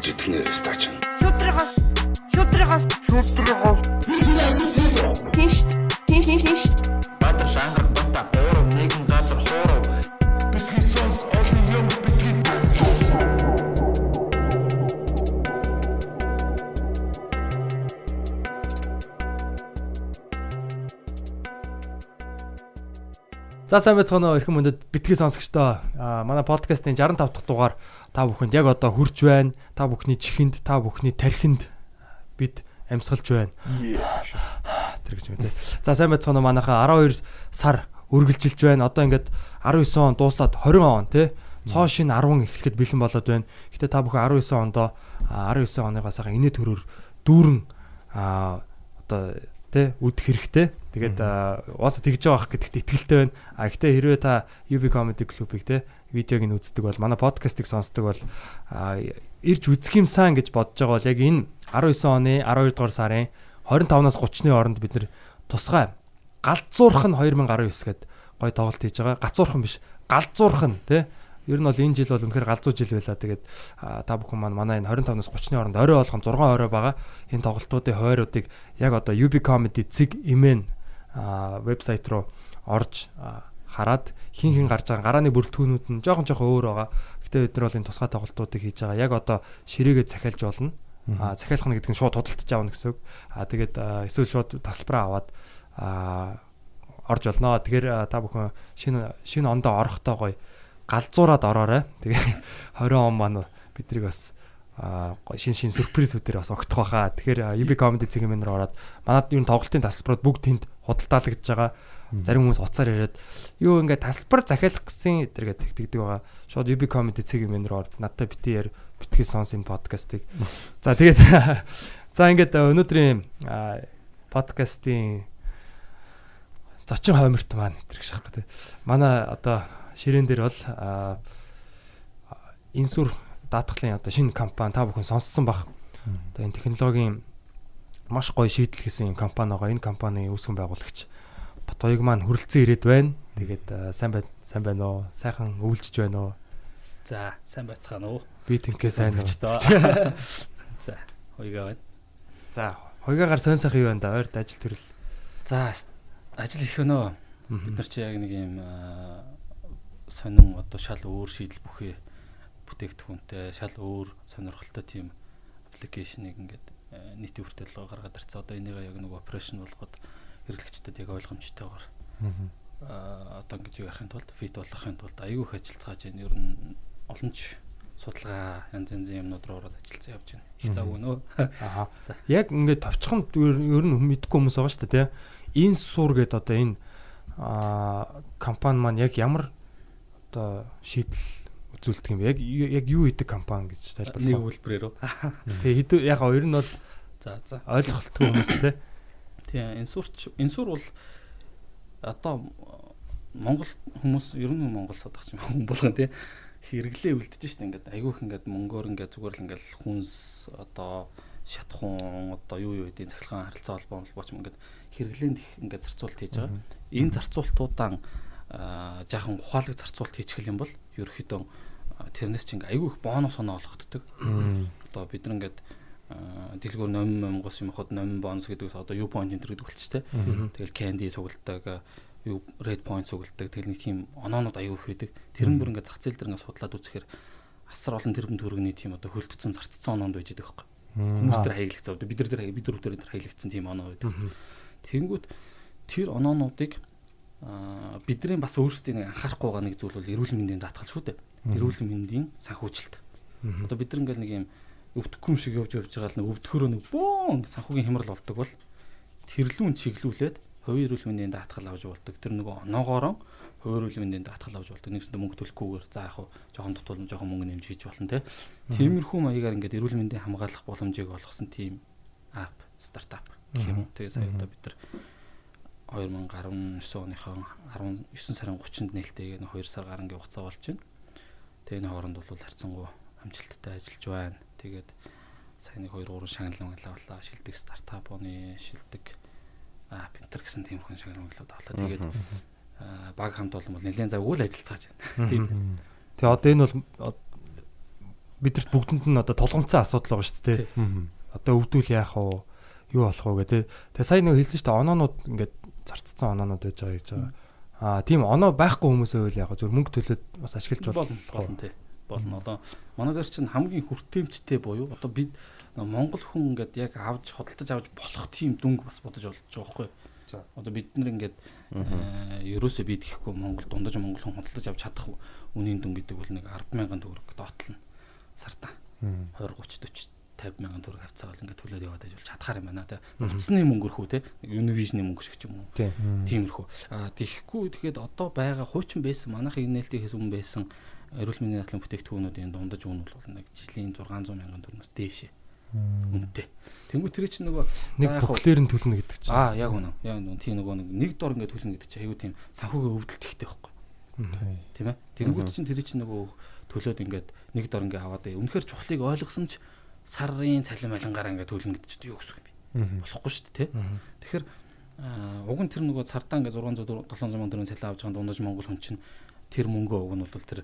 гэж итгэнэ стач. Шудрагаас шудрагаас шудрагаас Тинш тинш тинш Баатар За сайн байцгаана уу эрхэм мөндөд битгий сонсогчдоо. Аа манай подкастын 65 дахь дугаар та бүхэнд яг одоо хүрч байна. Та бүхний чихэнд, та бүхний тархинд бид амьсгалж байна. Тэр гэж юм тий. За сайн байцгаана уу манайхаа 12 сар үргэлжилж байна. Одоо ингээд 19 он дуусаад 20 он тий. Цоо шин 10 эхлэхэд бэлэн болоод байна. Гэтэ та бүхэн 19 ондоо 19 оныгоо сайхан инээ төрөөр дүүрэн аа одоо тэ үдэх хэрэгтэй. Тэгээд уусаа тэгж байгаа ах гэдэгт итгэлтэй байна. А гэхдээ хэрвээ та UB Comedy Club-ыг тэ видеог нь үздэг бол манай подкастыг сонсдог бол ирж үзэх юмсан гэж бодож байгаа бол яг энэ 19 оны 12 дугаар сарын 25-наас 30-ны хооронд бид нэр тусгай галзуурх нь 2019 гээд гой тоглолт хийж байгаа. Гацуурхан биш. Галзуурх нь тэ Ер нь бол энэ жил бол үнэхээр галзуу жил байла. Тэгээд та бүхэн маань манай энэ 25-наас 30-ны хооронд орой болгон 6 орой байгаа. Энэ тоглолтуудын хойруудыг яг одоо UB Comedy цэг имэн вебсайт руу орж хараад хин хин гарч байгаа гарааны бүрэлдэхүүнүүд нь жоохон жоохон өөр байгаа. Гэтэ бид нар бол энэ тусгай тоглолтуудыг хийж байгаа. Яг одоо ширээгээ захиалж болно. А захиалах нь гэдэг нь шууд худалдаж аавна гэсэн үг. А тэгээд эсвэл шууд тасалбараа аваад а орж болно. Тэгэхээр та бүхэн шинэ шинэ ондоо орохдоо гоё галзуураад ороорой. Тэгээ 20 он маань бидрийг бас шин шин сюрпризүүдээр бас огтох байхаа. Тэгэхээр UB comedy цэгийн мэнээр ороод манад юу тоглолтын тасалбарууд бүгд тэнд худалдаалагдж байгаа. Зарим хүмүүс уцаар яриад юу ингээд тасалбар захиалах гэсэн эдэргээ тэгтгдэг байгаа. Шууд UB comedy цэгийн мэнээр ороод надтай бити яар битгий сонс энэ подкастыг. За тэгээд за ингээд өнөөдрийн подкастын зочин хойморт маань эдэр гэж шахах гэдэг. Манай одоо ширээн дээр бол инсүр даатгалын одоо шинэ компани та бүхэн сонссон бах. Одоо энэ технологийн маш гоё шийдэл хийсэн юм компани байгаа. Энэ компани үүсгэн байгуулагч Батоёг маань хүрэлцэн ирээд байна. Тэгээд сайн бай сайн байна уу? Сайхан өвлжж байна уу? За, сайн байцгаана уу? Би тэнхээ сайн уу? За, хоёгаа байна. За, хоёгаагаар сонь сайхан юу байна да? Ойрт ажил төрөл. За, ажил их өнөө. Бид нар чи яг нэг юм сонин одоо шал өөр шийдэл бүхий бүтээгдэхүүнтэй шал өөр сонирхолтой тийм аппликейшнийг ингээд нийтийн хүртэл гаргаад ирсэн. Одоо энийг яг нэг операшн болгоод хэрэглэгчдэд яг ойлгомжтойгоор аа одоо ингэж яахын тулд фит болгохын тулд аягүй их ажиллацгааж байна. Ер нь олонч судалгаа янз янзын юмнууд руу ороод ажиллацсан явж байна. Их зав өнөө. Аа. Яг ингээд товчхон ер нь мэдэхгүй хүмүүс байгаа шүү дээ, тийм. Энэ сур гэдэг одоо энэ аа компани маань яг ямар одоо шийдэл үзүүлдэг юм. Яг яг юу хийдэг компани гэж тайлбарлах. Нэг үйлбэрээр үү? Тэг хэд яг хоёр нь бол за за ойлголттой хүмүүс те. Тийм энэ сурч энэ сур бол одоо Монгол хүмүүс ер нь Монгол садагч юм болгон те хэрэглээ үлдэж штэ ингээд айгүйх ингээд мөнгөөр ингээд зүгээр л ингээд хүнс одоо шатхуун одоо юу юу гэдгийг цахилгаан харилцаа холбоо болбооч ингээд хэрэглээнд их ингээд зарцуулт хийж байгаа. Энэ зарцуултуудаа жаахан ухаалаг зарцуулт хийчих юм бол ерөөхдөө тэрнээс чинь айгүй их бонус оноо олгогддог. Одоо бид нар ингээд дэлгүүр номин монгос юм хад номин бонус гэдэгс одоо U point энэ гэдэг тээ. Тэгэл candy сугалдаг юу red point сугалдаг тэгэл нэг тийм оноонууд аюу их байдаг. Тэр нь бүр ингээд зах зээл дээр ингээд судлаад үзэхээр асар олон тэрбум төгрөгийн тийм одоо хөлтцэн зарцсан оноонд байж байгаа байхгүй. Хүмүүс тэр хаяглагцсан. Бид нар тэр бид нар тэр хаяглагцсан тийм оноо байдаг. Тэнгүүт тэр оноонуудыг бидний бас өөрсдийн анхаарахгүй байгаа нэг зүйл бол эрүүл мэндийн даатгал шүү дээ. Эрүүл мэндийн санхүүжилт. Одоо бид нар ингээл нэг юм өвдөхгүй юм шиг явж явж байгаа л нэг өвдөхөрөө нэг бөөн санхүүгийн хямрал болдог бол тэрлүүн чиглүүлээд хувийн эрүүл мэндийн даатгал авч болдог. Тэр нөгөө оноогоороо хувийн эрүүл мэндийн даатгал авч болдог. Нэгсэндээ мөнгө төлөхгүйгээр за яг хуу жоохон дутуул жоохон мөнгө нэмж хийж болно те. Тиймэрхүү маягаар ингээд эрүүл мэндийн хамгаалах боломжийг олгосон тийм ап стартап гэх юм. Тэгээ сая одоо бид нар 2019 оныхон 19 сарын 30-нд нээлттэй нэг 2 сар гарангийн хугацаа болж байна. Тэгээ энэ хооронд бол харьцангуй амжилттай ажиллаж байна. Тэгээд сайн нэг 2 3 шагналын авлаа. Шилдэг стартапны шилдэг ап энтер гэсэн тийм хүн шагналууд авлаа. Тэгээд баг хамт олон бол нэлээд зав үйл ажиллацгааж байна. Тийм. Тэгээ одоо энэ бол бидэрт бүгдэнд нь одоо толгомцсон асуудал байгаа шүү дээ. Одоо өвдөл яах вэ? Юу болох вэ гэдэг. Тэгээ сая нэг хэлсэн шүү дээ оноонууд ингээд зарцсан оноонууд байж байгаа гэж байгаа. Аа тийм оноо байхгүй хүмүүсээ үйл вэ? Зөв мөнгө төлөөд бас ашиглаж бол болно болно тий. Болно. Одоо манай дээр чинь хамгийн хүртээмжтэй буюу одоо бид Монгол хүн ингээд яг авч хөдөлтөж авч болох тийм дүнг бас бодож болж байгаа байхгүй? За. Одоо бид нар ингээд э, ерөөсөө бид гэхгүй Монгол дундаж Монгол хүн хөдөлтөж авч чадах үнийн дүн гэдэг бол нэг 100000 төгрөг доотлно сартаа. Мгм. 20 30 40 50 мянган төгрөг авцаагаал ингээд төлөөд яваад бол чадхаар юм байна те. Утасны мөнгөрхүү те. Univision-ийн мөнгө шиг ч юм уу. тийм. Тиймэрхүү. Аа тийхгүй тэгэхэд одоо байгаа хуучин байсан манайхын нээлтээс өмнө байсан эрүүл мэндийн дадлын бүтээгдэхүүнүүдийн дундаж үн бол нэг жилийн 600 мянган төгрөгөөс дээшээ үнэтэй. Тэнгүү тэр чинь нөгөө Нэг бүхлээр нь төлнө гэдэг чинь. аа яг үнэ. Яг үнэ. Тийм нөгөө нэг нэг дор ингээд төлнө гэдэг чинь аюу тийм санхүүгийн өвдөлт ихтэй байхгүй тийм ээ. Тэнгүүд чинь тэр чинь нөгөө төлөөд ингээд нэг дор ингээд аваад ээ. Үнэхээр чухлыг ойлгосон ч сарын цалин малингаар ингээд төлнө гэдэг чинь юу гэсэн юм бэ? Болохгүй шүү дээ, тий. Тэгэхээр уг нь тэр нөгөө цартаа ингээд 600 700 мянган төгрөгийн цалин авч байгаа дундаж Монгол хүн чинь тэр мөнгөө уг нь бол тэр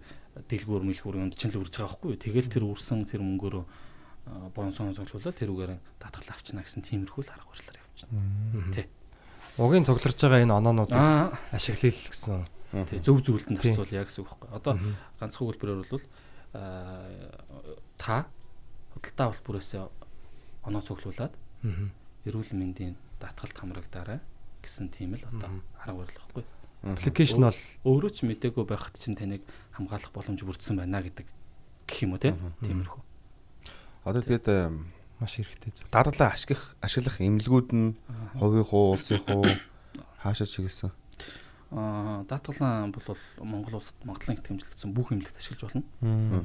дэлгүүр мэлхүүр юмд чинь л үрж байгаа байхгүй юу. Тэгэл тэр үрсэн тэр мөнгөөрөө бонсон цуглуулаад тэрүүгээр татгалаа авчна гэсэн тиймэрхүү л арга барилаар явчихна. Тий. Угийн цугларч байгаа энэ оноонуудыг ашиглая л гэсэн. тий зөв зөвлөлтөнд зарцуул яг гэсэн үг байхгүй. Одоо ганцхан хөлбөрөөр бол та худалдаа холбоороос оноо цуглуулад эрүүл мэндийн даатгалт хамрагдаарай гэсэн тийм л одоо арга барил байхгүй. Аппликейшн бол Өөрөө ч мдээгүй байхад чинь таныг хамгаалах боломж бүрдсэн байна гэдэг гэх юм уу те. Тиймэрхүү. Одоо тэгээд маш хэрэгтэй. дараалал ашиглах ашиглах эмнэлгүүд нь хувийн хуу, улсын хуу хаашаа чиглэсэн. Аа даатгалан бол Монгол улсад магадлан итгэмжлэгдсэн бүх эмнэлэгт ашиглаж болно.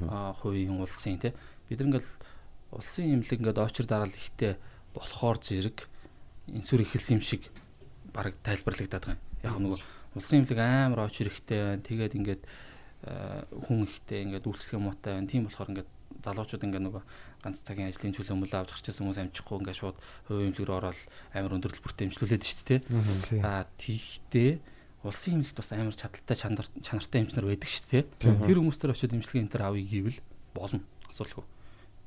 Аа хувийн улсын те. Бид ингээл улсын эмнэлэг ингээд очир дараал ихтэй болохоор зэрэг инсүр ихэлсэн юм шиг баг тайлбарлагдаад байгаа юм. Яг нөгөө улсын эмнэлэг амар очир ихтэй байна. Тэгээд ингээд аа, хүн ихтэй ингээд үйлчлэх муутай байна. Тийм болохоор ингээд залуучууд ингээд нөгөө ганц цагийн ажлын чөлөө мөлөө авч гарч ирсэн хүмүүс амжихгүй ингээд шууд хувийн эмнэлэг рүү ороод амар өндөр төлбөртэй эмчлүүлээд шүү дээ. Аа тийхтэй улсын эмнэлэгт бас амар чадaltaй чанар чанартай эмчнэр байдаг шүү дээ. Тэр хүмүүстэр очиод эмчилгээ энэ төр авъя гэвэл болно. Асуулгүй.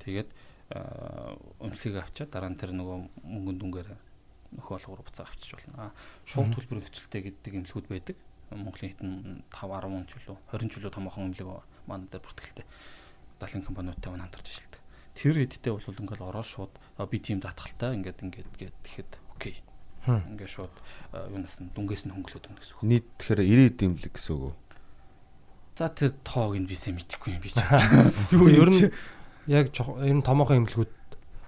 Тэгээд эмчилгээг авчаад дараа нь тэр нөгөө мөнгөн дүнгээр нөхөө алгуур буцаа авчиж болно. Аа шууд төлбөр өгцөлтэй гэдэг эмнэлгүүд байдаг. Монголын хитэн 5 10 чөлөө 20 чөлөө томоохон эмнэлэг манай дээр бүртгэлтэй далайн компаниудтай мань хамтарч ажилладаг. Тэр хэдтэй бол ингээл ороод шууд «А, би тийм даатгалтай ингээд ингээд гээд тэгэхэд окей. Ингээд шууд юунаас нь дүнгээс нь хөнгөлөөд өгнө гэсэн үг. Нийт тэгэхээр 90 дэмлэг гэсэн үг үү? За тэр тоог нь би сайн мэдэхгүй юм би ч. Юу ер нь яг ер нь томоохон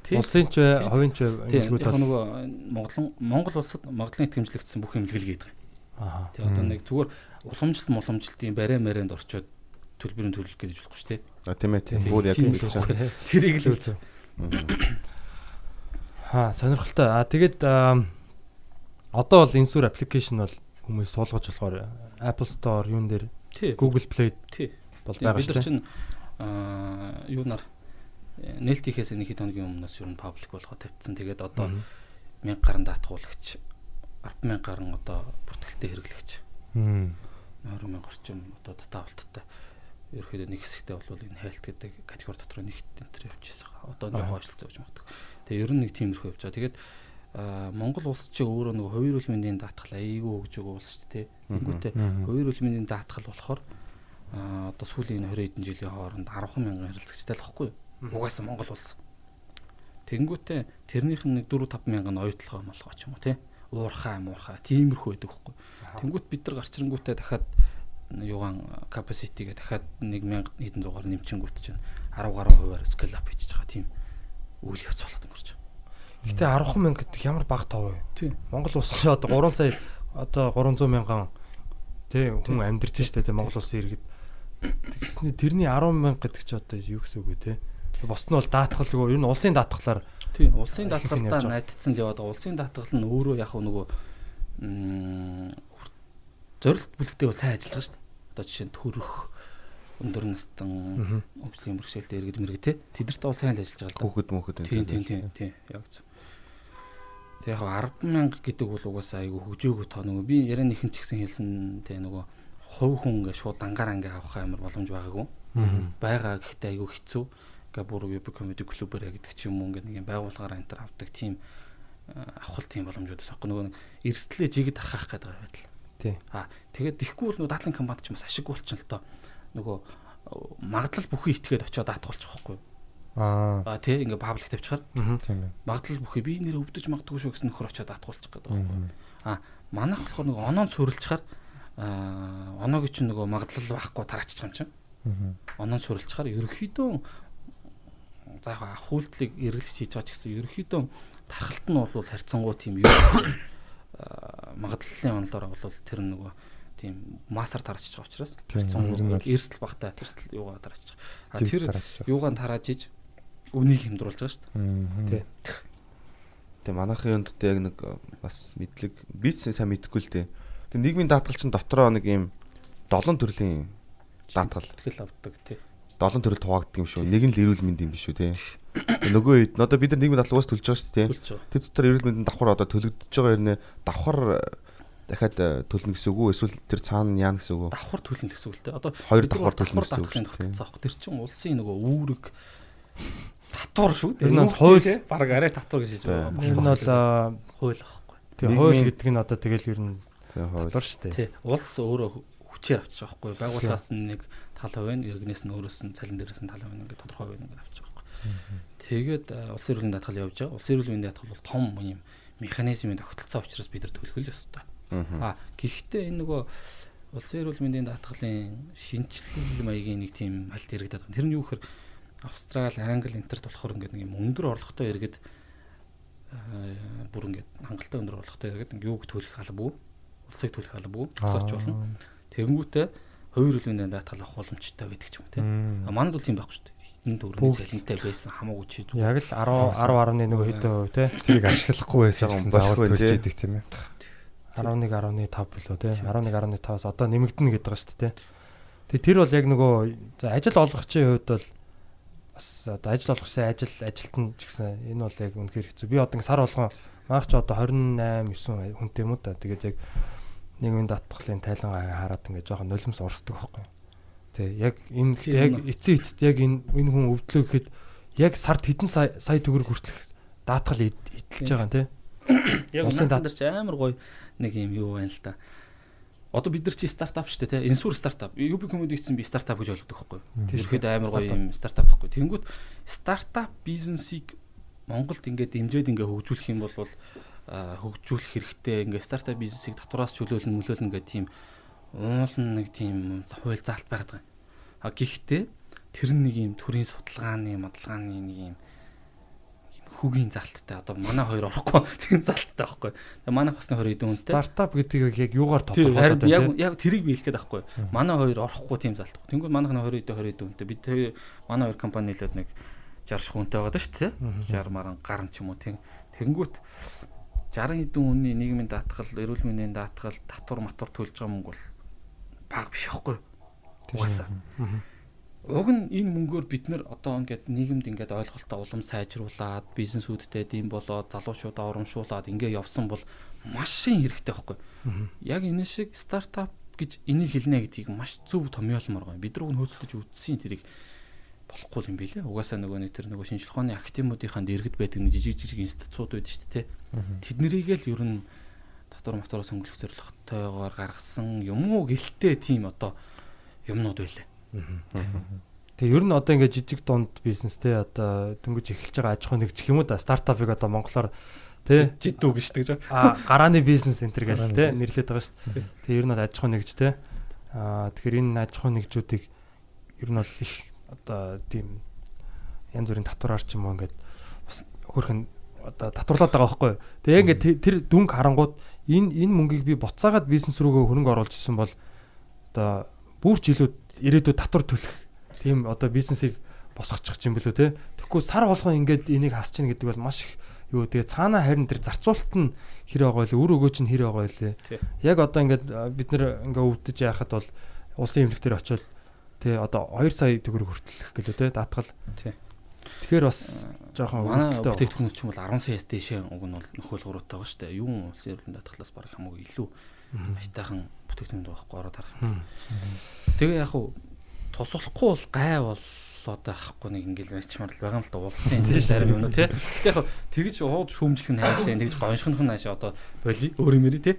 Тийм. улсын ч бай, хувийн ч Яг бол нөгөө Монгол Монгол улсад магадлан итгэмжлэгдсэн бүх эмнэлэг гэдэг. аа. Тэгээ одоо нэг зүгээр уламжлалт моламжлалтын барай маринд орчоод төлбөрийн төлөх гэж болохгүй шүү дээ. А тийм ээ тийм. Бүр яг тийм л байгаа. Тэрийг л зөв. Аа сонирхолтой. Аа тэгээд аа, одоо бол энэ сүр аппликейшн бол хүмүүс суулгаж болохоор Apple Store юун дээр. Google Play Тий. бол байгаа Бид шүү нар дээ. чинь аа юунаар э, нээлтийнхээс нэг хэд хоногийн өмнөөс ер нь паблик болгоод тавьчихсан. Тэгээд одоо 1000 гаруй даатгуулагч 100000 гаруй одоо бүртгэлтэй хэрэглэгч Мм. 20000 орчим одоо дата болттой. Ерөөхдөө нэг хэсэгтээ бол энэ хайлт гэдэг категори дотор нэг төр явчихсан. Одоо жоохон ажиллацаа гэж магадгүй. Тэгээ ер нь нэг тиймэрхүү явж байгаа. Тэгээд аа, Монгол улс чи өөрөө нэг хувийн эрүүл мэндийн даатгал аяйгүй өгж байгаа улс ч тий. Тэнгүүтээ хувийн эрүүл мэндийн даатгал болохоор аа, одоо сүүлийн 20 хэдэн жилийн хооронд 10 мянган харилцагчтай л баггүй. Угаасаа Монгол улс. Тэнгүүтээ тэрнийх нь нэг 4 5 мянган оюутлогоо молгоо ч юм уу тий. Уурхаа муурхаа тиймэрхүү байдаг байхгүй. Тэнгүүт бид нар гарчрангүүтээ дахиад юугаан capacity-гээ дахиад 1000 хэдэн зугаар нэмчингүүт чинь 10 гаруй хувиар scale up хийж байгаа тийм үйл явц болоод өнгөрч байгаа. Гэтэ 10 мянга гэдэг ямар бага тав вэ? Тийм. Монгол улс чи одоо 3 сая одоо 300 мянган тий хүн амьдарч штэ тий Монгол улсын иргэд. Тэгсний тэрний 10 мянга гэдэг чи одоо юу гэсэн үг вэ тий? Босд нь бол даатгалгүй ер нь улсын даатгалаар Тийм. Улсын байгаа. найдцсан л яваад байгаа. Улсын даатгал нь өөрөө яг нөгөө м, зорилт бүлэгтэй бол сайн ажиллаж байгаа шүү дээ. Одоо жишээ нь төрөх өндөр настан хөгжлийн бэрхшээлтэй иргэд мэрэг те тэдэртээ бол сайн л ажиллаж байгаа л да. Хүүхэд мөхөд Тийм тийм тийм тийм яг зөв. Тэг яг 100000 гэдэг бол угаасаа айгүй хөгжөөгөө тоо нөгөө би яриа нэхэн ч гэсэн хэлсэн те нөгөө хувь хүн ингээ шууд дангаар ингээ авах амар боломж байгаагүй. Бага гэхдээ айгүй хэцүү гэ бүр UB comedy club-аар гэдэг ч юм уу ингээд нэг юм байгууллагаараа энэ төр авдаг тийм э, авахлт тийм боломжууд байхгүй нөгөө эрсдлээ жигэд архах гэдэг байтал. Тий. А тэгээд тэгхгүй бол нөгөө дадлан компанид ч бас ашиггүй болчихно л тоо. Нөгөө э, магадлал бүхий итгээд очиод атгуулчих واخгүй. Аа. А тий ингээд паблик тавьчихаар. Тийм ээ. Магадлал бүхий би нэр өвдөж магадгүй шүү гэсэн нөхөр очиод атгуулчих гэдэг байхгүй. А манайх болохоор нөгөө оноон суурилчаар аа э, оноог чинь нөгөө магадлал байхгүй тараачих юм чинь. Аа. Оноон суурилчаар ерөөхдөө за яг авах үйлдэлийг эргэлж хийж байгаа ч гэсэн ерөөхдөө тархалт нь бол харьцангуй тийм юу аа, магадлалын онолоор бол тэр нөгөө тийм масар тараачих байгаа учраас харьцангуй эрсдэл багтаа эрсдэл юугаа тараачих. А Тийм, тэр юугаан тарааж иж үнийг хямдруулж байгаа шүү дээ. Тий. Тэгээ манайхын юунд тэ яг нэг э, бас мэдлэг бизнес сайн мэдэхгүй л дээ. Тэгээ нийгмийн даатгал чинь дотроо нэг юм долон төрлийн даатгал Тэгэл авдаг тий. Долон төрөлд хуваагддаг юм шүү. Нэг нь л эрүүл мэнд юм биш үү те. Тэгээ Нөгөө хэд нь одоо бид нар нийгмийн уус төлж байгаа шүү байгаа. Тэр дотор эрүүл мэндийн давхар одоо төлөгдөж байгаа юм нэ давхар э, дахиад э, төлнө гэсэн үг үү эсвэл тэр цаана яана гэсэн үг үү? давхар төлнө гэсэн үг л дээ. Одоо Хоёр давхар төлнө гэсэн үг шүү аахгүй. Тэр чинь улсын нөгөө үүрэг татвар шүү. Тэр нь хууль- баг арай татвар гэж хэлж байгаа. Тэр нь бол хууль аахгүй. тий Нийгмийн- хууль гэдэг нь одоо тэгэл ер нь Тэгээ бодлоо шүү. Тий. Улс өөрөө хүчээр авчих байгаа байхгүй. Байгууллагаас нэг тал хувийн иргэнээс нь өөрөөс нь цалин дээрээс нь тал хувийн ингээд тодорхой хувийн ингээд авчих байхгүй. Тэгээд а, улсын эрүүл мэндийн даатгал явж байгаа. Улсын эрүүл мэндийн даатгал бол том юм механизмын тогтолцоо учраас бид нар төлөх л ёстой. Аа. Гэхдээ энэ нөгөө улсын эрүүл мэндийн даатгалын шинжилэл маягийн нэг тийм аль хэрэгдэт байгаа. Тэр нь юу гэхээр Австрали, Англи, Интерт болохоор ингээд нэг юм өндөр орлоготой иргэд аа, бүр ингээд хангалттай өндөр орлоготой иргэд ингээд юуг төлөх албагүй, улсыг төлөх албагүй, өсөж болно. Тэнгүүтээ хувийн эрүүл мэндийн даатгал авах боломжтой байдаг ч юм уу те. А манад бол тийм байхгүй шүү дээ. Хитэн төгрөгийн Бүгд. цалинтай байсан хамаагүй чи зүгээр. Яг л 10 10.1 нөгөө хэдэн хувь те. Тэрийг ашиглахгүй байсан болох заавал төлж идэг тийм ээ. 11.5 билүү те 11.5-аас одоо нэмэгдэнэ гэдэг байгаа шүү дээ те. Тэгээ тэр бол яг нөгөө за ажил олгогчийн хувьд бол бас одоо ажил олгогчийн ажил ажилтан ч гэсэн энэ бол яг үнэхээр хэцүү. Би одоо сар болгон маах ч одоо 28 9 хүнтэй юм уу та. Тэгээд яг нийгмийн даатгалын тайлангаа хараад ингээ жоохон нулимс урсдаг байхгүй. Тэ яг энэ яг эцсийн эцэст яг энэ энэ хүн өвдлөө гэхэд яг сард хэдэн сая сая төгрөг хүртэл даатгал идэлж байгаа юм те. Яг Улсын дээр ч амар гоё нэг юм юу байна л да. Одоо бид нар чи стартап шүү дээ, тэ. Инсүр стартап. UB comedy гэсэн би стартап гэж ойлгодог байхгүй. Тэгэхэд амар гоё юм стартап байхгүй. Тэнгүүт стартап бизнесийг Монголд ингээд дэмжиж ингээд хөгжүүлэх юм бол хөгжүүлэх хэрэгтэй. Ингээд стартап бизнесийг татвараас чөлөөлнө, мөлөөлнө гэдэг тийм уулын нэг тийм хууль заалт байгаад байгаа. А гэхдээ тэр нэг юм төрийн судалгааны, модалгааны нэг юм хүүгийн залттай одоо манай хоёр орохгүй тийм залттай байхгүй. Тэгээ манай басны 20 хэдэн хүнтэй. Стартап гэдгийг яг юугаар тодорхойлоод яг байна те. яг тэрийг би хэлэх гээд байхгүй. Манай хоёр орохгүй тийм залт. Тэнгүүд манайхны 20 хэдэн 20 хэдэн хүнтэй бид хоёр манай хоёр компани хэлээд нэг 60 хүнтэй байгаа шүү дээ. 60 маран гарan ч юм уу тийм. Тэнгүүт 60 хэдэн хүний нийгмийн даатгал, эрүүл мэндийн даатгал, татвар матвар төлж байгаа мөнгө бол бага биш байхгүй. Угаасаа. Уг нь энэ мөнгөөр бид нэр одоо ингээд нийгэмд ингээд ойлголтоо улам сайжруулад, бизнесүүдтэй дэм болоод, залуучуудаа урамшуулад ингээ явсан бол маш шин хэрэгтэй байхгүй. Яг энэ шиг стартап гэж энийг хэлнэ гэдгийг маш зөв томьёолмор гоё. Бид рүү нь хөөцлөж үтсийн тэрийг болохгүй юм билэ. Угаасаа нөгөө нэг тэр нөгөө шинжлэх ухааны академиудынхаа дэргэд байдаг нэг жижиг жижиг институт байдаг шүү дээ. Тэднэрийг л ер нь татвар матвараас өнгөлөх зорилготойгоор гаргасан юм уу гэлтэй тийм одоо юмнууд байлаа. Тэгээ ер нь одоо ингээд жижиг дунд бизнестэй одоо дөнгөж эхэлж байгаа аж ахуй нэгжих юм уу да стартапыг одоо монголоор тий Жидүү гэж тэгж байгаа. гарааны бизнес энтер гэж тий нэрлэдэг байгаа шүү дээ. Тэгээ ер нь аж ахуй нэгж тий. А тэгэхээр энэ аж ахуй нэгжүүдийг ер нь бол их одоо тийм янз бүрийн татвараар ч юм уу ингээд бас хөрхэн одоо татварлаад байгаа байхгүй юу. Тэгээ ингээд тэ- тэр дүнг харангууд энэ энэ мөнгийг би буцаагаад бизнес рүүгээ хөрөнгө оруулж исэн бол одоо бүр ч илүү ирээдүйд татвар төлөх тийм одоо бизнесийг босгочих юм бэлүү те. Тэгэхгүй сар болгон ингээд энийг хасч ийн гэдэг бол маш их юу тэгээ цаанаа харин тэр зарцуулалт нь хэр байгаа вэ? Үр өгөөч нь хэр байгаа? Тий. Яг одоо ингээд бид нэр ингээ өвдөж яхад бол улсын эмнэлэг дээр очиод тэгээ одоо 2 сая төгрөг хүртэлх гэлөө те даатгал. Тий. Тэгэхээр бас жоохон Манай бүтээгдэхүүн ч юм бол 10 саяас дээшээ уг нь бол нөхөл гуруутай байгаа шүү дээ. Юу улсын эрдэнэ даатгалаас барах хамаагүй илүү айтайхан бүтээгдэхүүн байхгүй ороод харах юм. Тэгээ яг хуу тус болохгүй бол гай бол бослоод байхгүй нэг ингээл байчмаар л байгаа юм л да улсын зарим юм уу тий. Гэтэ яг тэгж ууд шүүмжлэх нь хаашаа тэгж гоншгонх нь хаашаа одоо боли өөр юм эри тий.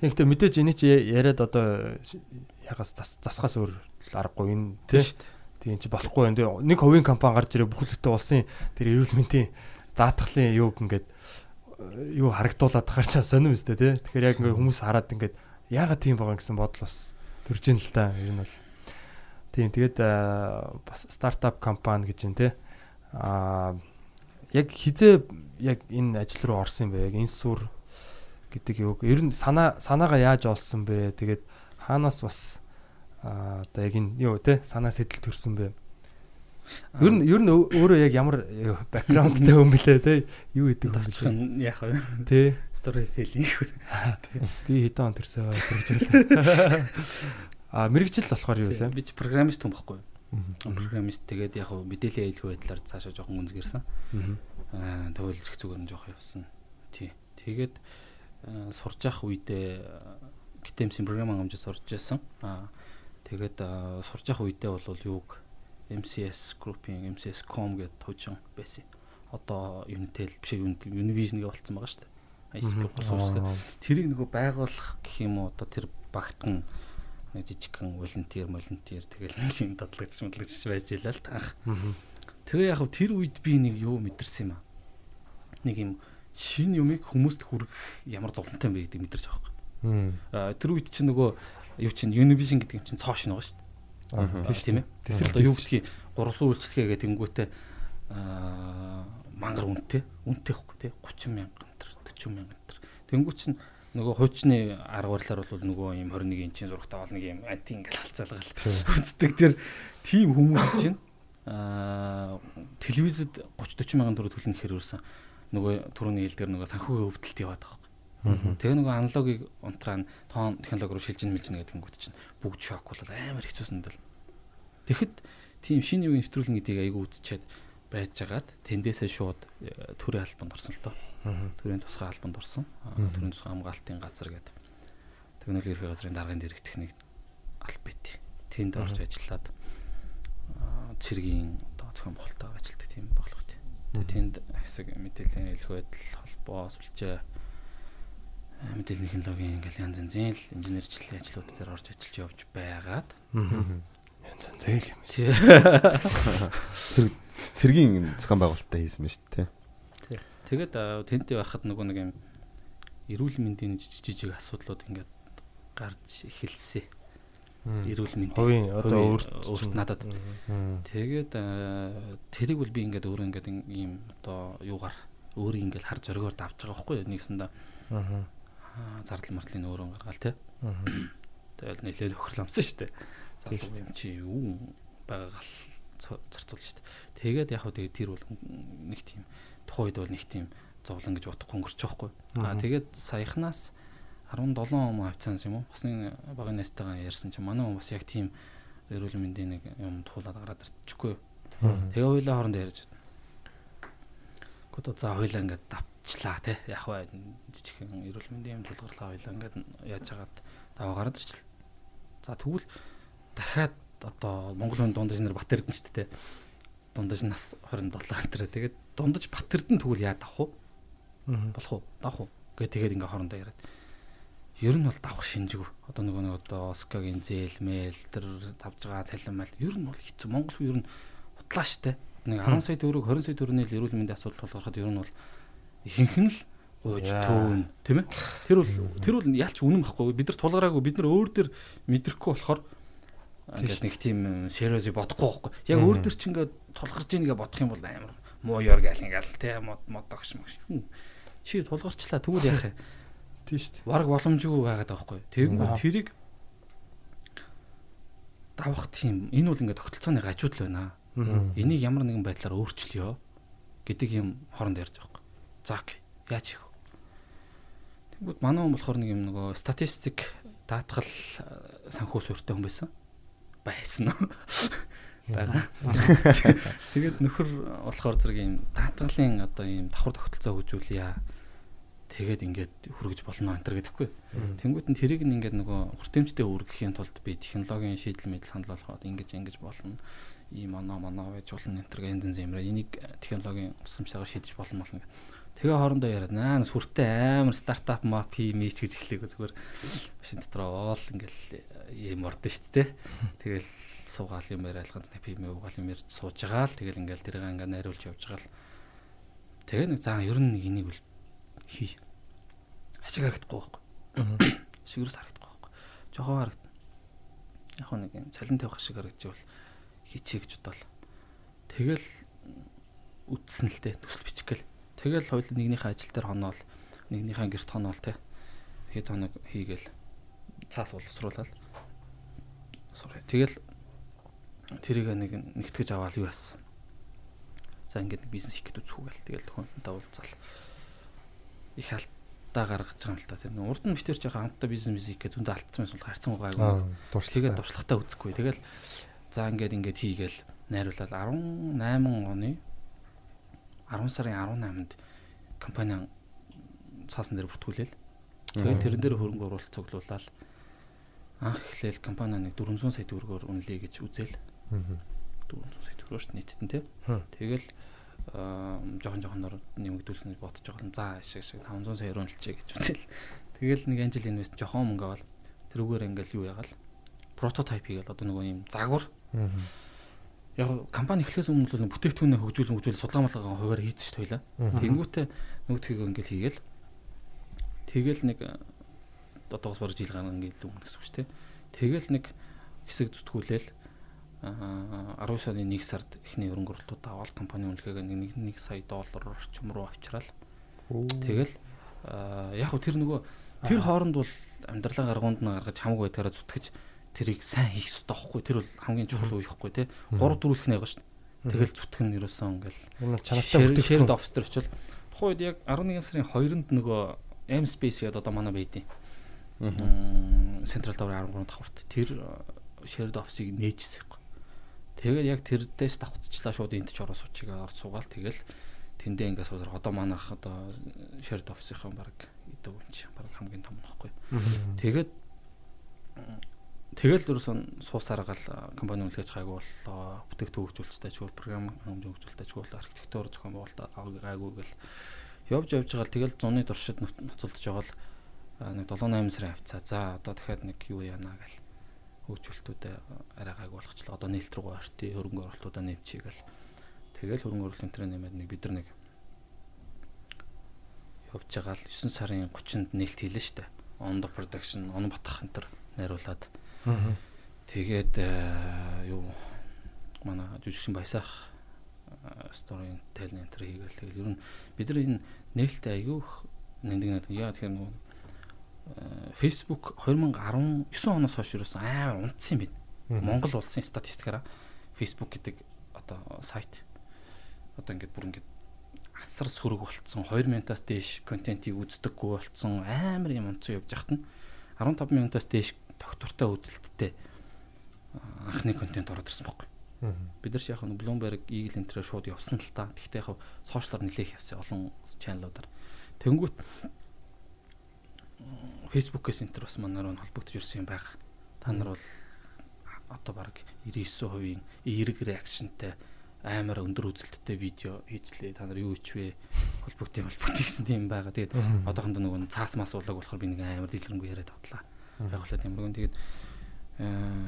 Гэхдээ мэдээж эний чи яриад одоо ягаас засгаас өөр аргагүй энэ тий. Тийм чи болохгүй юм. Нэг хувийн компани гарч ирээ бүхэлдээ улсын тэр эрүүл мэндийн даатгалын юуг ингээд юу харагдуулаад тахаар чаа сонирм өстэй тий. Тэгэхээр яг ингээд хүмүүс хараад ингээд яагаад тийм байгаа гэсэн бодол бас төрж ийн л та ер нь бол. Тийм тэгээд бас стартап компани гэж юм те. Аа яг хизээ яг энэ ажил руу орсон юм бэ? Яг инсур гэдэг юу? Ер нь санаа санаагаа яаж олсон бэ? Тэгээд хаанаас бас аа одоо яг энэ юу те санаа сэтэл төрсөн бэ? Ер нь ер нь өөрөө яг ямар бэкграундтай хүн блэ те? Юу гэдэг юм Товчхон яах вэ? Тэ. Story telling. Би хэдэн он төрсөө гэж А мэрэгжил болохоор юу вэ? Би ч программист хүн байхгүй юу? Программист тэгээд яг хөө мэдээллийн аюулгүй байдлаар цаашаа жоохон гүнзгэрсэн. Аа тэгвэл их зүгээр нь жоох явсан. Тий. Тэгээд сурж явах үедээ гитэмсийн программын хэмжээ сурж байсан. Аа тэгээд сурж явах үедээ бол юуг MCS Group-ийн MCS.com гэдэг төвчөн байсан. Одоо Unitel биш Univision-гээ болцсон байгаа шүү дээ. ISP гол тэрийг нөгөө байгуулах гэх юм уу одоо тэр багтхан нэг жижигхэн волонтер волонтер тэгэл нэг юм дадлагч модлагч байж илаа л таах. Тэгээ яг тэр үед би нэг юу мэдэрсэн юм аа. Нэг юм шин юмыг хүмүүст хүргэх ямар зовлонтой юм бэ гэдэг мэдэрч байгаа юм. Тэр үед чинь нөгөө юу чинь Univision гэдэг юм чинь цоо шин байгаа шүү дээ. Аа тийм ээ. Одоо юу гэдгийг гурван үйлчлэгээ гэдэг тэнгүүтээ аа мангар үнэтэй. Үнэтэй ихгүй тий 30 мянга 40 мянга тэнгүү чинь нөгөө хуучны арга барилаар бол нөгөө юм 21 инчийн зурагтай бол нэг юм анти ингээл халцаалгал үздэг. Тэр тийм хүмүүс чинь аа телевизэд 30 40 мянган төгрөг төлнө гэхээр өөрсөн нөгөө түрүүний хэлдгэр нөгөө санхүүгийн өвдөлт яваад байгаа. Тэгээ нөгөө аналогийг унтраан тоон технологи руу шилжин мэлжин гэдэг нь чинь бүгд шок бол амар хэцүүсэн дэл. Тэгэхэд тийм шинэ үеийн нэвтрүүлэн гэдгийг айгүй үзчихэд байжгаад тэндээсээ шууд э, төрийн албанд орсон л доо. Төрийн тусгай албанд орсон. Төрийн тусгай хамгаалтын газар гэдэг. Технологи ерхий газрын даргын дэрэг техник албат. Тэнд орж ажиллаад цэргийн одоо зохион байгуулалтаар ажилладаг тийм боглох тий. Тэгээ тэнд хэсэг мэдээллийн хэлэх байдал холбоо сүлжээ мэдээллийн технологийн ингээл янз янзын л инженерчлэлийн ажлууд дээр орж ажиллаж явж байгаад янз янз зээл юм. Цэргийн зохион байгуулалттай хийсэн байна шүү дээ. Тий. Тэгээд тэнтэй байхад нөгөө нэг юм эрүүл мэндийн жижиг жижиг асуудлууд ингээд гарч эхэлсэн. Эрүүл мэндийн хувийн одоо өөрт өөрт надад. Тэгээд тэрийг бол би ингээд өөрөө ингээд ийм одоо юугаар өөрийг ингээд хар зоригоор давж байгаа байхгүй юу нэгсэндээ. Аа. Зардал мартлын өөрөө гаргаал те. Тэгэл нэлээд өхөрламсан шүү дээ. Залуу чи юу байгаал зарцуулж шүү дээ. Тэгээд яг хөө тэгээд тэр бол нэг тийм тухайд бол нэг тийм зовлон гэж бодохгүй өнгөрч байхгүй. Аа тэгээд саяхнаас 17 он хавцаанс юм уу? Бас нэг багын найстайгаа ярьсан чинь манай хүн бас яг тийм эрүүл мэндийн нэг юм туулаад гараад ирчихгүй. Тэгээ хоёлаа хоорондоо ярьж байна. Гэхдээ за хоёлаа ингээд давчлаа те. Яг бай жижигхэн эрүүл мэндийн юм тулгуурлаа хоёлаа ингээд яаж хагаад даваа гараад ирчихлээ. За тэгвэл дахиад одоо Монгол хүн дундаж нэр Бат Эрдэнэ шүү дээ дундаж нас 27 энэ тэгээд дундаж Батэрдэн тэгвэл яа давах вэ? Болох уу? Давах уу? Гэ тэгээд ингээ хоорондоо яриад. Ер нь бол давах шинжгүй. Одоо нөгөө нэг одоо Оскагийн зээл, мэйл тэр тавж байгаа цалин мал ер нь бол хэцүү. Монгол ер нь хутлаа штэ. Нэг 10 сая төгрөг 20 сая төгрөний л эрүүл мэндийн асуудал тулгархад ер нь бол ихэнх нь л гууж төөн тийм ээ. Тэр бол тэр бол ялч үнэн байхгүй. Бид нар тулгараагүй бид нар өөр дээр мэдрэхгүй болохоор ингээд нэг тийм сериозыг бодохгүй байхгүй. Яг өөр төр чи ингээд тулгарч ийнгээ бодох юм бол амар муу ёр гал ингээл те мод модогш мөгш. Чи тулгарчлаа тэгвэл яах юм? Тийм шүү дээ. Бараг боломжгүй байгаад байгаа байхгүй. Тэгэнгүүт тэрийг давах тийм энэ бол ингээд тогтолцооны гажууд л байна. Энийг ямар нэгэн байдлаар өөрчлөё гэдэг юм хооронд ярьж байгаа. За окей. Яаж хийх вэ? Тэгвэл манай хүн болохоор нэг юм нөгөө статистик даатгал санхүү суурьтай хүн байсан байсан уу? Бага. Тэгээд нөхөр болохоор зэрэг ийм даатгалын одоо ийм давхар тогтолцоо хөгжүүлье. Тэгээд ингээд хүргэж болно энэ төр гэдэггүй. Тэнгүүт нь тэрийг нь ингээд нөгөө хүртээмжтэй өргөхийн тулд би технологийн шийдэл мэдэл санал болгоод ингэж ингэж болно. Ийм оноо моноо байж болно энэ төр янз юмраа энийг технологийн тусламжтайгаар шийдэж болно болно. Тэгээ хоорондоо яриад наа сүртэй амар стартап мап хиймээч гэж эхлэв зүгээр машин дотор оол ингээл юм ордон шүү дээ. Тэгэл суугаал юм яриад ганц пим уугаал юм ярьж сууж байгаа л тэгэл ингээл тэрийг ингээ найруулж явж байгаа л тэгээ нэг заа ер нь нэг энийг бол хий. Ашиг харагдахгүй байхгүй. Шигэрс харагдахгүй байхгүй. Жохоо харагдана. Яг нэг юм цалин тавих шиг харагдчихвал хийчихье гэж бодлоо. Тэгэл үтсэн л дээ төсөл бичгэл. Тэгэл хоёул нэгнийхээ ажил дээр хоноол, нэгнийхээ гэрт хоноол те. Хэд хоног хийгээл цаас боловсруулаад. Тэгэл тэрийг нэг нэгтгэж аваад юу яасан. За ингээд бизнес хийх гэдэг үзхүүгээл тэгэл хүнтэй уулзаал их алдаа гаргаж байгаа юм л та тийм урд нь битэр жоохон хамтдаа бизнес хийх зөндө алдсан байсан бол харьцан гайгүй. Тэгээд туршлагатай үзэхгүй. Тэгэл за ингээд ингээд хийгээл найруулаад 18 оны 10 сарын 18-нд компани цаасан дээр бүртгүүлээл. Тэгэл тэрэн дээр хөрөнгө оруулалт цуглуулаад анх эхлээл компани нэг 400 сая төгрөгөөр үнэлье гэж үзэл. 400 сая төгрөгөөр шүү нийтд нь тийм тэгэл жоохон жоохоноор нэмэгдүүлэх гэж бодож байгаа за ашиг шиг 500 сая өрөөлчээ гэж үзэл. Тэгэл нэг анжил инвест жоохон мөнгө аваад тэрүүгээр ингээл юу ягаал прототип хийгээл одоо нөгөө юм загвар. Яг компани эхлэхээс өмнө л бүтээгдэхүүнээ хөгжүүлэн хөгжүүл судалгаа малгайгаа хуваар ш тойлаа. Тэнгүүтээ нөгөөдхийг ингээл хийгээл. Тэгэл нэг одоогоос бараг жил гарна ингээл юм гэсэн үг ч тийм. Тэгэл нэг хэсэг зүтгүүлээл 19 оны 1 сард эхний хөрөнгө оруулалтууд аваад компани үнэлгээгээ нэг 1 сая доллар орчим руу авчраад. Тэгэл яг хөө тэр нөгөө тэр хооронд бол амьдралаа гаргуунд нь гаргаж хамаагүй байдгаараа зүтгэж тэрийг сайн хийх хэрэгтэй байхгүй. Тэр бол хамгийн чухал үе байхгүй те. 3 дөрүлх нэг шүү дээ тэгэл зүтгэх нь ерөөсөн ингээл чанартай бүтээгдэхүүн. Офстер очил тухайн үед яг 11 сарын 2-нд нөгөө M space гэдэг одоо манай байдیں۔ Central Tower 13 давхарт тэр shared office-ыг нээжсэн юм. Тэгээд яг тэр дэс давхцчлаа шууд энд ч ороо суучиг орж суугаал тэгэл тэндээ ингээд суусар одоо манайх одоо shared office-ийн баг идэв юм чи баг хамгийн том нөхгүй. Тэгээд тэгэл ерөөсөн суусаргаал компани үнэлгэж гайгүй боллоо. Бүтээгдэхүүн хөгжүүлэлттэй чигүүл програм хэмжээ хөгжүүлэлттэй чигүүл архитектур зохион байгуулалт гайгүй гэл явж явж байгаа л тэгэл зуны туршид ноцолдож байгаа л нэг 7 8 сарын авцаа. За одоо дахиад нэг юу яана гэл хөгжүүлэлтүүдээ арай гайг болгочлоо. Одоо нээлт рүү орти хөрөнгө оруулалтуудаа нэмчихгээл. Тэгэл хөрөнгө оруулалтын тэр нэмээд нэг бид нар нэг явж байгаа л 9 сарын 30-нд нээлт хийлээ штэ. On the production, on батах энэ төр найруулад. Тэгээд юу манай жүжигчин баясаах story tell энэ төр хийгээл. Тэгэл ер нь бид нар энэ нээлттэй аягүйх нэгдэг яа тэгэхээр нөгөө Facebook 2019 оноос хойш юусэн амар унтсан юм байна. Монгол улсын статистикаараа Facebook гэдэг одоо сайт. Одоо ингээд бүр ингээд асар сүрэг болцсон 2 минутаас дээш контентийг үздэггүй болцсон амар юм унтсан явж нь. 15 минутаас дээш доктортой үзэлттэй анхны контент ороод ирсэн байхгүй. Бид нар ч яг нь Bloomberg, Eagle энтрээр шууд явсан л та. Гэхдээ яг сошиалар нэлээх явсан олон чаналуудаар. Тэнгүүт Facebook-ээс энэ төр бас манаар нь холбогдож ирсэн юм байгаа. Та нар бол одоо баг 99% эерэг реакшнтай амар өндөр үзэлттэй видео хийжлээ. Та нар юу ичвэ? Холбогдсон холбогдсон гэсэн тийм байгаа. Тэгээд одоохонд нөгөө цаас мас уулаг болохоор би нэг амар дэлгэрэнгүй яриад тавтлаа. Л тиймэрхүү. Тэгээд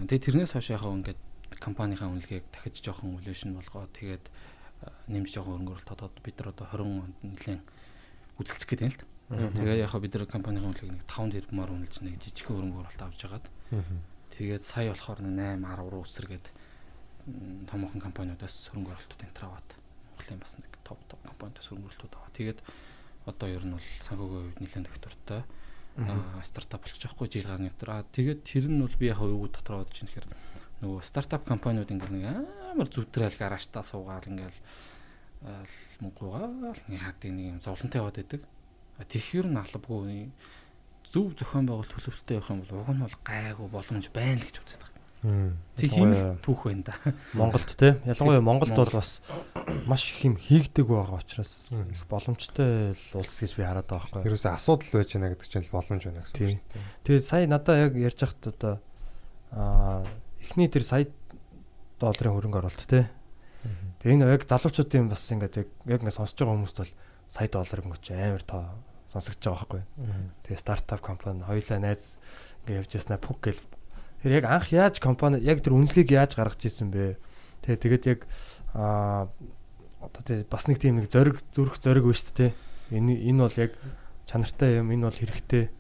тэгээд тэрнээс хойш яг ингээд компанийнхаа үнэлгээг дахиж жоохон валюшн болгоод тэгээд нэмж жоохон хөрөнгө оруулалт одоо бид нар одоо 20 онд нэлээд үзэлцэх гэдэг юм л та. Тэгээд яг бид нар компанийн үнэлгээг нэг 5 тэрбумаар үнэлж нэг жижиг хөрөнгө оруулалт авч жагаад. Тэгээд сая болохоор 8 10 руу өсөргээд томоохон компаниудаас хөрөнгө оруулалтууд энэ таваад Монголын бас нэг топ топ компаниудаас хөрөнгө оруулалтууд аваа. Тэгээд одоо ер нь бол санхүүгийн хувьд нэлээд доктортой стартап болчих жоохгүй жил гарны дотор. Аа тэгээд тэр нь бол би яг юу дотор бодож байна гэхээр нөгөө стартап компаниуд ингээл нэг амар зүвтрээл гараажтаа суугаад ингээл мөнгөгаа яадаг нэг юм зовлонтой яваад байдаг. Тэгэхээр нь албагүй зөв зохион байгуулалт төлөвлөлттэй явах юм бол уг нь бол гайгүй боломж байна л гэж үздэг. Тэг тийм л түүх байна да. Монголд те ялангуяа Монголд бол бас маш их юм хийгдэг байгаа учраас их боломжтой улс гэж би хараад байгаа байхгүй. Ерөөсөө асуудал байж байна гэдэг чинь л боломж байна гэсэн үг шүү дээ. Тэгээд сая надаа яг ярьж хахад одоо аа эхний тэр сая долларын хөрөнгө оруулалт те. Тэгээ энэ яг залуучуудын бас ингээд яг яг ингээд сонсож байгаа хүмүүст бол сая доллар гэнэ чи амар тоо сонсогдож байгаа байхгүй. Тэгээ стартап компани хоёулаа найз ингээд явж яснаа пук гэл тэр яг анх яаж компани яг тэр үнэлгийг яаж гаргаж ирсэн бэ? Тэгээ тэгээд яг аа одоо тэгээ бас нэг тийм нэг зориг зүрх зориг ба шүү дээ. Энэ энэ бол яг чанартай юм, энэ бол хэрэгтэй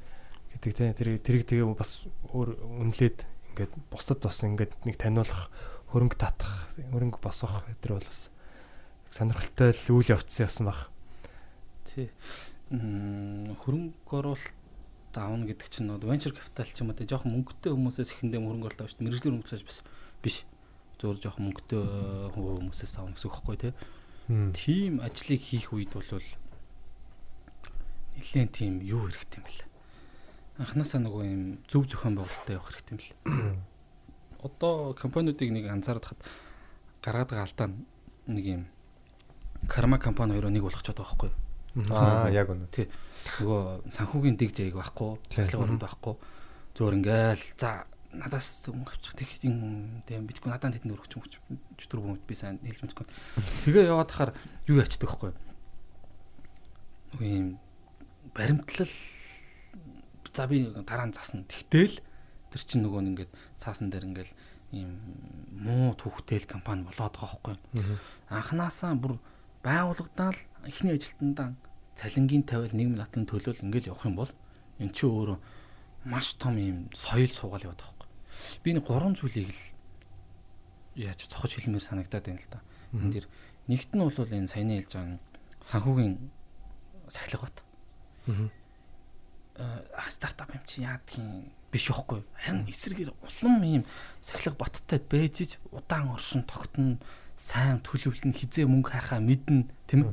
гэдэг те тэр тэрийг тэгээ бас өөр үнэлээд ингээд бусдад бас ингээд нэг таниулах хөрөнгө татах хөрөнгө босгох өдр бол бас сонирхолтой л үйл явцсан явсан баг. Тий. Хөрөнгө оруулалт аавна гэдэг чинь одоо venture capital ч юм уу те жоохон мөнгөтэй хүмүүсээс ихэндээ хөрөнгө оруулалт авч мэрэгжлийн хөрөнгө оруулалт биш биш. Зөвөр жоохон мөнгөтэй э, хүмүүсээс авах гэсэн үг байхгүй те. Тийм ажлыг хийх үед бол нэлээд тийм юу хэрэгтэй юм бэлээ. Анханасаа нөгөө юм зөв зохион байгуулалттай явах хэрэгтэй юм бэлээ. Одоо компаниудыг нэг анзаараад хад гаргаад байгаа алдаа нэг юм карма компани хоёроо нэг болгочиход байгаа байхгүй юу? Аа яг үнэ. нөгөө санхүүгийн дэг жайг байхгүй, цахилгаан өрөнд байхгүй. Зөөр ингээл за надаас мөнгө авчих тех юм тийм битгүй надад тэнд өргөч юм чөтөр хүмүүд би сайн хэлж мэдгүй. Тэгээ яваад хахаар юу ячдаг байхгүй. Нөгөө юм баримтлал за би дараа нь засна. Тэгтэл тэр чинь нөгөө нь ингээд цаасан дээр ингээл ийм муу түүхтэл компани болоод байгаа байхгүй. Анханасаа бүр байгууллагадаал эхний ажилтнаа цалингийн тавиал нийгмийн натлын төлөөл ингээл явах юм бол эн чи өөрөө маш том юм соёл суугаал яваад байгаа байхгүй. Би нэг гурван зүйлийг л яаж цохож хэлмээр санагдаад байна л да. Энд дэр нэгт нь бол энэ саяны хэлж байгаа санхүүгийн сахилга бат. Аа стартап юм чи яадгийн биш байхгүй. Харин эсрэгээр улам ийм сахилга баттай байж удаан оршин тогтно сайн төлөвлөн хизээ мөнгө хайхаа мэднэ тийм ээ.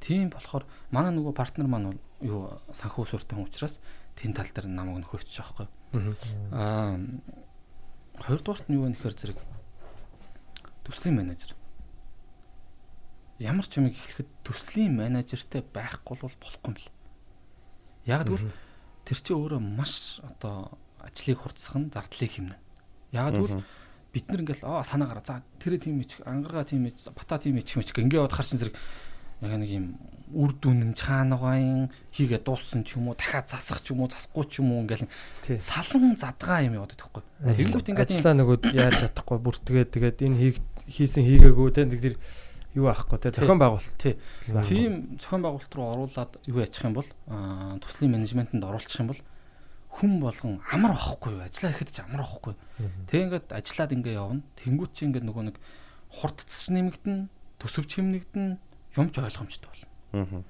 Тийм болохоор манай нөгөө партнер маань бол юу санхүү сууртай хүн учраас тэн тал дээр намайг нөхөж байгаа байхгүй. Аа хоёрдугаарт нь юу вэ гэхээр зэрэг төслийн менежер. Ямар ч юм эхлэхэд төслийн менежертэй байхгүй бол болохгүй юм бэл. Яг тэгвэл тэр чинь өөрөө маш одоо ажлыг хурцсах нь зардлыг хэмнэ. Яг тэгвэл бид нар ингээл аа санаагараа за тэрэ тийм ич ангаргаа тийм ич бата тийм ич мич ингээ яваад харчин зэрэг яг нэг юм үр дүн чаанагаан хийгээ дууссан ч юм уу дахиад засах ч юм уу засахгүй ч юм уу ингээл салан задгаа юм яваад байхгүй. Тэнгүүт ингээд Ажлаа нөгөө яаж чадахгүй бүр тэгээд энэ хийсэн хийгээгүй те нэг тэр юу аахгүй те зохион байгуулалт. Тий. тийм зохион байгуулалт руу оруулаад юу яачих юм бол төслийн менежментэнд оруулах юм бол хүн болгон амар авахгүй юу ажиллаа ихэд ч амар авахгүй. Тэг ингээд ажиллаад ингээ явна. Тэнгүүт чи ингээд нөгөө нэг хурдцч нэмэгдэн, төсөвч хэмнэгдэн, юм ч ойлгомжтой болно.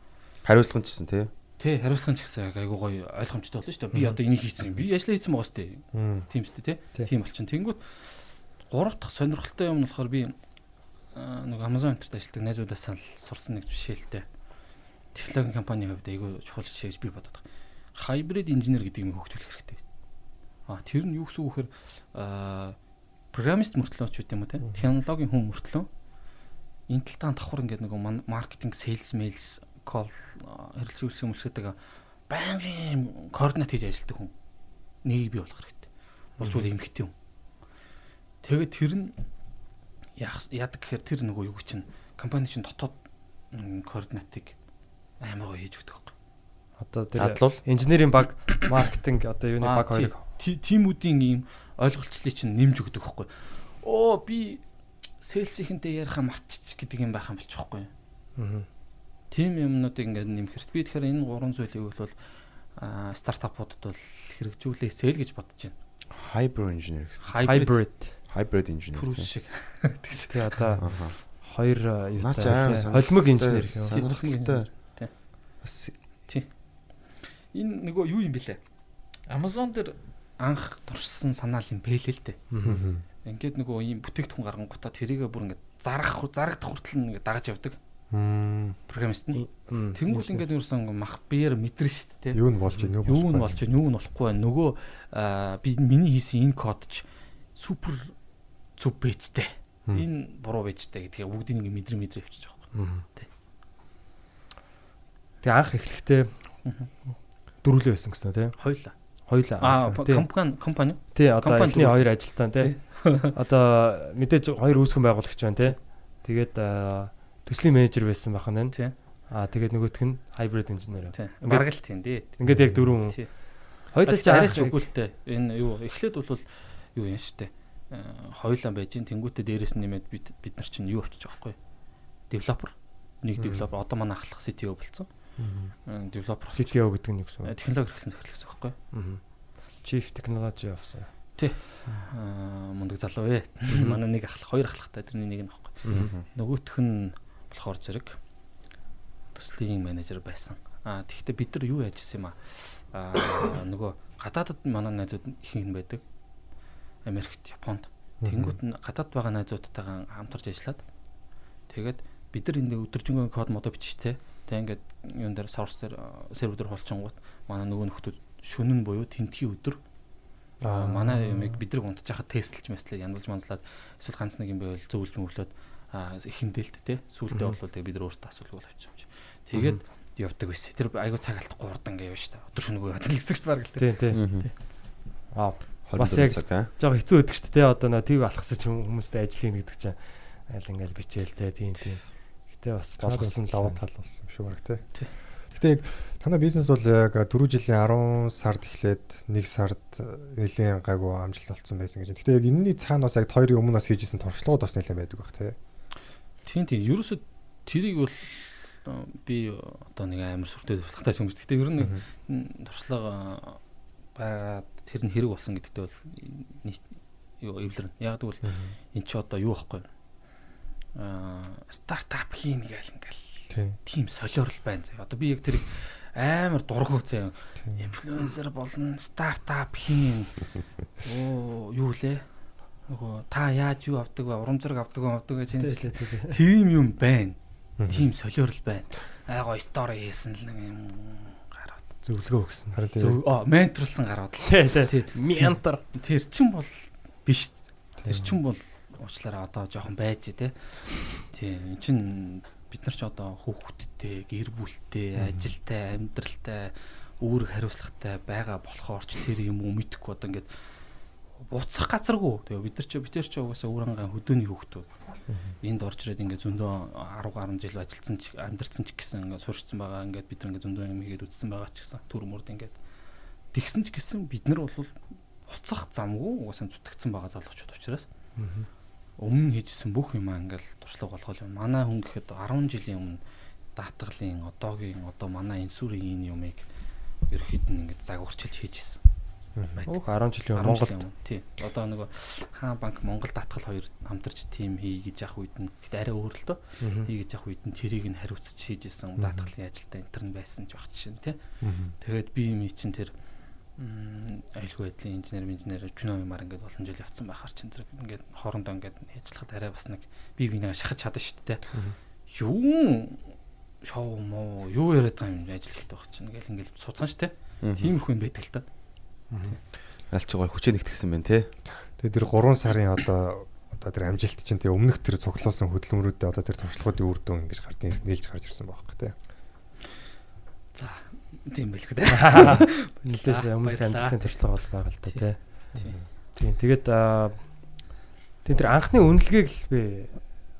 Хариуцлага ч гэсэн тий. Тэ хариуцлага ч гэсэн айгуу гоё ойлгомжтой болно шүү дээ. Би одоо энийг хийсэн. Би ажиллаа хийсэн байгаа сте. Тийм үстэй тий. Тий. Тийм болчин. Тэнгүүт гурав дахь сонирхолтой юм нь болохоор би аа, нэг Amazon энтерт ажилладаг найзуудаасаа л сурсан нэг жишээлтэй. Технологийн компанийн хувьд айгуу чухал жишээ гэж би бодод байгаа. Hybrid engineer гэдэг юм хөгжүүлэх хэрэгтэй. А тэр нь юу гэсэн үг вэхээр аа программист мөртлөө ч үт юм уу те. Технологийн хүн мөртлөө энэ талтаа давхар ингээд нэг маркетинг, sales, mails, call хэрэгжүүлсэн юм шиг байнгын координат хийж ажилладаг хүн. Нэгийг бий болох хэрэгтэй. Болж бол эмхтэй хүн. Тэгээд тэр нь яах яадаг гэхээр тэр нөгөө юу чинь компани чинь дотоод координатыг гоё хийж өгдөг байхгүй. Одоо тэр инженерийн баг, маркетинг одоо юуны баг хоёрыг Тимүүдийн ийм ойлголцлыг чинь нэмж өгдөг байхгүй. Оо би селсийнхэнтэй яриахаа мартчих гэдэг юм байх юм болчихгүй. Аа. Тим юмнуудыг ингээд нэмэхэрт би тэгэхээр энэ гурван зүйлийг бол стартапуудад бол хэрэгжүүлээсэй л гэж бодож байна. Hybrid engineer гэсэн. Hybrid. Hybrid engineer. Төрөс шиг. Тэгж. Тэгээ одоо хоёр юутай холимог инженер гэх юм. Сонирхолтой. Тий. Бас тий. Энэ нөгөө юу юм бэлээ? Amazon дээр анх туршсан санаал юм бэлээ л дээ. Аа. Ингээд нөгөө ийм бүтээгдэхүүн гаргангуудаа тэрийгэ бүр ингээд зарах зарагдах хүртэл ингээд дагаж явдаг программист нь. Тэнгүүл ингээд юусэн мах биеэр мэдэрнэ шүү дээ. Юу нь болж ийн юу нь болж байна, юу нь болохгүй байна. Нөгөө би миний хийсэн энэ код ч супер зүв бэжтэй. Энэ буруу бэжтэй гэдгийг бүгдийг ингээ мэдрэ мэдрэ авчиж байгаа байхгүй. Тий. Тэгээ анх эхлэхдээ дөрүлээ байсан гэсэн тий. Хоёлаа. Хоёлаа. Аа компани компани. Тий одоо эхний хоёр ажилтан тий. Одоо мэдээж хоёр үүсгэн байгуулагч байна тий. Тэгээд төслийн менежер байсан байх нь. Тий. Аа тэгээд нөгөөх нь hybrid engineer. Бараг л тийм дээ. Ингээд яг дөрөв Хоёлаа ч арайч арайч өгүүлтэй. Энэ юу эхлээд бол юу юм штэ. Хоёлаа байж ин тэнгуүтэ дээрээс нь нэмээд бид бид нар чинь юу байгаа байхгүй. Девелопер. Нэг девелопер одоо манай ахлах CTO болцсон. Девелопер CTO гэдэг нь юу гэсэн үг? технологи хэрэгсэн захирлах байхгүй. Chief Technology Officer. Аа мундаг залуу ээ. Манай нэг ахлах хоёр ахлахтай тэрний нэг нь байхгүй. Мгм. Нөгөөх нь болохоор зэрэг төслийн менежер байсан. Аа тэгвэл бид нар юу яажсэн юм аа? Нөгөө гадаадд манай найзууд ихэнх нь байдаг. Америкт, Японд. Тэнгүүд нь гадаад байгаа найзуудтайгаа хамтарч ажиллаад тэгээд бид нар энэ өдөржингөө код модо биччихтэй. Тэг ингээд юун дээр source дээр сервер дээр холчонгууд манай нөгөө нөхдүүд шөнө нь буюу тентгийн өдөр манай юмыг бидрэг унтж яхад тестлж мэслээ янзлж манзлаад эсвэл ганц нэг юм байвал зөвлөж мөвлөд аа ихэндээлт те сүултээ бол тэгээ бид нар өөрсдөө асуулгуул авчих юм чи. Тэгээд явдаг байсан. Тэр айгуу цаг алдахгүй урд ингээ явж та. Өдөр шөнөгүй явдаг гэсэн ч баг л те. Тий, тий. Мгм. Аа. 24 Бас яг- цаг аа. Жог хэцүү байдаг шүү дээ. Одоо нөө тв алхасаж хүм- хүмүүстэй ажиллах гэдэг чинь айл ингээл бичээлтэй тийм тийм. Гэтэ бас болгосон болгосон лаваа тал болсон юм шиг баг. Тий. Гэтэ яг танай бизнес бол яг 4 жилийн 10 сард эхлээд 1 сард нэлийн гайгүй амжилт олцсон байсан гэж. Гэтэ яг энэний цаана бас яг хоёрын өмнө бас хийжсэн туршлагууд бас нэлээд байдаг баг тий. Тийм тийм. Ерөөсө тэрийг бол э, би одоо нэг амар сүртэй тусахтай юм шүү. Гэтэ ер нь туршлага байгаад тэр нь хэрэг болсон гэдэгтээ бол нийт юу эвлэрнэ. Яг тэгвэл эн чи одоо юу байхгүй аа стартап хийн гээл ингээл Тий. тийм солиорл байна заяа. Одоо би яг тэрийг амар дургу заяа. Инфлюенсер болно, стартап хийн. Оо юу лээ? Нөгөө та яаж юу авдаг вэ? Урам зориг авдаг вэ? авдаг гэж энэ тийм юм байна. Тийм солиорл байна. Аа гоё стори хийсэн л юм гараад. зөвлөгөө өгсөн. Харин тий. Зөв аа менторлсон гараад л. Тий, тий. Тий. Ментор. Тэр чин бол биш. Тэр чин бол уучлаарай одоо жоохон байж те. Тий. Эн чин бид нар ч одоо хүүхэдтэй, гэр бүлтэй, ажилтай, амьдралтай, үүрэг хариуцлагатай байгаа болохоор ч тэр юм уу мэдхгүй одоо ингээд буцах газаргүй. Тэгээ бид нар ч бид нар ч угаасаа үүрэнгээ хөдөөний хүүхдүүд. Энд орж ирээд ингээд зөндөө 10 гаруй жил ажилласан ч амьдарсан ч гэсэн ингээд сурчсан байгаа. Ингээд бид нар ингээд зөндөө юм хийгээд үтсэн байгаа ч гэсэн төр мөрд ингээд тэгсэн ч гэсэн бид нар бол буцах замгүй угаасаа зүтгэцсэн байгаа залуучууд учраас өмнө хийжсэн бүх юм ингээл туршлага болгол юм. Манай хүн гэхэд 10 жилийн өмнө даатгалын одоогийн одоо манай инсүрийн энэ юмыг ерөөхдөө ингээд загварчилж хийжсэн. Уг 10 жилийн 10 өмнө Монголд тий. Одоо нөгөө хаан банк Монгол даатгал хоёр хамтарч тим хий гэж явах үед нь гэхдээ арай өөр л доо хий гэж явах үед нь тэрийг нь хариуцж хийжсэн даатгалын ажилтаа энтер нь байсан ч баг жишээ нь тий. Тэгээд би юм чинь тэр аюулгүй байдлын инженер инженер жүнөө юмар ингээд олон жил явцсан байхаар чинь зэрэг ингээд хоорондоо ингээд ажиллахад арай бас нэг би бинийгээ шахаж чадсан шүү дээ. Юу шоу мó юу яриад байгаа юм ажил ихтэй баг чинь ингээл ингээл суцгаан шүү дээ. Тиймэрхүү юм байдаг л та. Аль ч гой хүчээ нэгтгэсэн байна те. Тэгээ тэр 3 сарын одоо одоо тэр амжилт чинь тэгээ өмнөх тэр цуглуулсан хөдөлмөрүүдээ одоо тэр туршлагуудын үр дүн ингэж гард нийлж гарч ирсэн байхгүй тий. За тийм байлгүй дээ. нэлээс өмнөх амьдралын туршлага бол байгаа л та тий. Тийм. Тэгээд тийм тэр анхны үнэлгээг л би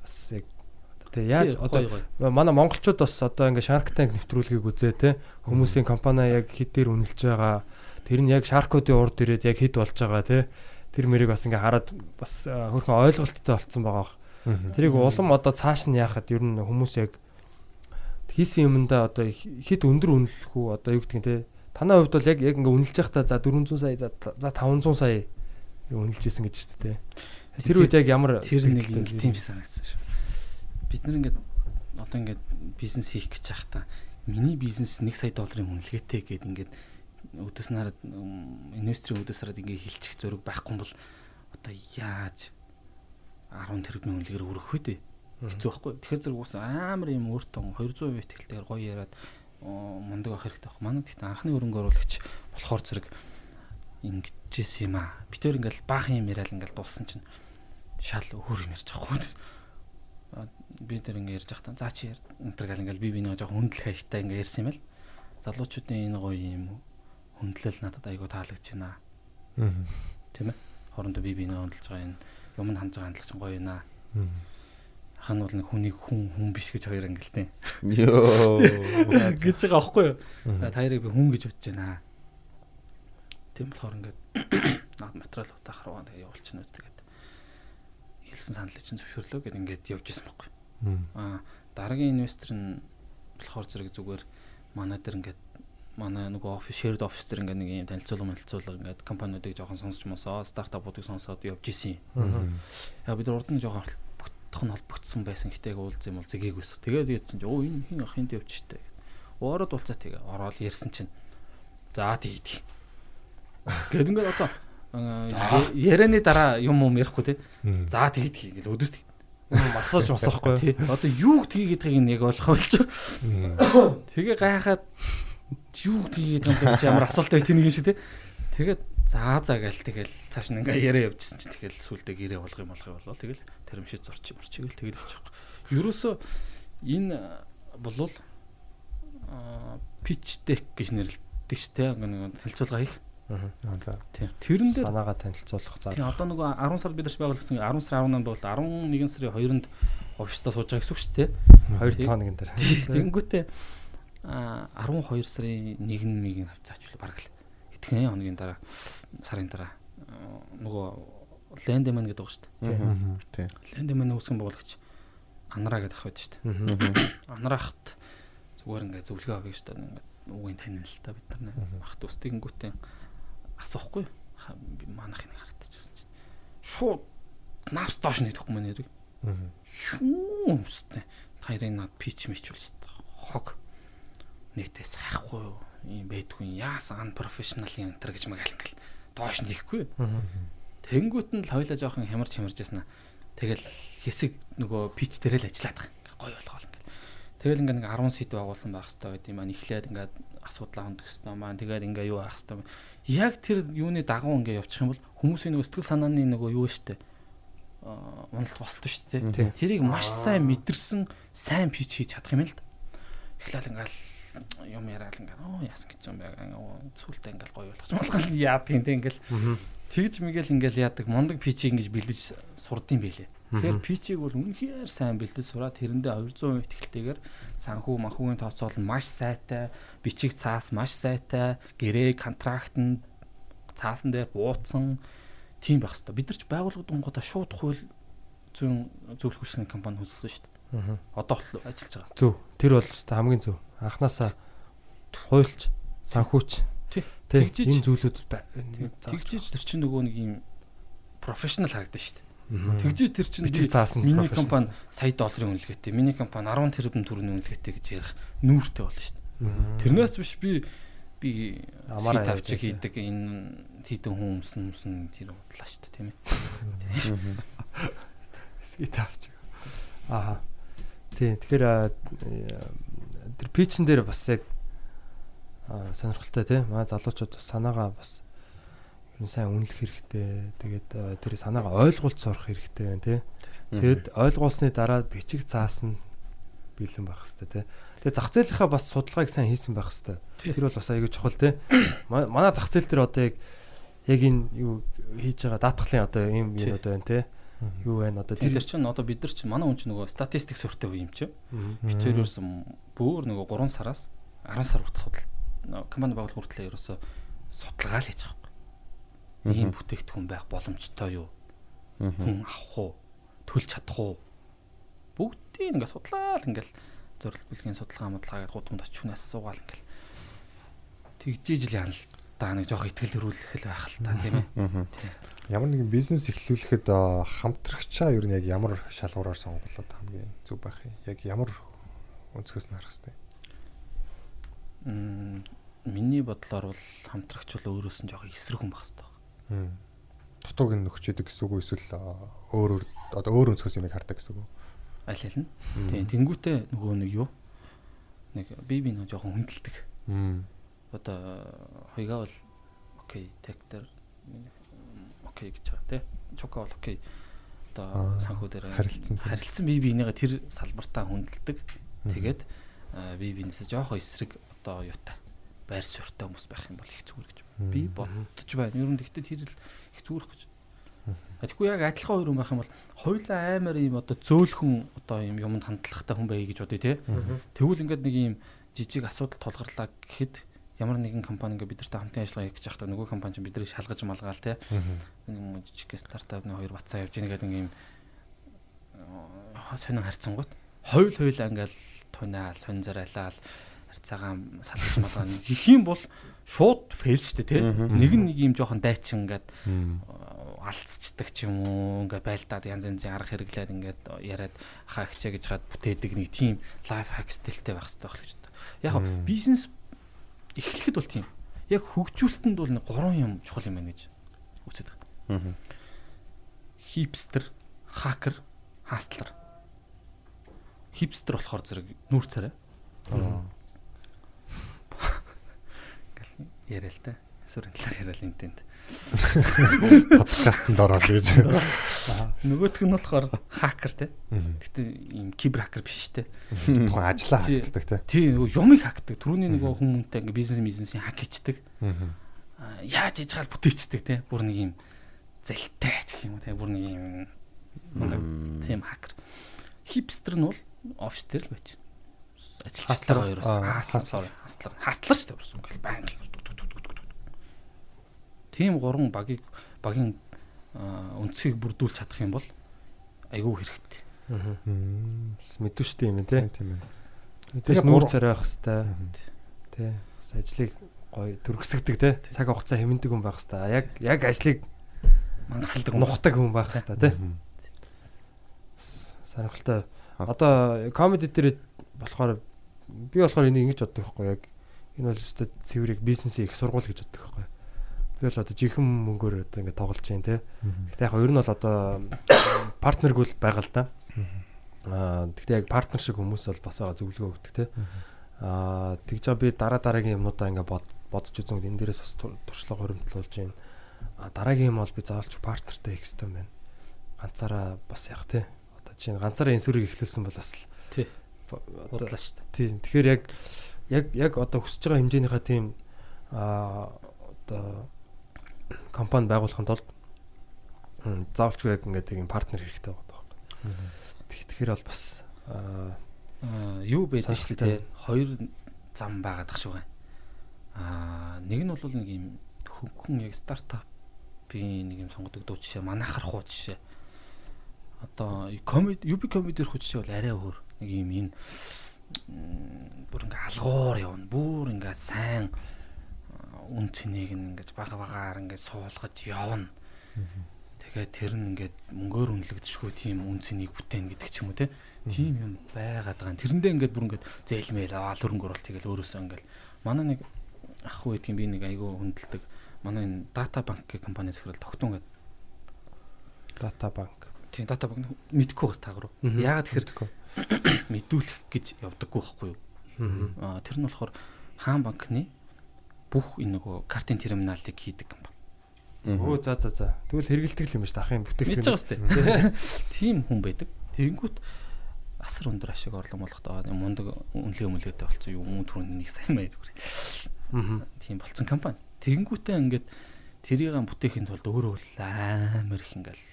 бас яг тий яаж Тий, одоо манай монголчууд бас одоо ингээ Shark Tank нэвтрүүлгийг үзээ те хүмүүсийн компани яг хэд дээр үнэлж байгаа тэр нь яг Shark-уудын урд ирээд яг хэд болж байгаа те тэр мэрийг бас ингээ хараад бас хөрхэн ойлголттой болцсон байгаа. Тэрийг улам одоо цааш нь яахад ер нь хүмүүс яг хийсэн юмдаа одоо хэд өндөр үнэлэх үү одоо юу гэдэг нь те танай хувьд бол яг яг ингээ үнэлж байхдаа за 400 сая за за 500 сая үнэлж исэн гэж шүү дээ те. Тэр үед яг ямар тэр нэг сэтгэлтэй ингэ тийм санагдсан шүү. Бид нар ингээд одоо ингээд бизнес хийх гэж байхдаа миний бизнес 1 сая долларын үнэлгээтэй гэдэг ингээд өдөөс м, инвесторын өдөөс хараад ингээд хилчих зөрөг байхгүй бол одоо яаж 10 тэрбум үнэлгээр өргөх вэ дээ. Хэцүү байхгүй. Тэгэхээр зэрэг ус амар юм өөртөө 200% ихтэйгээр гоё яриад мундаг ах хэрэгтэй байхгүй. Манай гэхдээ анхны өрөнгө оруулагч болохоор зэрэг ингэжсэн юм аа. Би тэр ингээл баахан юм яриад ингээл дууссан чинь шал өөр юм ярьж хүмүүс. Би тэр ингээ ярьж байхдаа заа чи гал ингээл би би нэг жоохон хөндлөх хаягтай ингээ ярьсан юм л. Залуучуудын энэ гоё юм хөндлөл надад айгуу таалагдж байна. Аа. Тийм ээ. Хоорондоо би би нэг хөндлөж байгаа энэ юм хандж байгаа хандлага чинь гоё байна. Хан бол нэг хүнийг хүн хүн биш гэж хоёр ангилтیں۔ Йоо. гэж байгаа аахгүй юу? Мгм. Таярыг би хүн гэж бодож байна. Тийм болохоор ингээд наад материал удаа харваа тэгээ явуулчихна үз тэгээд хэлсэн саналыг чинь зөвшөөрлөө гэд ингээд явж исэн байхгүй. Аа дараагийн инвестор нь болохоор зэрэг зүгээр манай дээр ингээд манай нөгөө офис shared office дээр ингээд нэг юм танилцуулга танилцуулга ингээд компаниудыг жоохон сонсч мосоо стартапуудыг сонсоод явж исэн. Яа бид урд нь жоохон холбогдох нь холбогдсон байсан гэтээ уулз юм бол зэгээс. Тэгээд яатсан чи оо энэ хин ах энд явж штэ. Ороод уулзаа тэгээ ороод ярьсан чинь за тийд. Гэт ингээд одоо аа, ярианы дараа юм юм ярихгүй те. За тийд гэл өдөөс тийд. Масаж масахгүй. Тий. Одоо юу тийгээд байгааг нь яг ойлгох болж. Тэгээ гайхаад юу тийгээд байгаа юм бэ? ямар асуулт бай тэнийг юм шиг те. Тэгээд заа заа гээл тэгэл цааш нь ингээ яриа явжсэн чинь тэгэл сүулдэ гэрээ болгох юм болгох болоо тэгэл тэрэмшээ зурчих мурчихэл тэгэл явчих. Ерөөсө энэ болвол pitch deck гэж нэрлэдэг ч те нэг хэлцүүлга хийх. Аа за. Тийм. Тэрэн дээр санаагаа танилцуулах за. Тийм одоо нөгөө 10 сард бид нар байгуулсан 10 сар 18 бол 11 сарын 2-нд оффистаа сууж байгаа гэсэн үг шүү дээ. Хоёр Тий. цааныг энэ дээр. Тэнгүүтээ а 12 сарын 1-ний хавцаач л бараг л итгэн хоногийн дараа сарын дараа нөгөө лендеман гэдэг байгаа шүү дээ. Мгм. Тий. Лендеман үүсгэн байгуулагч анараа гэдэг ах байдаг шүү дээ. Анараахт зүгээр ингээ зөвлөгөө авъя шүү дээ. Ингээ үгийн танил л та бид нар ах төс тэгэнгүүтээ асуухгүй манах нэг харагдчихсан чинь шууд навс доош нэгдэхгүй мэн нэрийг Мгм. Шүүм өстэй. Таарын над пич мич үлстэй. Хог. Нэтээс хайхгүй юу? Ийм байдгүй. Яасан unprofessional юм энэ гэж магаал ингээл доош нь хийхгүй. Тэнгүүт нь л хоёлаа жоохон хямарч яснаа. Тэгэл хэсэг нөгөө пич дээр л ажиллаад байгаа. Гоё болгоол ингээл. Тэгэл ингээ нэг 10 сет байгуулсан байх хэрэгтэй байт юм аа. Эхлээд ингээд асуудлаа хөндөх хэрэгтэй маань. Тэгээд ингээ юу авах хэрэгтэй. Яг тэр юуны дагуу ингээ явчих юм бол хүмүүсийн нөгөө сэтгэл санааны нөгөө юу штэ аа уналт босолт шүү дээ. Тэрийг маш сайн мэдэрсэн сайн пич хийж чадах юм л да. Эхлээл ингээл юм яриад ингээл оо яасан гэж юм бэ. Сүултээ ингээл гоё болгож болгоо яадаг юм те ингээл тэгж мэгэл ингээл яадаг мундаг пичийг ингэж бэлдэж сурдсан байлээ. Тэгэхээр пичийг бол үнэхээр сайн бэлдэж сураад тэрэндээ 200% ихтэйгээр санхүү манхүүгийн тооцоол нь маш сайтай, бичиг цаас маш сайтай, гэрээ контракт нь цаасан дээр бууцсан тийм байх хэвээр. Бид нар ч байгууллагууд онгодоо шууд хууль зүүн зөвлөх хүчний компани хөссөн шүү дээ. Одоо бол ажиллаж байгаа. Зөв. Тэр бол өстой хамгийн зөв. Анханасаа хуульч, санхүүч. Тий. Тэг Тэгжиж- энэ зүйлүүд Тэгжиж тэр чинь нөгөө нэг юм профешнл харагдаж. Мгм. Тэгжиж тэр чинь Бичиг би- цаасан Миний компани сая долларын үнэлгээтэй, миний компани 10 тэрбум төгрөгийн үнэлгээтэй гэж ярих нүүртэй болно шүү дээ. Тэрнээс биш би би авчиг явж хийдэг энэ хийдэн хүн өмсөн өмсөн тэр бодлаа шүү дээ тийм ээ. Скит авч. Аа. Тий. Тэгэхээр тэр пичэн дээр бас яг сонирхолтой тий. Маа залуучууд бас санаагаа бас ер нь сайн үнэлэх хэрэгтэй. Тэгээд тэр санаагаа ойлгуулж сурах хэрэгтэй байна тий. Тэгэд ойлгуулсны дараа бичиг заасан бэлэн байх хэрэгтэй тий. Тэгээд зах зээлийнхаа бас судалгааг сайн хийсэн байх. Тий. Тэр бол бас аягүй чухал. Ма- Манай зах зээл дээр одоо яг яг энэ юу хийж байгаа даатгалын одоо ийм Тий. юмуд байна тий. Юу байна одоо Тэр чинь одоо бид нар чинь манай хүн чинь нөгөө статистик суртай үе юм чи. Би тэр ерөөсөн бүр нөгөө 3 сараас 10 сар хүртэл судал компани байгуулах хүртэл ерөөсө судалгаа л хийж байгаа юм. Ийм бүтээгдэхүүн байх боломжтой юу? Хүн авах уу? Төлж чадах уу? Бүгдийг ингээд судлаа л ингээд зорилт бүлгийн судалгаа модлага гэдэг гудамд очих хүнээс суугаал ингээд тэгжиж л яана л да нэг жоох ихтгэл төрүүлэх л байх л та тийм ээ. Ямар нэгэн бизнес эхлүүлэхэд аа, хамтрагчаа ер нь яг ямар шалгуураар сонголоод хамгийн зөв байх юм? Яг ямар өнцгөөс нь харах хэрэгтэй? Мм, Миний бодлоор бол хамтрагч бол өөрөөс нь жоох эсрэг хүн байх хэрэгтэй. Мм. Дутууг нь нөхчөдөг гэсэн үг эсвэл өөр өөр одоо өөр өнцгөөс юм хардаг гэсэн үг? Аль аль нь. Тийм тэнгуүтээ нөгөө нэг юу? Нэг би би нэг жоохон хүндэлдэг. Одоо хоёгаа бол окей, тектер окей гэж байгаа тий. Чука бол окей. Одоо санхүү дээр харилцсан харилцсан бие биенийгээ тэр салбартаа хүндэлдэг. Тэгээд бие биенээсээ жоохоо эсрэг одоо юутай байр суурьтай хүмүүс байх юм бол их зүгээр гэж би бодож байна. Ер нь гэхдээ тэр л их зүгээр гэж. Тэгэхгүй яг адилхан хоёр хүн байх юм бол хоёулаа амар юм одоо зөөлхөн одоо юм юмд хандлагатай хүн байе гэж бодъё те. Тэгвэл ингээд нэг юм жижиг асуудал тулгарлаа гэхэд ямар нэгэн компани ингээд бидэртэй хамтын ажиллагаа хийх гэж байхдаа нөгөө компани ч биднийг шалгаж малгаал те. Нэг жижиг стартапны хоёр бацаа явж байгаа гэдэг нэг юм. Аа, сонин харьцангууд хоёул хоёулаа ингээд тунаал сонин зарайлал харьцаагаа салгаж малгаал. Их юм бол шууд фейл штэ те. Нэг нэг юм жоохон дайчин ингээд алцчдаг ч юм уу ингээ байлдаад янз янзын арга хэрэглээд ингээд яриад хаа хичээ гэж хаад бүтээдэг нэг тийм лайф хак стилтэй байх хэрэгтэй байх гэж байна. Яг бизнес эхлэхэд бол тийм. Яг хөгжүүлэлтэнд бол нэг гурван юм чухал юм байна гэж үздэг. Аа. Хипстер, хакер, хастлер. Хипстер болохоор зэрэг нүүр царай. Ингээл яриа л та. Сүрэн талаар яриа л энтэнд. Подкастт ороод гэж. Нөгөөх нь болохоор хакер те. Гэтэ ийм кибер хакер биш те. Тухайн ажлаа Тий. хатдаг тий. Тий нөгөө юмыг хакдаг. Түрүүний нөгөө хүмүүнтэй ингээ бизнес бизнесийн хак. Аа, Яаж хийж хаал бүтээчдэг те. Бүр нэг юм залтай гэх юм уу те. Бүр нэг юм мундаг тийм хакер. Хипстер нь бол офис дээр л байж. Ажилчтай хоёроос Аа, хастлар хастлар хастлар шүү дээ. Бүрс ингээл банк. Тийм гурван багийг багийн аа, өнцгийг бүрдүүлж чадах юм бол айгүй хэрэгтэй. Мэдвэ штэ юм тий. Тийм ээ. Мэдээж нүүр царай байх хэвээр тий. Бас ажлыг гоё төрөсгдөг тий. Цаг хугацаа хэмндэг хүн байх хэвээр. Яг яг ажлыг Мангасалдаг нухдаг хүн байх хэвээр тий. Сонирхолтой. Одоо комеди дээр болохоор би болохоор энийг ингэж боддог байхгүй яг энэ бол өстой цэврийг бизнесийн их сургууль гэж боддог байхгүй. Бол одоо жинхэнэ мөнгөөр одоо ингэ тоглож जैन тий. Гэтэ яг ер нь бол одоо партнергүй байгаа л да. Аа тэгтээ яг партнер шиг хүмүүс бол бас байгаа зөвлөгөө өгдөг тий. Аа тэгж байгаа би дараа дараагийн юмнуудаа ингээ бод бодож үзэн энэ дээрээс бас тур- туршлага хуримтлуулж байна. А дараагийн юм бол би заавалч партнертай хийх хэрэгтэй байна. Ганцаараа бас яг тий. Одоо чинь ганцаараа инсүрийг эхлүүлсэн бол бас л Тий. Бо- одоо Бодлоо шүү дээ. тий. Тэгэхээр яг яг яг одоо хүсэж байгаа хэмжээнийхээ тийм а одоо компани байгуулахын тулд заавалчгүй яг ингээд тийм партнер хэрэгтэй байгаа байхгүй. Тэг- Тэгэхээр бол бас юу байдаг шүү дээ. Хоёр зам байгаад ах шүү гай. Аа, нэг нь бол нэг юм хөнгөн яг стартапын нэг юм сонгодог дуу жишээ, манахар хуу жишээ. Одоо комеди, UB комедир хуу жишээ бол арай өөр. Нэг юм энэ бүр ингээ алгуур явна. Бүр ингээ сайн үн цэнийг нь ингээ бага багаар ингээ суулгаж явна. Тэгээд тэр нь ингээд мөнгөөр үнэлэгдэшгүй тийм үн цэнийг бүтээн гэдэг ч юм уу те. Тийм юм байгаад байгаа. Тэрэндээ ингээд бүр ингээд зээлмэл аваа хөрөнгө оруулалт тэгэл өөрөөсөө ингээд манай нэг ах уу гэдгийг би нэг айгүй хүндэлдэг. Манай энэ дата банк гэх компани захирал тогтун гэдэг. дата банк. Тийм дата банк мэдхгүй бас таагаар. Мгм. Яагаад тэгэхээр мэдүүлэх гэж явдаггүй байхгүй юу? Аа тэр нь болохоор хаан банкны бүх энэ нөгөө картын терминалыг хийдэг компани. Өө за за за. Тэгвэл хэрэгэлдэг юм ба ш дахын Мэдж бүтээгдэхүүн. байгаа сте. Тийм хүн байдаг. Тэгэнгүүт асар өндөр ашиг орлого молгодоо мундаг үнэлгээ өмөлгөөтэй болсон юм уу түрүүнд нэг сайн бай зүгээр. Аа. Тийм болцсон компани. Тэгэнгүүтээ ингээд тэрийг бүтээхийн тулд өөрөө амар их ингээл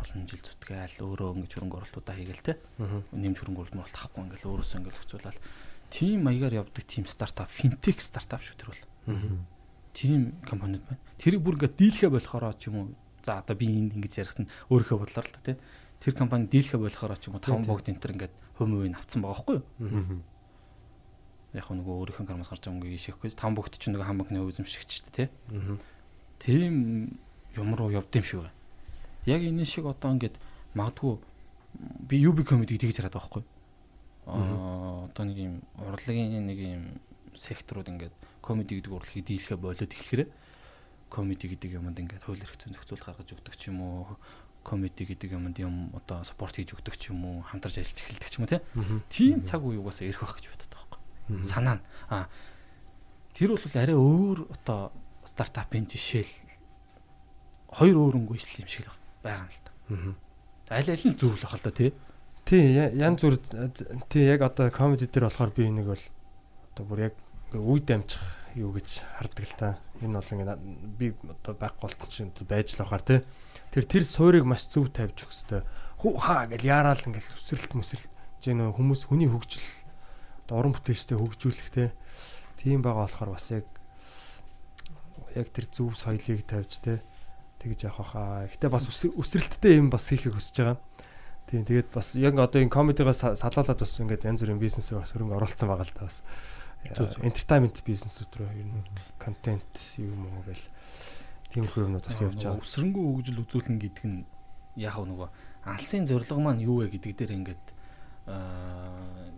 олон жил зүтгээл өөрөө ингээд хөрөнгө оруулалтуудаа хийгээл те. Аа. Нэмж хөрөнгө оруулалт авахгүй ингээл өөрөөсөө ингээл зохицуулаад тийм маягаар явдаг тийм стартап, финтек стартап шүү тэр бол. тийм компаниуд байна. Тэрийг бүр ингээд дийлхэ болохоор ч юм уу. За одоо би энд ингэж ярихт нь өөрийнхөө бодлоор л та тий. Тэр компани дийлхэ болохоор ч юм уу таван богд энтер ингээд хүмүүвийг авцсан байгаа байхгүй юу? Яг нөгөө өөрийнхөө кармаас гарч байгаа мөнгөийг ишэхгүй. Таван богд ч нөгөө хам банкны эзэмшигчтэй тий. Аа. Тийм юм руу явд юм шиг байна. Яг энэ шиг одоо ингээд магадгүй би UB comedy тэгж хараад байгаа байхгүй юу? Одоо нэг юм урлагийн нэг юм секторууд ингээд комеди гэдэг урлагийг дийлхэ болоод эхлэхээр комеди гэдэг юмд ингээд хууль эрх зүйн зохицуул гаргаж өгдөг ч юм уу комеди гэдэг юмд юм одоо спорт хийж өгдөг ч юм уу хамтарч ажиллаж эхэлдэг ч юм уу тийм цаг үе угаасаа ирэх байх гэж бодод байгаа байхгүй. Санаа нь. А Тэр бол арай өөр одоо стартапын жишээл. Хоёр өөр өнгө ижил юм шиг л байгаа юм л та. Аа. Аль аль нь зөв л бахал та тий. Тий, янз бүр тий яг одоо комеди дээр болохоор би энийг бол одоо бүр яг ингээ үе дамжих юу гэж хардаг л та. Энэ бол ингээ би одоо байхгүй болт чинь байж л ахаар тий. Тэр тэр суурийг маш зөв тавьж өгөх хэвээр. Хүү хаа гэл яараал ингээл өсрэлт мөсрэлт жин хүмүүс хүний хөгжил одоо уран бүтээлчтэй хөгжүүлэх тий. Тийм байгаа болохоор бас яг яг тэр зөв соёлыг тавьж тий. Тэгж явах хаа. Гэтэ бас өср- өсрэлттэй юм бас хийхийг хүсэж байгаа. Тийм тэгээд бас яг одоо энэ комедигоос са- салаалаад бас ингээд янз бүрийн бизнесээ бас хөрөнгө оруулсан байгаа л та бас. Зөв. Entertainment бизнесүүд рүү ер нь контент юм уу гэл тиймэрхүү юмнууд бас явж байгаа. Өсрөнгөө хөгжил үзүүлнэ гэдэг нь яг нөгөө алсын зорилго маань юу вэ гэдэг дээр ингээд аа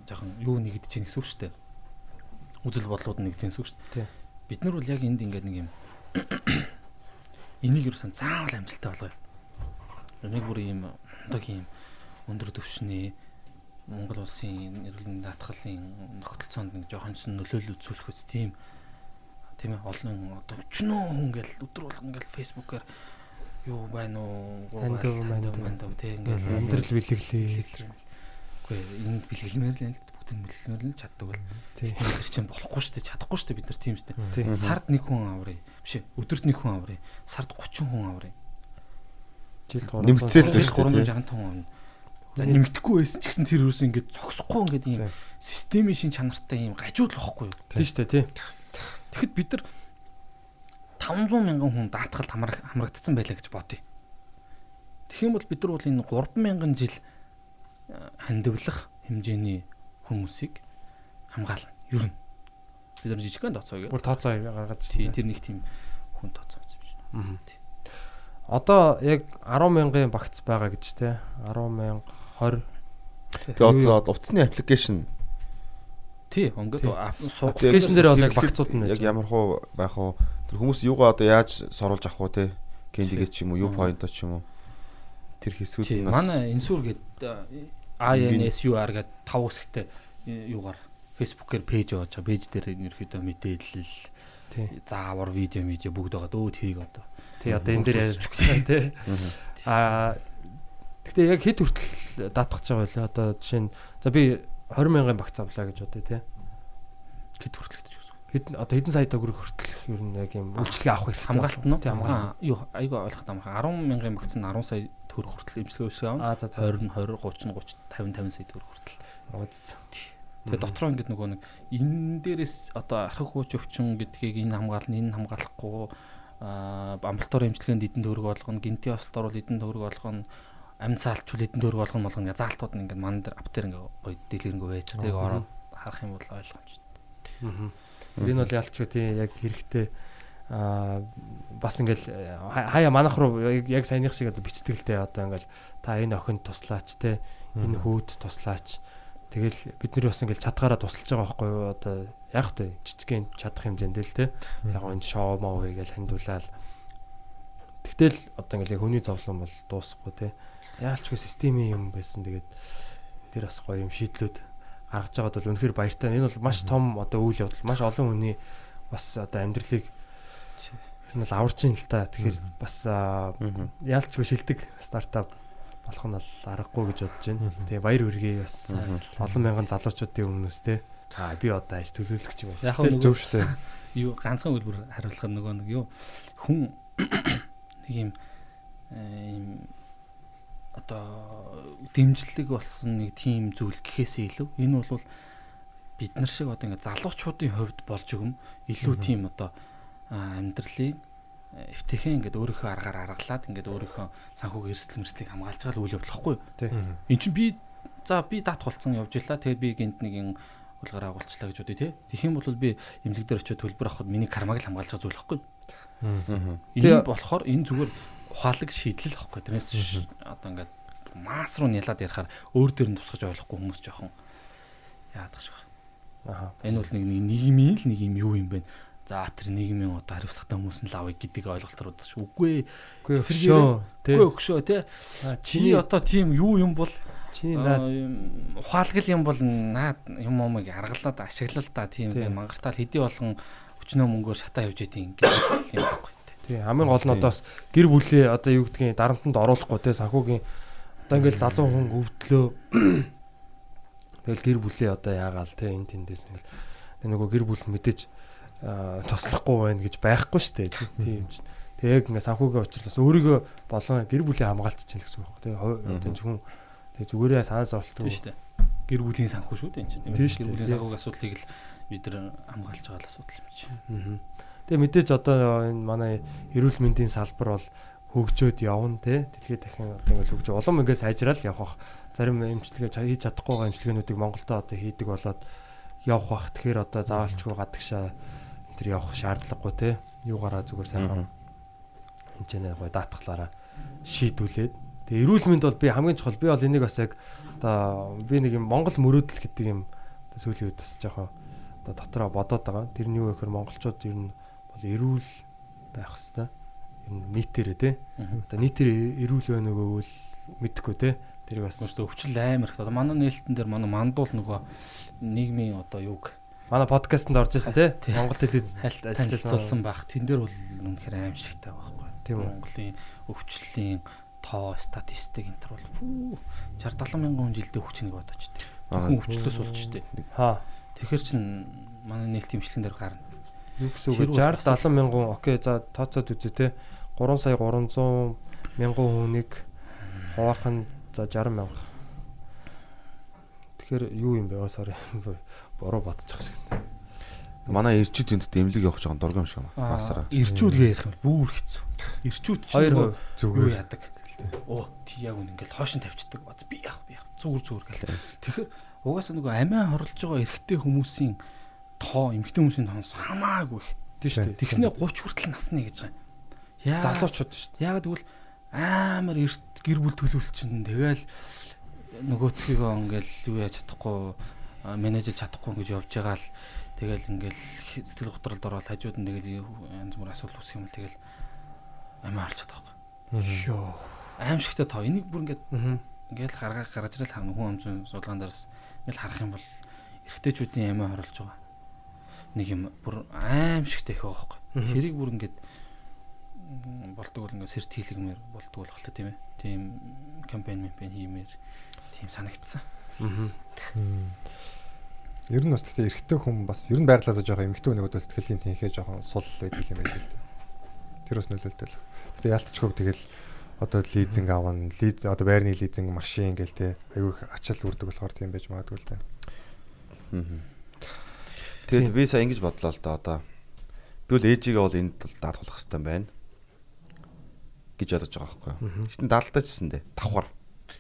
жоохон юу нэгдэж ийн гэсэн үг шүү дээ. Үзэл бодлууд нэгдэж ийн гэсэн үг шүү дээ. Бид нар бол яг энд ингээд нэг юм энийг юусан заавал амжилттай болгоё. Энийг бүр ийм одоогийн өндөр түвшний Монгол улсын эрүүл даатгалын нөхцөлцөөнд нэг жоохон ч нөлөөлөл үзүүлэх үс тийм. Тийм ээ олон одоо өчнөө хүн ингээл өдөр болго ингээл фэйсбүүкээр юу байна уу? Хандив, мандив. мандав тийм ингээл Амьдрал бэлэглээ. Үгүй энд бэлгэлмээр л бүгд нь бэлгэлмээр л чаддаг бол Тий. тийм нар чинь болохгүй шүү дээ чадахгүй шүү дээ бид нар тийм шүү дээ. Сард нэг хүн аврыг. Биш өдөрт нэг хүн аврыг. Сард 30 хүн аврыг. Жилд Нэмэгцээл л Жилд шүү дээ, 365 хүн авна За нэмэгдэхгүй байсан ч гэсэн тэр юус ингээд зогсохгүй ингээд ийм системийн шин чанартай ийм гажууд л واخгүй юу. Тийм шүү дээ тий. Тэгэхэд бид нар 500 мянган хүн даатгал хамрагдсан байлаа гэж бодъё. Тэгэх юм бол бид нар бол энэ 30000 жил э, хандивлах хэмжээний хүмүүсийг хамгаална. Юу нь бид нар жижигхэн тооцоо гэдэг. Бүр тооцоо гаргаад тий тэр нэг тийм хүн тооцоо гэж байна. Аа. Одоо яг 10 мянган багц байгаа гэж те 10 мянга 20 Тэгээ одоо утасны аппликейшн Тий, суу Application дээр бол яг багцууд нь яг ямар хуу байх уу тэр хүмүүс юугаа одоо яаж соруулж авах уу те кендигээ ч юм уу юу point ч юм уу тэр хэсгүүд нь бас манай инсүр гэдэг INSUR гэдэг тав хэсэгтэй э, юугаар Facebook-ээр пэйж яваад байгаа. Пэйж дээр ерөөхдөө мэдээлэл, тий. заавар видео, видео бүгд байгаа. Өө тийг одоо. Тий одоо энэ дээр яаж тий. Мгм. Аа Гэтэ яг хэд хүртэл даатгах байгаа вэ? Одоо жишээ нь за би 20 мянган багц авлаа гэж бодъё те. Хэд хүртэлгдэж үзв. Хэд одоо хэдэн сая төгрөг хүртэл ер нь яг юм үйлчлэгээ авах хэрэгтэй. Хамгаалт нь уу? Тий хамгаалт. Аа, Юу, айгүй ойлгох амархан. 10 мянган багц нь 10 сая төгрөг хүртэл имчилгээ үүсгэж авна. Аа за за. 20 нь 20, 30 нь 30, 50, 50 сая төгрөг хүртэл. Тэгээ дотроо ингээд нөгөө нэг энэ дээрээс одоо архив хууч өвчин гэдгийг энэ хамгаална, энэ хамгаалахгүй аа амбулаторын имчилгээнд эдэн төгрөг болгоно, гинти осолт орвол эдэн төгрөг болгоно, амьд саалчвал эдэн төгрөг болгоно болгоно ингээ заалтууд нь ингээд ман дээр ап дээр ингээ гоё дэлгэрэнгүй байж. Тэрийг ороод харах юм бол ойлгомжтой. Аа. Энэ бол ялчгүй тий яг хэрэгтэй. Аа бас ингээл э, хаяа манах руу яг- саяных шиг те одоо ингээл та энэ охинд туслаач те энэ хүүд туслаач. Тэгэл бид нар бас ингээл чадгаараа тусалж байгаа байхгүй юу? Одоо яг тэ жижигхэн чадах хэмжээнд л те. Яг энэ шоу моо хийгээл хандуулаад. Тэгтэл одоо ингээл хүний зовлон бол дуусахгүй те яалчгүй системийн юм байсан тэгээд тэр бас гоё юм шийдлүүд гаргаж байгаад бол үнэхээр баяртай. Энэ бол маш том одоо үйл явдал. Маш олон хүний бас одоо амьдралыг энэ бол аварч ин л та. Тэгэхээр бас яалчгүй шилдэг стартап болох нь бол аргагүй гэж бодож байна. Тэгээ баяр хүргэе бас олон мянган залуучуудын өмнөөс те. Аа би одоо аж төлөөлөгч юм байна. Яг нь зөв шүү дээ. юу ганцхан хэлбэр хариулах нөгөө нэг юу хүн нэг юм э, ийм одоо дэмжлэг болсон нэг тийм зүйл гэхээсээ илүү энэ бол бид нар шиг одоо ингээ залуучуудын хувьд болж өгөм илүү тийм одоо амьдралын э, эвтэхэн ингээд өөрийнхөө аргаар аргалаад ингээд өөрийнхөө санхүүгийн эрсдэл мэрслийг хамгаалж байгаа л үйл явдал واخгүй. Энд чинь би за би даатгуулсан явж илаа. Тэгээ би гинт нэг юм хулгаараа агуулчлаа гэж үдэ тий. Тэгэх юм бол би эмнэлэг дээр очиод төлбөр авахд миний кармаг л хамгаалж байгаа зүйл واخгүй. Энэ болохоор энэ зүгээр ухаалаг шийдэл واخхой. Тэрнээс одоо ингээд масс руу нялаад ярихаар өөр дээр нь тусгаж ойлгохгүй хүмүүс жоохон яадах шиг байна. Аа. Энэ бол нэг нийгмийн л нэг юм юу юм бэ? За тэр нийгмийн одоо хариуцлагатай хүмүүс нь л авъя гэдэг ойлголт руу дэж үгүй. Эсэргээр үгүй өгшөө тий. Чиний одоо тийм юу юм бол чиний э, наад ухаалаг юм бол наад юм омыг аргалаад ашиглал та тийм мангартаал хэдий болгон өчнөө мөнгөөр шатаа явж идэв ингээд юм байхгүй. Тий хамгийн гол нь одоо бас гэр бүлээ одоо юу гэдгийг дарамтанд оруулахгүй те санхүүгийн одоо ингээл залуу хүн өвдлөө тэгэл гэр бүлээ одоо яагаал те энэ тэндээс ингээл нөгөө гэр бүл мэдээж аа, туслахгүй байна гэж байхгүй шүү дээ тийм ч. Тэг яг ингээ санхүүгийн учраас өөрийгөө болон гэр бүлийн хамгаалт чинь л гэсэн үг байхгүй те. Одоо энэ хүн тэг зүгээрээ санаа зовлтгүй шүү дээ. Гэр бүлийн санхүү шүү дээ энэ чинь. Гэр бүлийн санхүүгийн асуудлыг л бид нар хамгаалж байгаа л асуудал юм чинь. Аа. Тэгээ мэдээж одоо энэ манай эрүүл мэндийн салбар бол хөгжөөд явна те. Дэлхийд дахин одоо ингээл хөгжөө улам ингээс сайжрал явах бах. Зарим эмчилгээ хийж чадахгүй байгаа эмчилгээнүүдийг Монголдо одоо хийдэг болоод явах бах. Тэгэхээр одоо заавалчгүй гадагшаа төр явах шаардлагагүй те. Юугаараа зүгээр сайхан хэмжээний гой даатгалаараа шийдүүлээд. Тэгээ эрүүл мэнд бол би хамгийн чухал би бол энийг бас яг одоо би нэг юм Монгол мөрөөдөл гэдэг юм сүүлийн үед бас жоохон одоо дотроо бодоод байгаа. Тэр нь юу вэ гэхээр монголчууд ер нь эрүүл байх хэвээр. Нь нийтээрээ те. Одоо нийтээр эрүүл байна уу гэвэл мэдэхгүй те. Тэрийг бас өвчл амар их. Одоо манай нээлтэн дээр манай мандуул нөгөө нийгмийн одоо юг манай подкастт орж ирсэн. Тий. Монгол телевиз хальт ажилласан. танилцуулсан байх. Тэн дээр бол үнэхээр аимшигтай байхгүй. Тийм. Монголын өвчлөлийн тоо статистик энэ төр бол пүү 60 70 мянган хүн жилдээ өвчнийг бодож. Аа. Зөвхөн өвчлөөс болж штэ. Хаа. Тэгэхээр чин манай нээлтийн имчилгэн дээр гарна. Юу гэсэн үг бол 60 70 мянган окей за тооцоод үзье те. 3 сая 300 мянган хүнийг хуваах нь за 60 мянга. Тэгэхээр юу юм бэ? Sorry. Бороо бодчих шиг. Манай ирчүүд энэ дэд эмнэлэг явах жоохон дургам шиг байна. Масараа. Ирчүүд гээ ярих юм бүр хэцүү. Ирчүүд чинь Хоёр нөгөө хувь. юу зүгээр яадаг. Оо тий яг үн ингээл хоошин тавьчихдаг. Бац би яах би яах. Зүгээр зүгээр гэл. Тэгэхээр угаасаа нөгөө амиа хорлож байгаа эрэгтэй хүмүүсийн тоо эмэгтэй хүмүүсийн тоос хамаагүй их. Тийм шүү дээ. Тэгснэ 30 хүртэл насны гэж байгаа. Яа залуучууд шүү дээ. Яагаад гэвэл амар эрт гэр бүл төлөвлөлчин тэгэл нөгөөтгийгөө ингээл юу яаж чадахгүй а, менежлж чадахгүй гэж явж байгаа л тэгэл ингээл сэтгэл готролд ороод хажууд нь тэгэл янз бүр асуудал үүсэх юм л тэгэл амиа харч чадах байхгүй. Йоо. Аимшигтай тоо энийг бүр ингээд ингээл гаргаа гаргаж ирэл харна хүн амзын судалгаан дээрс ингээл харах юм бол эрэгтэйчүүдийн амиа хорлож байгаа. Нэг юм бүр аимшигтай их байгаа байхгүй. Тэрийг бүр ингээд болдог бол ингээд сэрт хийлгмээр болдог болох л тийм ээ. Тийм кампайн кампайн хиймээр тийм санагдсан. Аа. Ер нь бас гэхдээ эрэгтэй хүн бас ер нь байглаасаа жоохон эмэгтэй хүнийг одоо сэтгэлийн тэнхээ жоохон сул байдаг юм байна л да. Тэр бас нөлөөлтөл. Гэтэ яалтчгүй тэгэл одоо лизинг авна, лиз одоо байрны лизинг машин гэл те аягүй их ачаал үрдэг болохоор тийм байж магадгүй л да. Мгм. Тэгээд би сая ингэж бодлоо л да одоо. Би бол ээжигээ бол энд бол даатгуулах хэрэгтэй байна гэж бодож байгаа байхгүй юу. Мгм. Гэтэ даалтайчсан дээ. Давхар.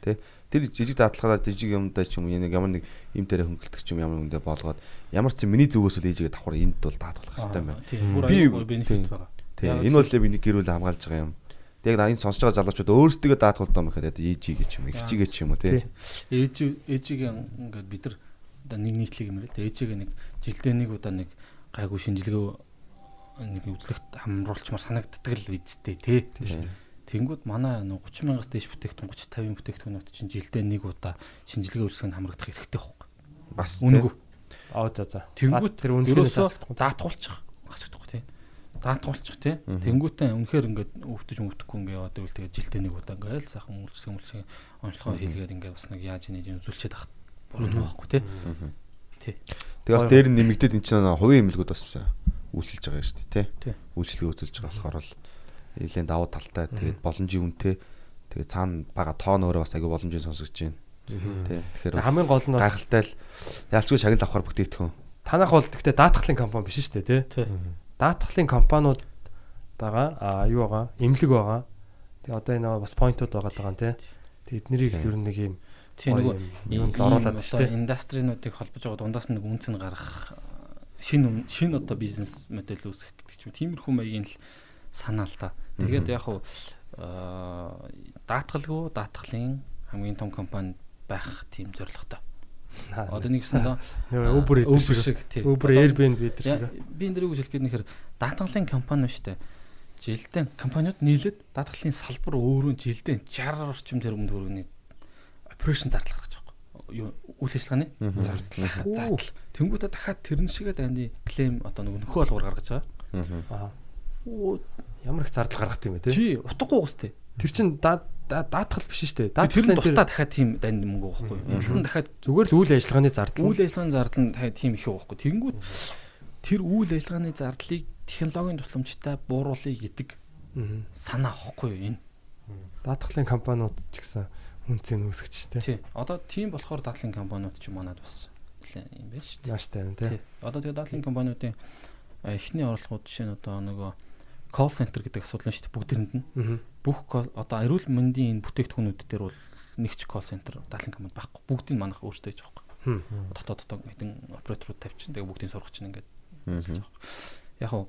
Тэ? Тэр жижиг даатгалаа жижиг юмдаа ч юм уу нэг ямар нэг юм дээр хөнгөлтөх юм ямар юмдээ болгоод ямар ч юм миний зүгээс л ээжигээ давхар энд бол даатгуулах хэрэгтэй байна. Би- бенефит байгаа. Яг Энэ бол миний гэр бүл хамгаалж байгаа юм. Тэг яг энэ сонсож байгаа залуучууд өөрсдөө даатгуулдаг юм гэхэд ээжигээ ч юм уу, ихчигээ ч юм уу тий. Ээж ээжигээ ингээд бид нар одоо нэг нийтлэг юм л дээ. Ээжигээ нэг жилдээ нэг удаа нэг гайгүй шинжилгээ нэг үзлэгт хамруулчмаар санагддаг л үсттэй тий. Тэнгүүд манай нөө 30 мянгаас дээш бүтээгдэхүүн 30 50 бүтээгдэхүүнүүд чинь жилдээ нэг удаа шинжилгээ үйлчлэгэнд хамрагдах хэрэгтэй байхгүй. Бас Үнэгүй. Аа за за. Тэнгүүд тэр үнэхээр даатгуулчих. Асуудаггүй тий. Даатгуулчих тий. Мгм. Тэнгүүтээ үнэхээр ингээд өвдөж өвдөхгүй ингээд яваад байвал тэгээд жилдээ нэг удаа ингээд л сайхан үйлчлэг үйлчлэг онцлогоо хийлгээд ингээд бас нэг яаж нэг юм үзүүлчихэд авах буруу байхгүй тий. Тий. Тэгээ бас дээр нь нэмэгдээд эн чинь хувийн эмнэлгүүд бас үйлчилж байгаа шүү дээ Тий. Үйлчлэгээ үзүүлж байгаа болохоор л нэлээд давуу талтай тэгээд боломжийн үнэтэй тэгээд цаана бага тоон өөрөө бас аягүй боломжийн сонсогдож байна. Тий. Тэгэхээр хамгийн гол нь бас гайхалтай л яалчгүй шагнал авахар бүтээгдэхүүн. танах бол гэхдээ даатгалын компани биш шүү дээ тий. Тий. Даатгалын компаниуд байгаа. Аа юу байгаа? Имлэг байгаа. Тэгээ одоо энэ бас поинтууд байгаа даа тий. Тэгээ эднэрийг л ер нь нэг юм Тийм нөгөө юм л оруулаад шүү дээ. индастринуудыг холбож байгаа дундаас нэг үнцэн гарах шин шин одоо бизнес модель үүсгэх гэдэг ч юм тиймэрхүү маягийн л санаа л та. Тэгээд яг хуу даатгалгүй даатгалын хамгийн том компани байх тийм зорилготой. Одоо нэг өсөндөө нөгөө Uber Uber шиг шиг тий. Uber Airbnb эдэр шиг. Би энэ дэрийг үзэл гээд нэхэр даатгалын компани ба штэ. Жилдээ компаниуд нийлээд даатгалын салбар өөрөө жилдээ 60 орчим тэрбум төгрөгийн операшн зардал гаргаж байгаа. юу үйл ажиллагааны Зардал. зардал. Тэнгүүтээ дахиад тэрэн шигээ дайны клейм одоо нэг нөхөө болгоор гаргаж байгаа. Аа. Ямар их зардал гаргах юм бэ? Тий, утгагүй уустай. Тэр чин даа- даа- даатгал биш шүү дээ. Тэр нь Даатгалын тусдаа дахиад тийм дайны мөнгө байхгүй. Ялан дахиад зүгээр л үйл ажиллагааны зардал. үйл ажиллагааны зардал нь дахиад тийм их байхгүй. Тэнгүүд тэр үйл ажиллагааны зардлыг технологийн тусламжтай бууруулъя гэдэг санаа авахгүй юу энэ. Даатгалын компаниуд ч гэсэн үнцэн үүсгэж штэ. Тий. Одоо тийм болохоор дадлын компаниуд ч манад бас нэлээ юм байна шүү дээ. Нааштай юм те. Тий. Одоо тэгээ дадлын компаниудын эхний орлогууд жишээ нь одоо нөгөө call center гэдэг асуудал нь шүү дээ бүгдэрэнд нь Аа. бүх одоо эрүүл мэндийн энэ бүтээгдэхүүнүүд дээр бол нэг ч call center дадлын компани байхгүй бүгдийг манайх өөрсдөө хийж байгаа Хм. байхгүй дотоод дотоод хэдэн операторууд тавьчихсан тэгээ бүгдийг сургах чинь ингээд яг уу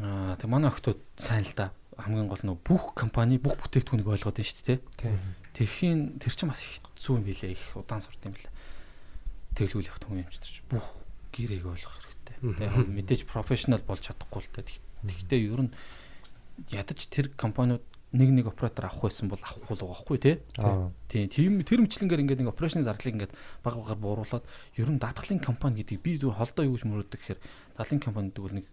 аа тэг манай охтууд сайн л да хамгийн гол нь бүх компани бүх бүтээгдэхүүнийг ойлгоод байна шүү дээ Тийм. Тэрхийн тэр чинь бас хэцүү юм билээ их удаан сурт юм билээ. Тэглүүл явах хүн юм чи бүх гэрийг ойлгох хэрэгтэй. Яг мэдээж профешнл болж чадахгүй л та. Тэгтээ ер нь ядаж тэр компаниуд нэг нэг оператор авах байсан бол авахгүй л байгаа хгүй тий. Тийм тэр мэтлэнгээр ингээд нэг операшны зардлыг ингээд баг багаар бууруулад ер нь даатгалын компани гэдэг би зүгээр холдоо юу гэж мөрөөдөг гэхээр даатгалын компани гэдэг бол нэг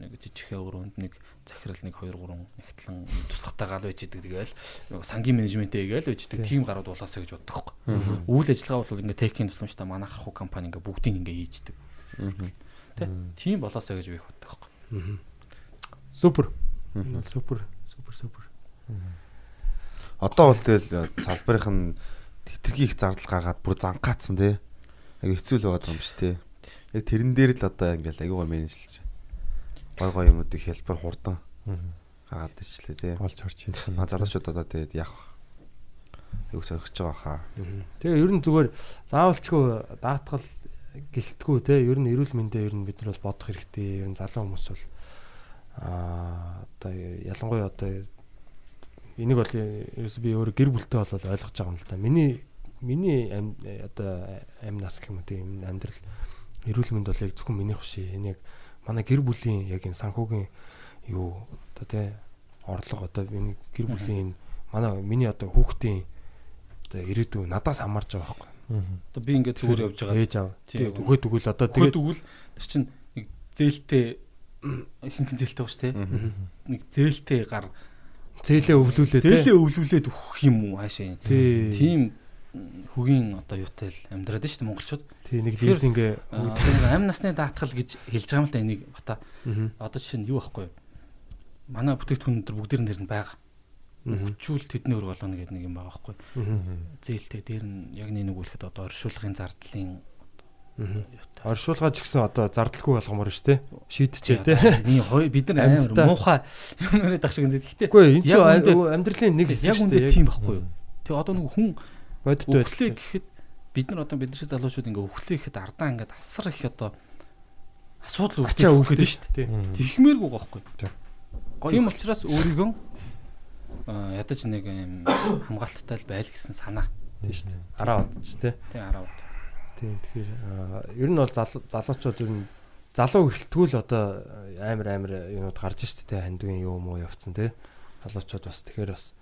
нэг жижигхэн өрөөнд нэг захирал нэг 2 3 нэгтлэн туслахтай гал байж идэг тэгэл нэг сангийн менежментээ гээл байж идэг тийм гарууд болоосаа гэж боддог байхгүй. Үйл ажиллагаа бол ингээд техникийн тусламжтай манайх хуу компани ингээд бүгдийг ингээд хийждэг. Тэ? Тийм болоосаа гэж би боддог. Мгм. Супер. Супер. Супер супер. Одоо бол тэгэл салбарынх нь тэтэрхий их зардал гаргаад бүр зангаацсан тий. Яг хэцүү л байгаа юм биш тий. Яг тэрэн дээр л одоо ингээл аюугаа менежлж. Гой гой юмнуудыг хэлбэр хурдан гаргаад ичлээ тий. Олж харж хэлсэн. Ма залуучууд одоо тэгээд яах вэ? Аюу сорхиж байгаа хаа. Тэгээ ер нь зүгээр заавалчгүй даатгал гэлтгүү те ер нь эрүүл мэндэ ер нь бид нар бол бодох хэрэгтэй. Ер нь залуу хүмүүс бол аа одоо ялангуяа одоо энийг бол ерөөс би өөр гэр бүлтэй бол ойлгож байгаа юм л да. Миний миний одоо амь нас гэх юм тийм амьдрал эрүүл мэнд бол яг зөвхөн минийх биш. Энэ яг манай гэр бүлийн яг энэ санхүүгийн юу одоо те орлого одоо миний гэр бүлийн энэ манай миний одоо хүүхдийн одоо ирээдүй надаас хамаарч байгаа байхгүй. Одоо би ингээд зүгээр явж байгаа. Ээж аав. Тэгээд өгөөд өгвөл одоо Тэгээд өгвөл тэр чинь нэг зээлтэй ихэнх зээлтэй баг ш тэ. Нэг зээлтэй гар зээлээ өвлүүлээ те. зээлээ өвлүүлээд өгөх юм уу хаашаа. Тий. Тийм хөгийн одоо юутай л амьдраад шүү дээ монголчууд. Тий нэг Тэгэхээр, лизинг Аа, тэр амь насны даатгал гэж хэлж байгаа юм л да энийг бата. Одоо жишээ нь юу байхгүй юу? Манай бүтээгдэхүүн дээр бүгдээр нэр нь байгаа. Хүчүүл тэдний өр болгоно гэдэг нэг юм байгаа байхгүй юу? Зээлтэй дээр нь яг нэг үлэхэд одоо оршуулгын зардлын юутай. Оршуулгаа ч гэсэн одоо зардалгүй болгомоор шүү те. Шийдчихээ хоёр бид нар амар муухай юм яриад ах шиг энэ. Гэхдээ Үгүй энэ Яг үндэ- амьдралын нэг хэсэг яг шүү үндэ дээ. тийм байхгүй юу? Тэг одоо нэг хүн бодит өглөө байдлаа. гэхэд бид нар одоо бид нар шиг залуучууд ингээ өглөө гэхэд ардаа ингээ асар их одоо асуудал үүдэж өгдөө шүү дээ. Тэгхмээргүй байхгүй. Тийм. Тийм учраас өөрийгөө ядаж нэг юм хамгаалттай л байл гэсэн санаа. Тийм шүү дээ. Араа бодож те. Тэг араа бод. Тийм тэгэхээр ер нь бол залуу- залуучууд ер нь залуу гэлтгүүл одоо амар амар юмуд гарч ирж те хандгийн юу муу явцсан те. Залуучууд бас тэгэхээр бас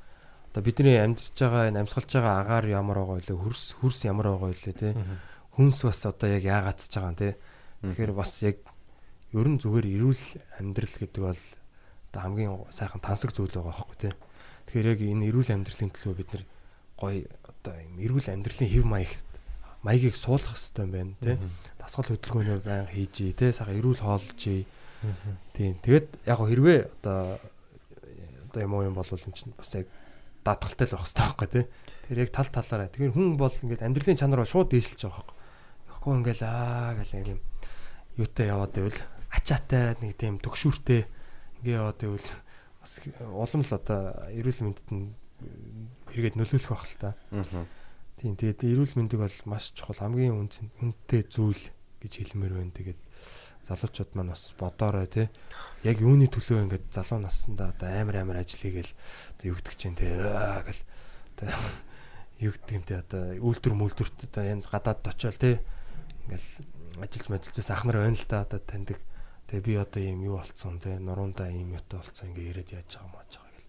одоо бидний амьдарч байгаа энэ амьсгалж байгаа агаар ямар байгаа вэ? Хөрс хөрс ямар байгаа вэ те. Хүнс бас одоо яг яагаад ч байгаа юм те. Тэгэхээр бас яг ер нь зүгээр эрүүл амьдрал гэдэг бол одоо хамгийн сайхан тансаг зүйл байгаа байхгүй тий. Тэгэхээр яг энэ эрүүл амьдралын төлөө бид нар гоё одоо юм эрүүл амьдралын хэв маяг маягийг суулгах хэрэгтэй юм байна тий. Дасгал хөдөлгөөнөөр байнга хийж ий тий. Саха эрүүл хоолж ий. Тийм. Тэгээд яг хэрвээ одоо одоо юм уу юм болвол энэ чинь бас яг даатгалтай л байх хэрэгтэй байхгүй тий. Тэр яг тал талаараа. Тэгэхээр хүн бол ингээд амьдралын чанар бол шууд дээшилж байгаа байхгүй. Тэгэхгүй ингээл аа гэл нэг юм юутай яваад байвал ачаатай нэг тийм төгшүүртэй ингээ яваад байвал бас улам л одоо эрүүл мэндэд нь хэрэгэд нөлөөлөх байх л та. Тийм тэгээд эрүүл мэндийг бол маш чухал хамгийн үнэтэй зүйл гэж хэлмээр байна. Тэгээд залуучууд маань бас бодоорой те. Яг юуны төлөө ингээд залуу наснда одоо амар амар ажил хийгээл одоо юу гэдэг чинь те гэл одоо юу гэдэг юм те одоо үйлдвэр мүлдвэрт одоо янз гадаад очиол те ингээл ажиллаж мэжилжээс ах нар байна л да одоо таньдаг. Тэгээ би одоо ийм юу болцсон те нуруундаа ийм юутай болцсон ингээ яриад яаж байгаа маач байгаа гэл.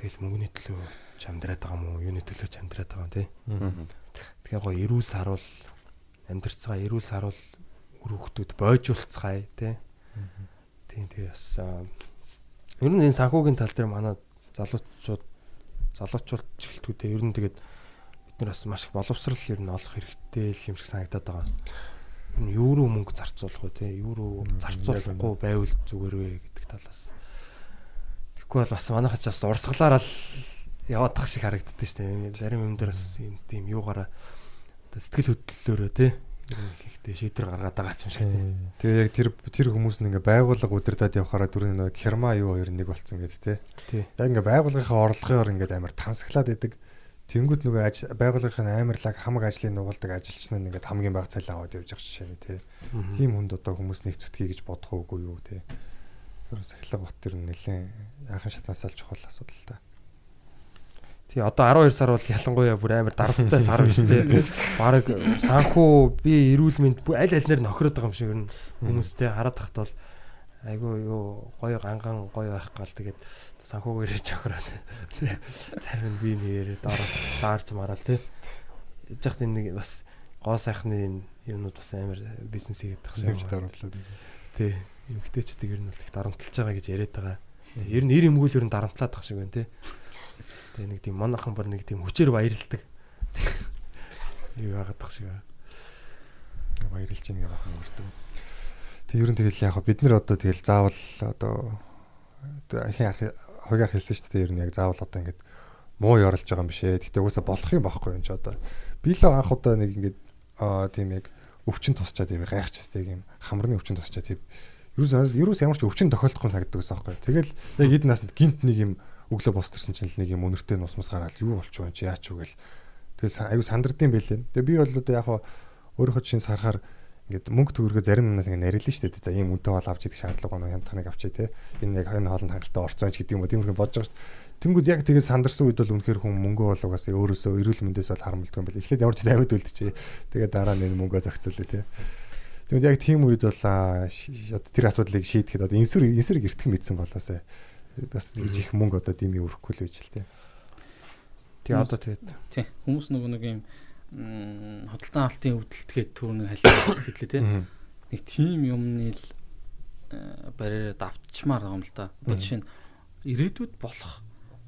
тэгэл мөнгөний төлөө ч амьдраад байгаа мó юуны төлөө ч амьдраад байгаа юм тий. Мгм. Тэгэхээр гоё эрүүл саруул амьдрцгаа эрүүл саруул үр хөвгтүүд бойжуулцгаая тий. Тийм тий бас ер нь энэ санхүүгийн тал дээр манай залуучууд залуучууд чиглэлтүүдээ ер нь тэгээд бид нар бас маш их боловсрал ер нь олох хэрэгтэй юм шиг санагдаад байгаа. Ер нь юу руу мөнгө зарцуулах вэ тий? Юу руу зарцуулахгүй байвал зүгээр вэ гэдэг талаас. Тэгэхгүй бол бас манайхаа ч бас урсгалаараа л яваадах шиг харагддаг шүү дээ. Зарим юм дээр бас юм тийм юугаараа сэтгэл хөдлөлөөрөө тий ихтэй шийдвэр гаргаад байгаа ч юм шиг. Тэгээ яг тэр тэр хүмүүс ингээ байгууллага удирдах явахаараа түрүүний нэг керма юу хоёр нэг болцсон гэдэг тий. Яг ингээ байгууллагынхаа орлогоор ингээ амар тансаглаад идэг. Тэнгүүд нөгөө байгууллагын амарлаг хамаг ажлыг нугалдаг ажилч нар ингээд хамгийн бага цалин аваад явж байгаа жишээ нь тий. Тийм хүнд одоо хүмүүс нэг зүтгий гэж бодох уугүй юу тий. Тэр сахилга бот тэр нэлээд яахан шатнаас аль чухал асуудал та. Тий одоо 12 сар бол ялангуяа бүр амар дарамттай сар биш тий. Бараг санхүү би эрүүл мэнд аль алинаар нөхрөд байгаа юм шиг нь хүмүүстэй хараад тахт бол айгүй юу гоё ганган гоё байх гал тэгээд санхүүгээр ирэж охроод тий. Зарим би нэрээ дараа даарч мараал тий. Яж хат энэ нэг бас гоо сайхны юмнууд бас амар бизнес хийгээд тах Нэмж дарамтлаад. Тий. Эмгтээчүүд ер нь их дарамтлаж байгаа гэж яриад байгаа. Ер нь эр эмгүүл ер нь дарамтлаад тах шиг байна тий. Тэгээ нэг тийм монохон бар нэг тийм хүчээр баярлдаг. Юу яагаад тах шиг байна. баярлж ийн явах юм өртөг. Тэг ер нь тэгэл яг бид нар одоо тэгэл заавал одоо ахин ах хогийн ах хэлсэн шүү дээ ер нь яг заавал одоо ингээд муу ярилж байгаа юм биш ээ. Гэтэ угаасаа болох юм байхгүй юм чи одоо. Би л анх удаа нэг ингээд аа тийм яг өвчин тусчаад юм гайхаж хэстэй юм хамрны өвчин тусчаад тийм ерөөс ерөөс ямар ч өвчин тохиолдохгүй санагддаг гэсэн аахгүй. Тэгэл яг эд насанд гинт нэг юм өглөө босдорсон чинь л нэг юм өнөртэй нусмас гараад юу болчих вэ чи яач вэ гэл. Тэгэл аюу сандардсан байлээ. Тэгээ би бол одоо яг хаа өөрийнхөө чинь сарахаар ингээд мөнгө төгрөгөө зарим юмнаас ингээд нарилна шүү дээ. За ийм үнэтэй хоол авч идэх шаардлага байна. Хямдханыг авчий те. Энэ яг энэ хоолнд хангалттай орцсон ч гэдэг юм уу. Тиймэрхүү бодож байгаа шүү дээ. Тэнгүүд яг тэгээд сандарсан үед бол үнэхээр хүн мөнгө бол угаасаа өөрөөсөө эрүүл мэндээс бол харамлдаг юм байна. Эхлээд ямар ч амьд үлдчихээ. Тэгээд дараа нь энэ мөнгөө зохицуулъя те. Тэгвэл яг тийм үед бол тэр асуудлыг шийдэхэд одоо инсүр инсүрийг эртхэн мэдсэн болоосаа бас тэгж их мөнгө одоо дими өрөхгүй л байж л те. Тэгээ одоо тэгээд Тий. Хүмүүс нөгөө нэг юм м, хөдөлтөн алтын өвдөлтгээд түрүүний халилж хэлээ тий. Мгм. Нэг тийм юмны л э, барьераа давтчмаар байгаа юм л да. Одоо жишээ нь ирээдүйд болох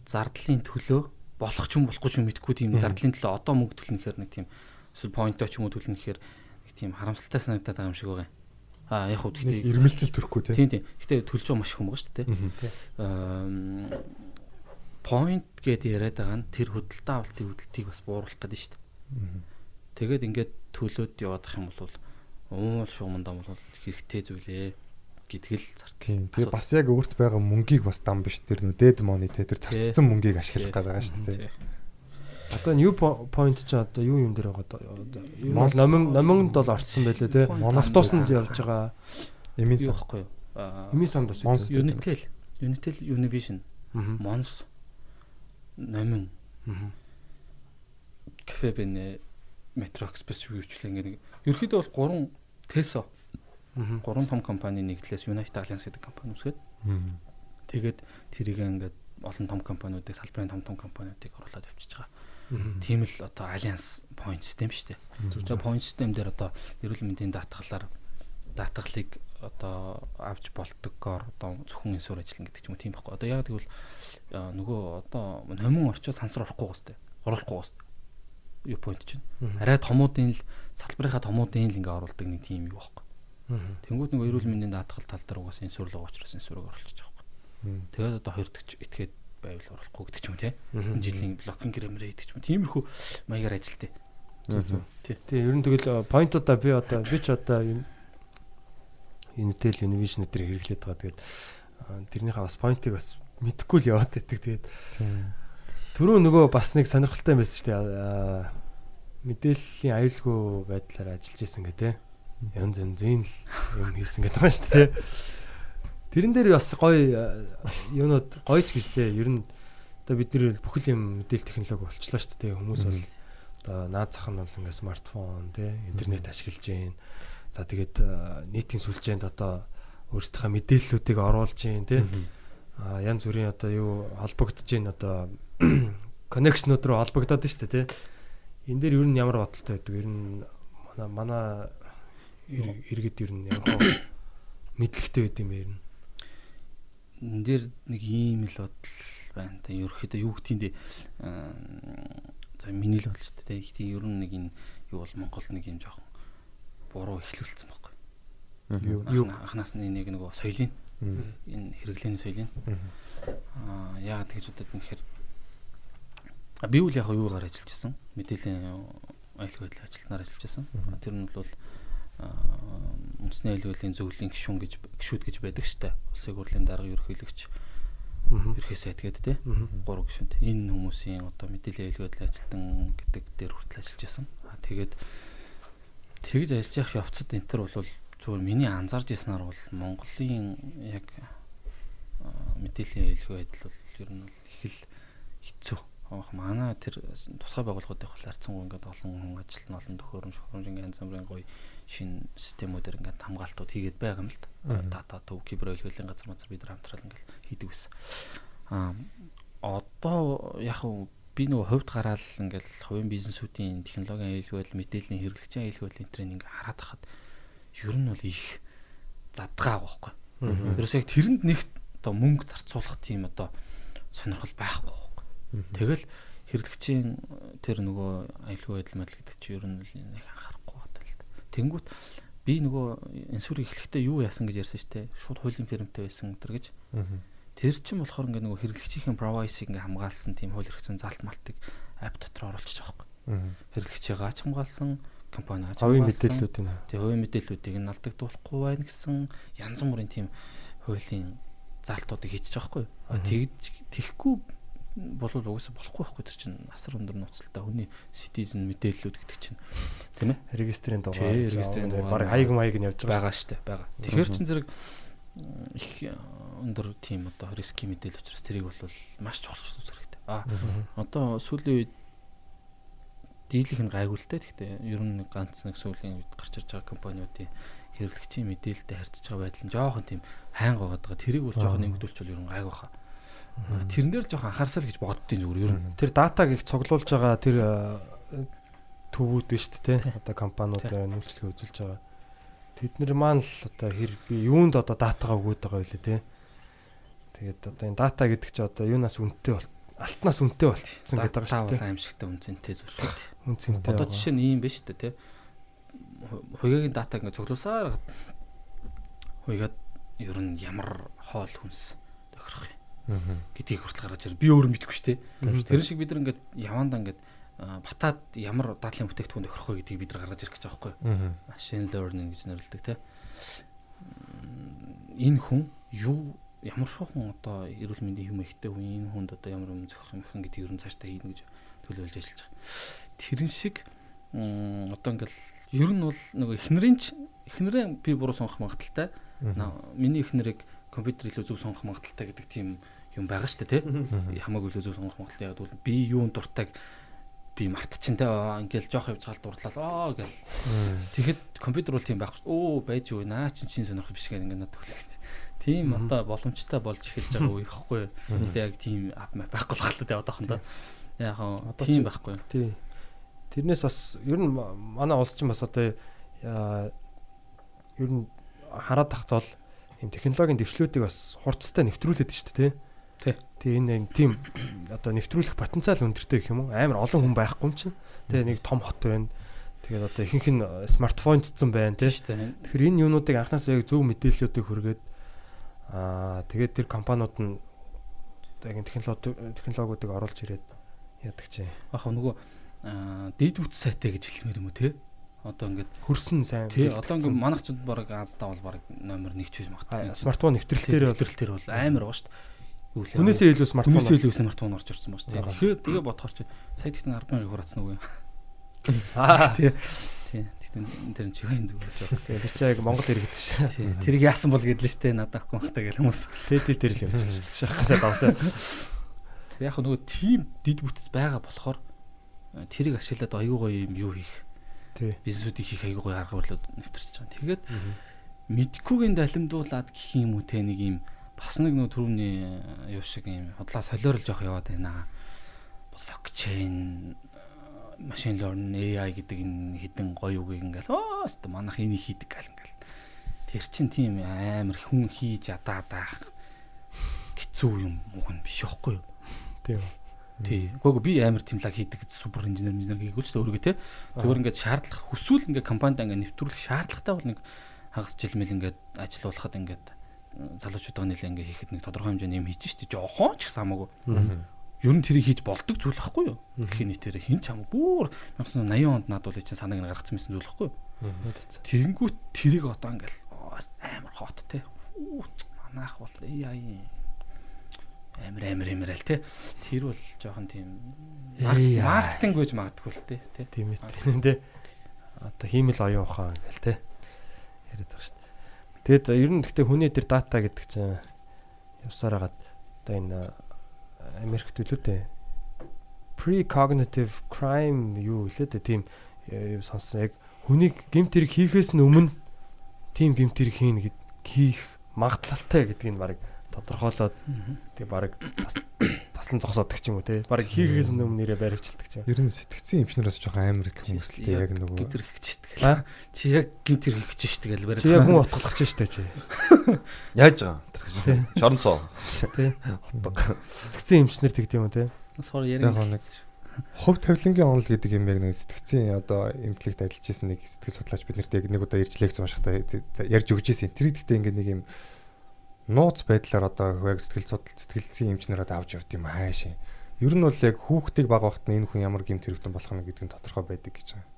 зардлын төлөө болох ч юм болохгүй ч юм мэдгүй тийм зардлын төлөө одоо мөнгө төлнө гэхээр нэг тийм эсвэл поинтоо ч юм уу төлнө гэхээр нэг тийм харамсалтай санагдаад байгаа юм шиг байгаа юм. Аа яг хөө гэхдээ ирмэлцэл төрөхгүй те. тийм тийм. Гэтэ төлж байгаа маш их юм байгаа шүү дээ. Аа point гэдээ яриад байгаа нь тэр хөдөлтөө авалтын хөдөлтийг бас бууруулах гэдэг нь шүү дээ. Тэгээд ингээд төлөөд яваадах юм бол уул шуумандаа бол хэрэгтэй зүйлээ гэдгэл зартал. Тийм. Тэгээ бас яг өөрт байгаа мөнгийг бас дам биш тэр нөө дед мони те тэр зарцсан мөнгийг ашиглах гэдэг байгаа шүү дээ. Одоо new po- point ч одоо юу юм дээр байгаа одоо номин номинд бол орцсон байлээ тий. Моност Автобусанд явж байгаа Эмийн сан. байхгүй юу? Аа, Эми санд Монс- Unitel, Unitel Univision. Mons, Номин. Cafe Bene, Metro Express юу юучлаа ингээд нэг ерөөхдөө бол гурван Teso, Мгм. гурван том компани нэгтлээс United Alliance гэдэг компани үсгээд тэгээд тэрийг ингээд олон том компаниудыг салбарын том том компаниудыг оруулаад явчихж байгаа. Тийм л одоо Alliance point system шүү дээ. Тэгээ point system дээр одоо эрүүл мэндийн даатгалаар даатгалыг одоо авч болдгоор одоо зөвхөн инсуур ажиллана гэдэг ч юм уу тийм байхгүй. Одоо яг тэгвэл нөгөө одоо номин орчоо сансар орохгүй гоостэй. Оруулахгүй гоостэй. Юу point чинь. Арай томуудын л салбарынхаа томуудын л ингээ оруулдаг нэг тийм юу байхгүй. Тэнгүүд нөгөө эрүүл мэндийн даатгал тал дээр угаас инсуур л учраас инсуурыг оруулчих. Мгм. Тэгээд одоо хоёр дахь этгээд байвал оруулахгүй гэдэг ч юм. Энэ жилийн блокинг грэмрээ гэдэг ч юм. Тиймэрхүү маягаар ажилтээ. Мгм. Тий, ер нь тэгэл point-удаа би одоо би ч одоо юм Unitel Univision дээр хэрэглээд байгаа. Тэгээд тэрнийхээ бас point-ыг бас мэдхгүй л яваад байдаг. Тэгээд түрүү нөгөө бас нэг сонирхолтой юм байсан шүү дээ. Мэдээллийн аюулгүй байдлаар ажиллаж исэн гэ тэ. Янз янзын л юм хийсэн гэдэг байна шүү дээ. Тэрэн дээр бас гоё а, юунууд гоёч гэж тэ. Ер нь одоо бид нэр бүхэл юм мэдээлэл технологи болчлаа шүү дээ. Хүмүүс бол одоо наад зах нь бол ингээ смартфон тэ интернет ашиглаж гин. За тэгээд а, нийтийн сүлжээнд одоо өөрсдийнхээ мэдээллүүдийг оруулж гин тэ. а янз бүрийн одоо юу холбогдож гин одоо коннекшнууд руу холбогдоод байна шүү дээ тий. Энэ дээр ер нь ямар бодолтой байдаг? Ер нь манай манай ир- иргэд ер нь ямар мэдлэгтэй байд юм ер нь? Энэ дээр нэг ийм л бодол байна. Тэ ерөөхдөө юу гэдгийг дээ за миний л шүү дээ. Их тийм ер нь нэг энэ юу бол Монгол нэг юм жоохон буруу ихлүүлсэн байхгүй. Юу? Анханаас нь нэг нөгөө соёлын энэ хэрэглээний соёлын. Аа яагаад гэж бодод юм гэхээр а, би үл яг юугаар ажиллаж байсан мэдээллийн аюулгүй байдлын ажилтнаар ажиллаж байсан тэр нь бол үндэсний байдлын зөвлөлийн гишүүн гэж гишүүд гэж байдаг штэ улсын хурлын дарга ерөнхийлөгч ерхий сайд гэдэг те. Гурав гишүүнтэй энэ хүмүүсийн одоо аюулгүй байдлын ажилтан гэдэг дээр хүртэл ажиллаж байсан а тэгээд тэгж ажиллаж явах явцад энэ төр бол зүгээр миний анзаарч ирснээр бол Монголын яг аа, мэдээллийн аюулгүй байдал бол ер нь бол их л хэцүү. Аах манай тэр тусгай байгууллагуудын хол харьцангуй ингээд олон хүн ажиллана олон төхөөрөмж хөрөмж ингээд янз бүрийн гоё шин системүүдээр ингээд хамгаалтууд хийгээд байгаа юм л да. Дата төв кибер аюулгүйлийн газар мазар бид нар хамтрал ингээд хийдэг байсан. Аа одоо яг хөө би нөгөө хувьд гараад ингээл хувийн бизнесүүдийн технологийн аюулгүй мэдээллийн хэрэглэгчийн аюулгүй байдлын тренинг ингээ хараад тахад ер нь бол их задгаа байгаа байхгүй. Ерөөс яг тэрэнд нэг одоо мөнгө зарцуулах тийм одоо сонирхол байхгүй байхгүй. Тэгэл хэрэглэгчийн тэр нөгөө аюулгүй байдал мэдл гэдэг чинь ер нь нэг анхаарахгүй. Тэнгүүт би нөгөө инсүр эхлэхдээ юу яасан гэж ярьсан шүү дээ. Шууд хуулийн фирмтэй байсан тэр гэж. Тэр чинь болохоор ингээ нөгөө хэрэглэгчийн privacy ингээ хамгаалсан тийм хууль зүйн залт малтыг апп дотор оруулчих жоохгүй. Хэрэглэгчийн гач хамгаалсан, компани гач Хавийн хамгаалсан. мэдээллүүдийн Тэгээ хувийн мэдээллүүдийг нь алдагдуулахгүй байна гэсэн янз бүрийн тийм хуулийн залтуудыг хийчих жоохгүй. Тэгж тэхгүй болвол угаасаа болохгүй байхгүй тэр чинь асар өндөр нууцтай хүний citizen мэдээллүүд гэдэг чинь тийм ээ регистрийн дугаар. Регистрийн дугаар. Баг хаяг маяг нь явж байгаа. штэ байгаа. Тэгэхээр чин зэрэг их э, өндөр тийм одоо риски мэдээлэл учраас тэрийг бол маш чухал зүйлс хэрэгтэй. А одоо сүүлийн үед дийлэх нь те. Гэхдээ ер нь ганц нэг сүүлийн үед гарч ирж байгаа компаниудын хэрэглэгчийн мэдээлэлтэй харьцаж байгаа байдал нь жоохон тийм хайнг байгаад байгаа. Тэрийг бол жоохон нэмэгдүүлчихвэл ер нь гайгүй хаа. Тэрэн л жоохон анхаарсаа л гэж боддtiin зүгээр ер нь. Тэр датаг их цуглуулж байгаа тэр төвүүд биш үү те. Одоо компаниуд нүүлчлэг үзүүлж байгаа. Тэд нар маань л одоо хэр би юунд одоо датагаа өгөөд байгаа вэ те. Тэгээд одоо энэ дата гэдэг чи одоо юунаас үнэтэй бол алтнаас үнэтэй болцсон гэдэг байгаа Дата шүү дээ. аимшигтай үнцэнтэй зүйл шүү дээ. Үнцэнтэй. Одоо жишээ нь ийм биш үү те. Хуйгагийн дата ингээд цуглуулсаар хуйгаад ер нь ямар хоол хүнс тохирох юм гэдгийг хүртэл гаргаж ирнэ. Би өөрөө мэдэхгүй шүү дээ. Тэр шиг бид нар ингээд явандаа ингээд батад ямар дадлын бүтээгдэхүүн тохирох вэ гэдгийг бид нар гаргаж ирэх гэж байгаа байхгүй юу? Machine learning гэж нэрлэдэг те. Энэ хүн юу ямар шохон одоо эрүүл мэндийн юм ихтэй хүн энэ хүнд одоо ямар юм зохих юм хэн гэдгийг ер нь цаашдаа хийнэ гэж төлөвлөж ажиллаж байгаа. Тэрэн шиг одоо ингээл ер нь бол нөгөө эхнэрийн ч эхнэрээ би буруу сонгох магадaltaй. Миний эхнэрийг компьютер илүү зөв сонгох магадaltaй гэдэг тийм юм байгаа шүү дээ тий. Хамаагүй илүү зөв сонгох магадaltaй яг бол би юунд дуртайг би мартчихин те ингээл жоох явж хаалт дурлаа аа гэл. Тэгэхэд компьютер бол тийм байхгүй өө байж юу наа чин чин сонирхол биш гэх ингээд надад хүлээж тийм одоо боломжтой болж эхэлж байгаа үе ихгүй. Гэтээ яг тийм ап байхгүй л хаалт те одоохондоо яг Одоо тийм байхгүй. Тий. Тэрнээс бас ер нь ма- манай улс чинь бас одоо ер нь хараад тахт бол юм технологийн дэвшлүүдийг бас хурцтай нэвтрүүлээд шүү дээ тий. Тий. Тий энэ тийм одоо нэвтрүүлэх потенциал өндөртэй гэх юм уу? Амар олон хүн байхгүй юм чинь. Тэгээ нэг том хот байна. Тэгээд одоо ихэнх нь смартфонцсон байна тий. Тэгэхээр энэ юунуудыг анхнаасаа яг зөв мэдээллүүдийг хүргээд аа тэгээд тэр компаниуд нь одоо яг технологи технологиудыг оруулж ирээд яадаг чи. яг нөгөө дид үт сайтай гэж хэлмээр юм уу те одоо ингээд Хөрсөн сайн. тий одоо ингээд манайх ч баг аздаа бол баг номер 1 ч биш магадгүй смартфон нэвтрэлтээр тэр бол амар байгаа шүү дээ Юу лээ, Хүнээсээ илүү смартфон. Хүнээсээ илүү смартфон орж ирсэн ба шүү дээ. Тэгэхээр тэгээ бодохоор чи сая тэгтэн 10 мянга хураацсан уу юм. Аа. Тий. Тий. Тэгтэн тэр нь чихэн зүгээр жоох. Тэгээ тэр чинь яг Монгол иргэдэг ш. Тий. Тэрийг яасан бол гэдлээ штэ надад ахгүй хахтаа гэл хүмүүс. Тэдэл дээр л явчихсан ш. Шахаад давсаа. Тэг яг нөгөө тим дид бүтц байгаа болохоор э, тэрийг ашиглаад аюу гоё юм юу хийх Тий. бизнесүүдийг хийх аюу гоё арга барилууд нэвтэрч байгаа. Тэгээд мэдхгүйгийн далимдуулаад гэх юм уу те нэг юм бас нэг нөө түрүүний юу шиг юм худлаа солиорлж явах яваад байна. Блокчейн машин learning AI гэдэг энэ хідэн гоё үг ингээл оо өстө манах энийг хийдэг гал ингээл. Тэр чин тийм амар хүн хийж ядаад байх хэцүү юм хүн биш байхгүй юу? Тийм. тий. Үгүй би амар тимлаг хийдэг супер инженер инженер хийгүүл ч өөргөө те зүгээр ингээд шаардлага хүсвэл ингээд компанид ингээд нэвтрүүлэх шаардлагатай бол нэг хагас жил мэл ингээд ажиллуулахад ингээд залуучуудаа нэлээ ингээд хийхэд нэг тодорхой хэмжээний юм хийж штэ жоохон ч гэсэн хамаагүй ер нь тэрийг хийж болдог зүйл байхгүй юу дэлхийн нийтээр хин ч хамаагүй бүр 1980 онд надад бол чинь санааг нь гаргацсан байсан зүйл байхгүй юу Тэгэнгүүт тэрийг одоо ингээл амар хот те. Манайх бол AI амар амар амар л те. Тэр бол жоохон тийм маркетинг гэж магадгүй л те. те. Тийм ээ тий. Одоо хиймэл оюун ухаан гэл тий. Яриад байгаа шүү дээ. Тэгэд ер нь гэхдээ хүний дээр дата гэдэг чинь явсаар хагаад одоо энэ Америкт үлээ дээ. Precognitive crime юу дээ тийм сонссон яг хүнийг гемт хэрэг хийхээс нь өмнө тийм гемт хэрэг хийн гэд хийх магадлалтай гэдгийг нь баг тодорхойлоод тэг баг тас- таслан зогсоодог ч юм уу те баг хийхээс өмнө нэрээ баривчилдаг ч юм. Ер нь сэтгцэн эмчнээс жоохон амар их хүмүүс л дээ, яг нөгөө гимтэр хийчихдэг. А? Чи яг гимтэр хийчихдэг л барай. Чи яг хүн утгалах ч штэ чи. Яаж байгаа юм гэж. Шорон цоо. Тий. Сэтгцэн эмчнэр тэгд юм уу те. Сор яриг. Хувь тавилангийн онол гэдэг юм яг нэг сэтгцэн одоо эмнэлэгт ажиллаж исэн нэг сэтгэл судлаач биднэрт яг нэг удаа ирж лекц уншихтаа ярьж өгч исэн. Тэр гэхдээ ингээд нэг юм нууц байдлаар одоо яг сэтгэл судлал сэтгэлзэн эмчнэр одоо авч явд юм хаашаа. Ер нь бол яг хүүхдийг баг багт нь энэ хүн ямар гэмт хэрэгтэн болох нь гэдэг нь тодорхой байдаг гэж байгаа.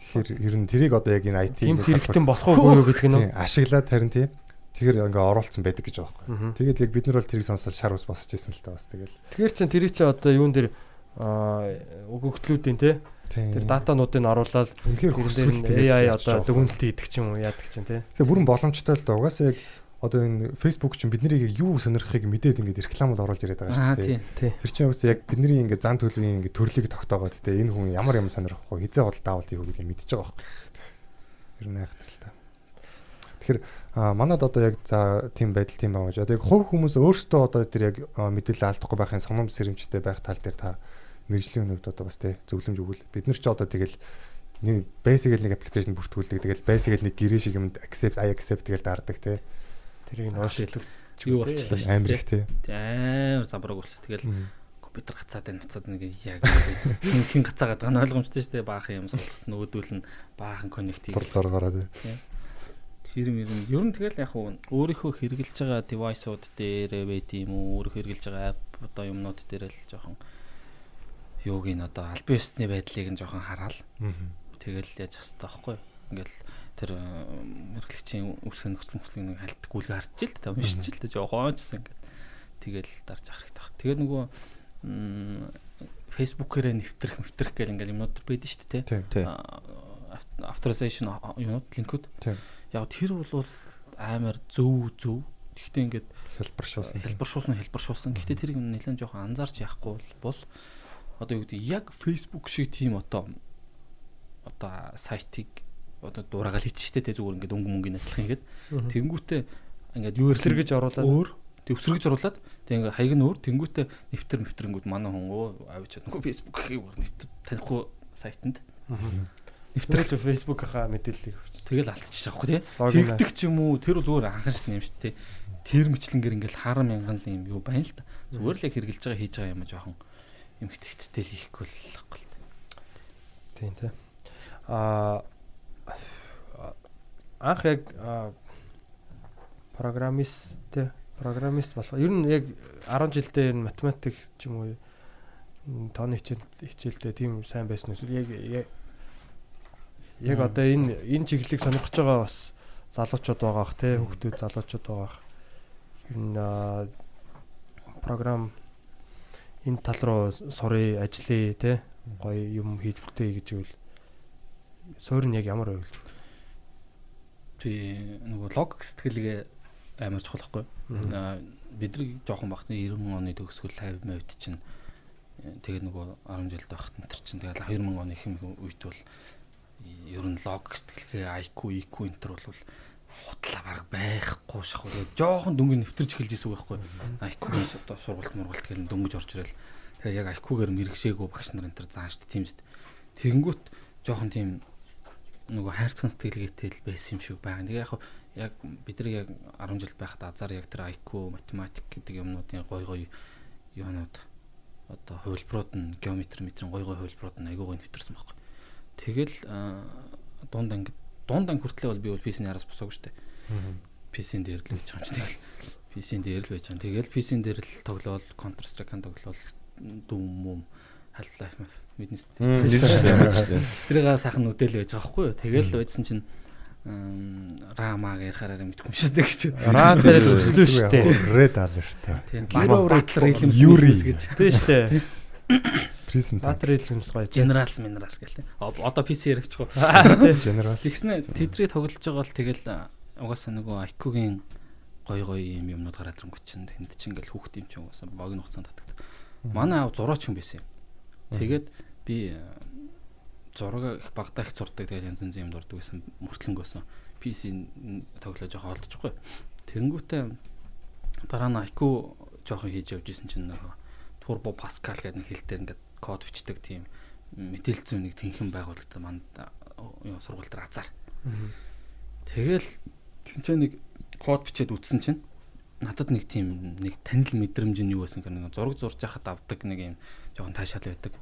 Тэгэхээр ер нь тэрийг одоо яг энэ IT Гимт хэрэгтэн болох уу гэдэг нь. Ашиглаад харин тийм. Тэгэхээр ингээ оруулсан байдаг гэж байгаа. Мгм. Тэгээд яг бид нар бол тэрийг сонсоод шар ус босч исэн л та бас тэгэл. Тэгэхээр чин тэрийг чи одоо юун дээр өгөгдлүүдийн те тэр датануудыг оруулаад үнэхээр нь AI одоо дүгнэлт хийдэг ч юм уу яадаг чинь те. Тэгээ бүрэн боломжтой л да. Угаасаа яг одоо энэ Facebook чинь биднийг юу сонирхохыг мэдээд ингээд рекламад оруулж ирээд байгаа Аа шүү дээ. Тэр чинь угаасаа яг бидний ингээд зан төлөвийн ингээд төрлийг тогтоогоод те энэ хүн ямар юм сонирхох вэ? Хизээ худал даавал хийх үү гэдгийг мэдчихэж байгаа байхгүй. Ер нь айхтар л та. Тэгэхээр манад одоо яг за тийм байдал тийм байгаа гэж. Одоо яг хувь хүмүүс өөрсдөө одоо тэр яг мэдээлэл алдахгүй байхын сомном сэрэмжтэй байх тал дээр та мэрэгжлийн өнөөгд одоо бас те зөвлөмж өгвөл бид нар ч одоо тэгэл нэг basic нэг аппликейшн бүртгүүлдэг. Тэгэл basic нэг гэрээ шиг юмд accept I accept тэгэл дардаг те. Тэрийг нь уушлах. Юу болчихлоо шүү дээ. Амар их. Тий, Амар замбраг болчих. Тэгэл компьютер гацаад байна, гацаад нэг яг хин хин гацаагаад байгаа нь ойлгомжтой шүү дээ. Баахан юм суулгах нөгөөдөл нь баахан коннект Тур хийх. зоргоороо те. Хэрэм юм. Ер нь тэгэл яг өөрийнхөө хэрэгжилж байгаа девайсууд дээр байд юм уу? Өөрийнхөө хэрэгжилж байгаа app одоо юмнууд дээр л жоохон юуг нь одоо аль биесны байдлыг нь жоохон хараал. Тэгэл яаж хэвчээ таахгүй. Ингээл тэр мэрэгчлэгчийн үсгэн нөхцөл нөхцөлийг нэг хальтггүйг харж ил та уншиж ил та жоохон гэсэн ингээд тэгэл дарж авах хэрэгтэй байна. Тэгээд нөгөө Facebook-ээрээ нэвтрэх нэвтрэх гэл ингээл юмнууд байдаг шүү дээ тий. Authorization юмнууд линкүүд. Яг тэр бол амар зөв зөв. Гэхдээ ингээд Хэлбэр шуусан. хэлбэршүүлсэн хэлбэршүүлсэн. Гэхдээ тэрийг нэлээд жоохон анзаарч яахгүй бол одоо юу гэдэг яг Facebook шиг тийм одоо одоо сайтыг одоо дуурайгаал хийчих штэ тэ зүгээр ингээд өнгө мөнгөний адилхан ингээд тэнгүүтээ ингээд юу Өсөргөж оруулаад. Өөр. Тэг өсрөгж оруулаад тэг ингээд хаяг нь өөр. Тэнгүүтээ нэвтэр нэвтрэнгүүд манай хүн өө авч нөгөө Facebook гэхийг нэвтэр танихгүй сайтанд. Нэвтрүүлж Facebook-ийнхаа мэдээллийг өгч. тэгэл алдчихж авахгүй тий. Логин Тэгдэг ч юм уу? Тэр зүгээр анхан шат юм шүү дээ. Тэр мэтлэнгээр ингээл харам мянган л юм юу байна л да. Зүгээр л яг хэрглэж байгаа хийж байгаа юм а жоохон юм хэцэгцтэй л хийхгүй л байхгүй л. Тийм тий. Аа анх яг программист программист болох. Ер нь яг 10 жилдээ энэ математик ч юм уу тооны хичээл хичээлдээ тийм сайн байсан эсвэл яг яг- одоо энэ энэ чиглэлийг сонирхож байгаа бас залуучууд байгаа бах те хүүхдүүд залуучууд байгаа бах. Ер нь програм энэ тал руу сурыг ажиллая те гоё юм хийж бүтээе гэж ивэл суурь нь яг ямар ойлж Би нөгөө логик сэтгэлгээ амар чухал. Мгм. Аа, Бидний жоохон багтны 90 оны төгсгөл 50 50 чинь э, тэгээ нөгөө 10 жил байхад энэ чинь тэгээ 2000 оны хэм үед бол ер нь логик сэтгэлгээ IQ, EQ энэ төр бол худлаа баг байхгүй шахуу. Тэгээ жоохон дөнгөж нэвтэрч эхэлж исэн үг байхгүй. Айкугийн одоо сургалт мургалт гэл дөнгөж орж ирэл. Тэгээ яг айкугээр мэрэгшээгөө багш нар энэ төр заан штэ тийм штэ. Тэгэнгүүт жоохон тийм нөгөө хайрцаг сэтгэлгээтэй л байсан юм шиг байна. Тэгээ яг яг бид нар яг 10 жил байхад азар яг тэр IQ, математик гэдэг юмнуудын гой гой юунууд одоо хувилбарууд нь геометри метрийн гой гой хувилбарууд нь айгүй гой нэвтэрсэн байхгүй. Тэгэл дунд анги дунд анги хүртлээ бол би бол PC-ний араас босоогүй штэ. PC-ийн дээр л байж байгаа юм чи тэгэл PC-ийн дээр л байж байгаа. Тэгэл PC-ийн дээр л тоглоал Counter Strike-ын тоглоал Doom юм Half-Life мэднэ штэ. Тэрийг сайхан үдэл байж байгаа байхгүй юу. Тэгэл байжсан чинь рамаг ярихаараа мэдгүй юм шиг гэж. Рам дээр л өслөө штэ. Red alert. Тийм. Williams Yuri. гэж. Тийм штэ. Prism Батар хэлмс гоё. Generals Minerals гэл тийм. Одоо PC яригч гоо. General. Тэгснэ тэдрий тоглож байгаа бол тэгэл угаасаа нөгөө IQ-гийн гой гой юм юмнууд гараад ирэнгүүт чинь тэнд чинь ингээл хүүхд юм чинь угаасаа богино хугацаанд татдаг. Манай аав зураач юм байсан юм. Тэгээд би зураг их багтаа их зурдаг тэгээд янз янзын юм дурдаг гэсэн мөртлөнгөөсөн PC тоглож жоохон олдчихгүй. Тэнгүүтээ дараа нь IQ жоохон хийж явж исэн чинь нөгөө Turbo Pascal гэдэг нэг хэл дээр ингээд код бичдэг тийм мэдээл зүйн нэг тэнхэн байгууллагад манд юу сургууль дээр азар. Тэгэл тэнцээ нэг код бичээд үтсэн чинь надад нэг тийм нэг танил мэдрэмж нь юу байсан гэх нэг зураг зурж яхад авдаг нэг юм жоохон таашаал байдаг.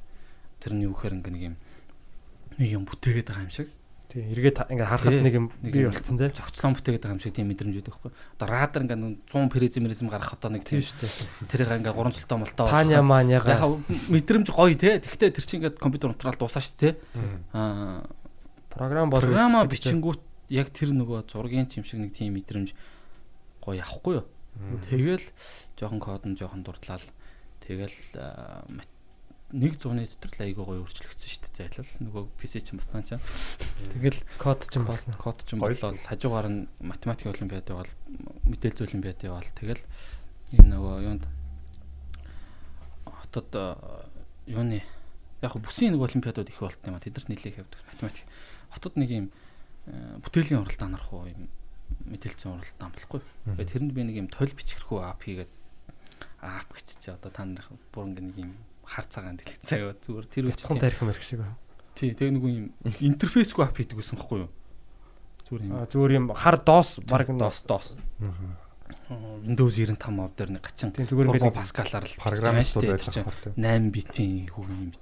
Тэр нь юу гэхээр ингээ нэг юм нэг юм бүтээгээд байгаа юм шиг. Тийм эргээд ингээ харахад Тий. нэг юм бий болцсон тий. Зохицлон бүтээгээд байгаа юм шиг тийм мэдрэмж байдаг байхгүй. Одоо радар ингээ нэг 100 призм мэризм гарах одоо нэг тийм Тийм штэ. тэрийг ингээ гурван цолтой молтоо Таня маняга Яг мэдрэмж гоё те. Тэгтээ тэр чинь ингээ компьютер унтраал дуусаа шүү те. Аа програм бол програма бичингүүт яг тэр нөгөө зургийн чим шиг нэг тийм мэдрэмж гоё авахгүй юу. Тэгэл жоохон код нь жоохон дурдлал. Тэгэл нэг зууны дотор л айгүй гоё өөрчлөгдсөн шүү дээ зайлал. Нөгөө PC чинь бацсан чинь. Тэгэл код ч юм код чинь болол хажуугаар нь математик олимпиад явал мэдээлэл олимпиад явал тэгэл энэ нөгөө юунд хотод аа, юуны яг бүсийн нэг олимпиадууд их болт юм а тэдэрт нэлээх явдаг математик. Хотод нэг юм аа, бүтээлийн уралдаан нарах уу юм мэдээлэл зүйн уралдаан болохгүй. Тэгээд тэрэнд би нэг юм тойл бичгэрхүү ап хийгээд ап гэчихээ одоо та нарыг бүр ингэ нэг юм хар цагаан дэлгэцээ яваа зүгээр тэр үе Бяцхан тарих мэрх шиг байна. тий тэгээ нэг юм интерфейсгүй ап хийдэг гэсэн байхгүй юу? Зүгээр юм зүгээр юм хар доос баг DOS DOS Windows 95 мод дээр нэг гачин зүгээр би Pascal-аар л Программистууд бичиж ойлгох хэрэгтэй. шүү дээ. 8 битийн хүүг юм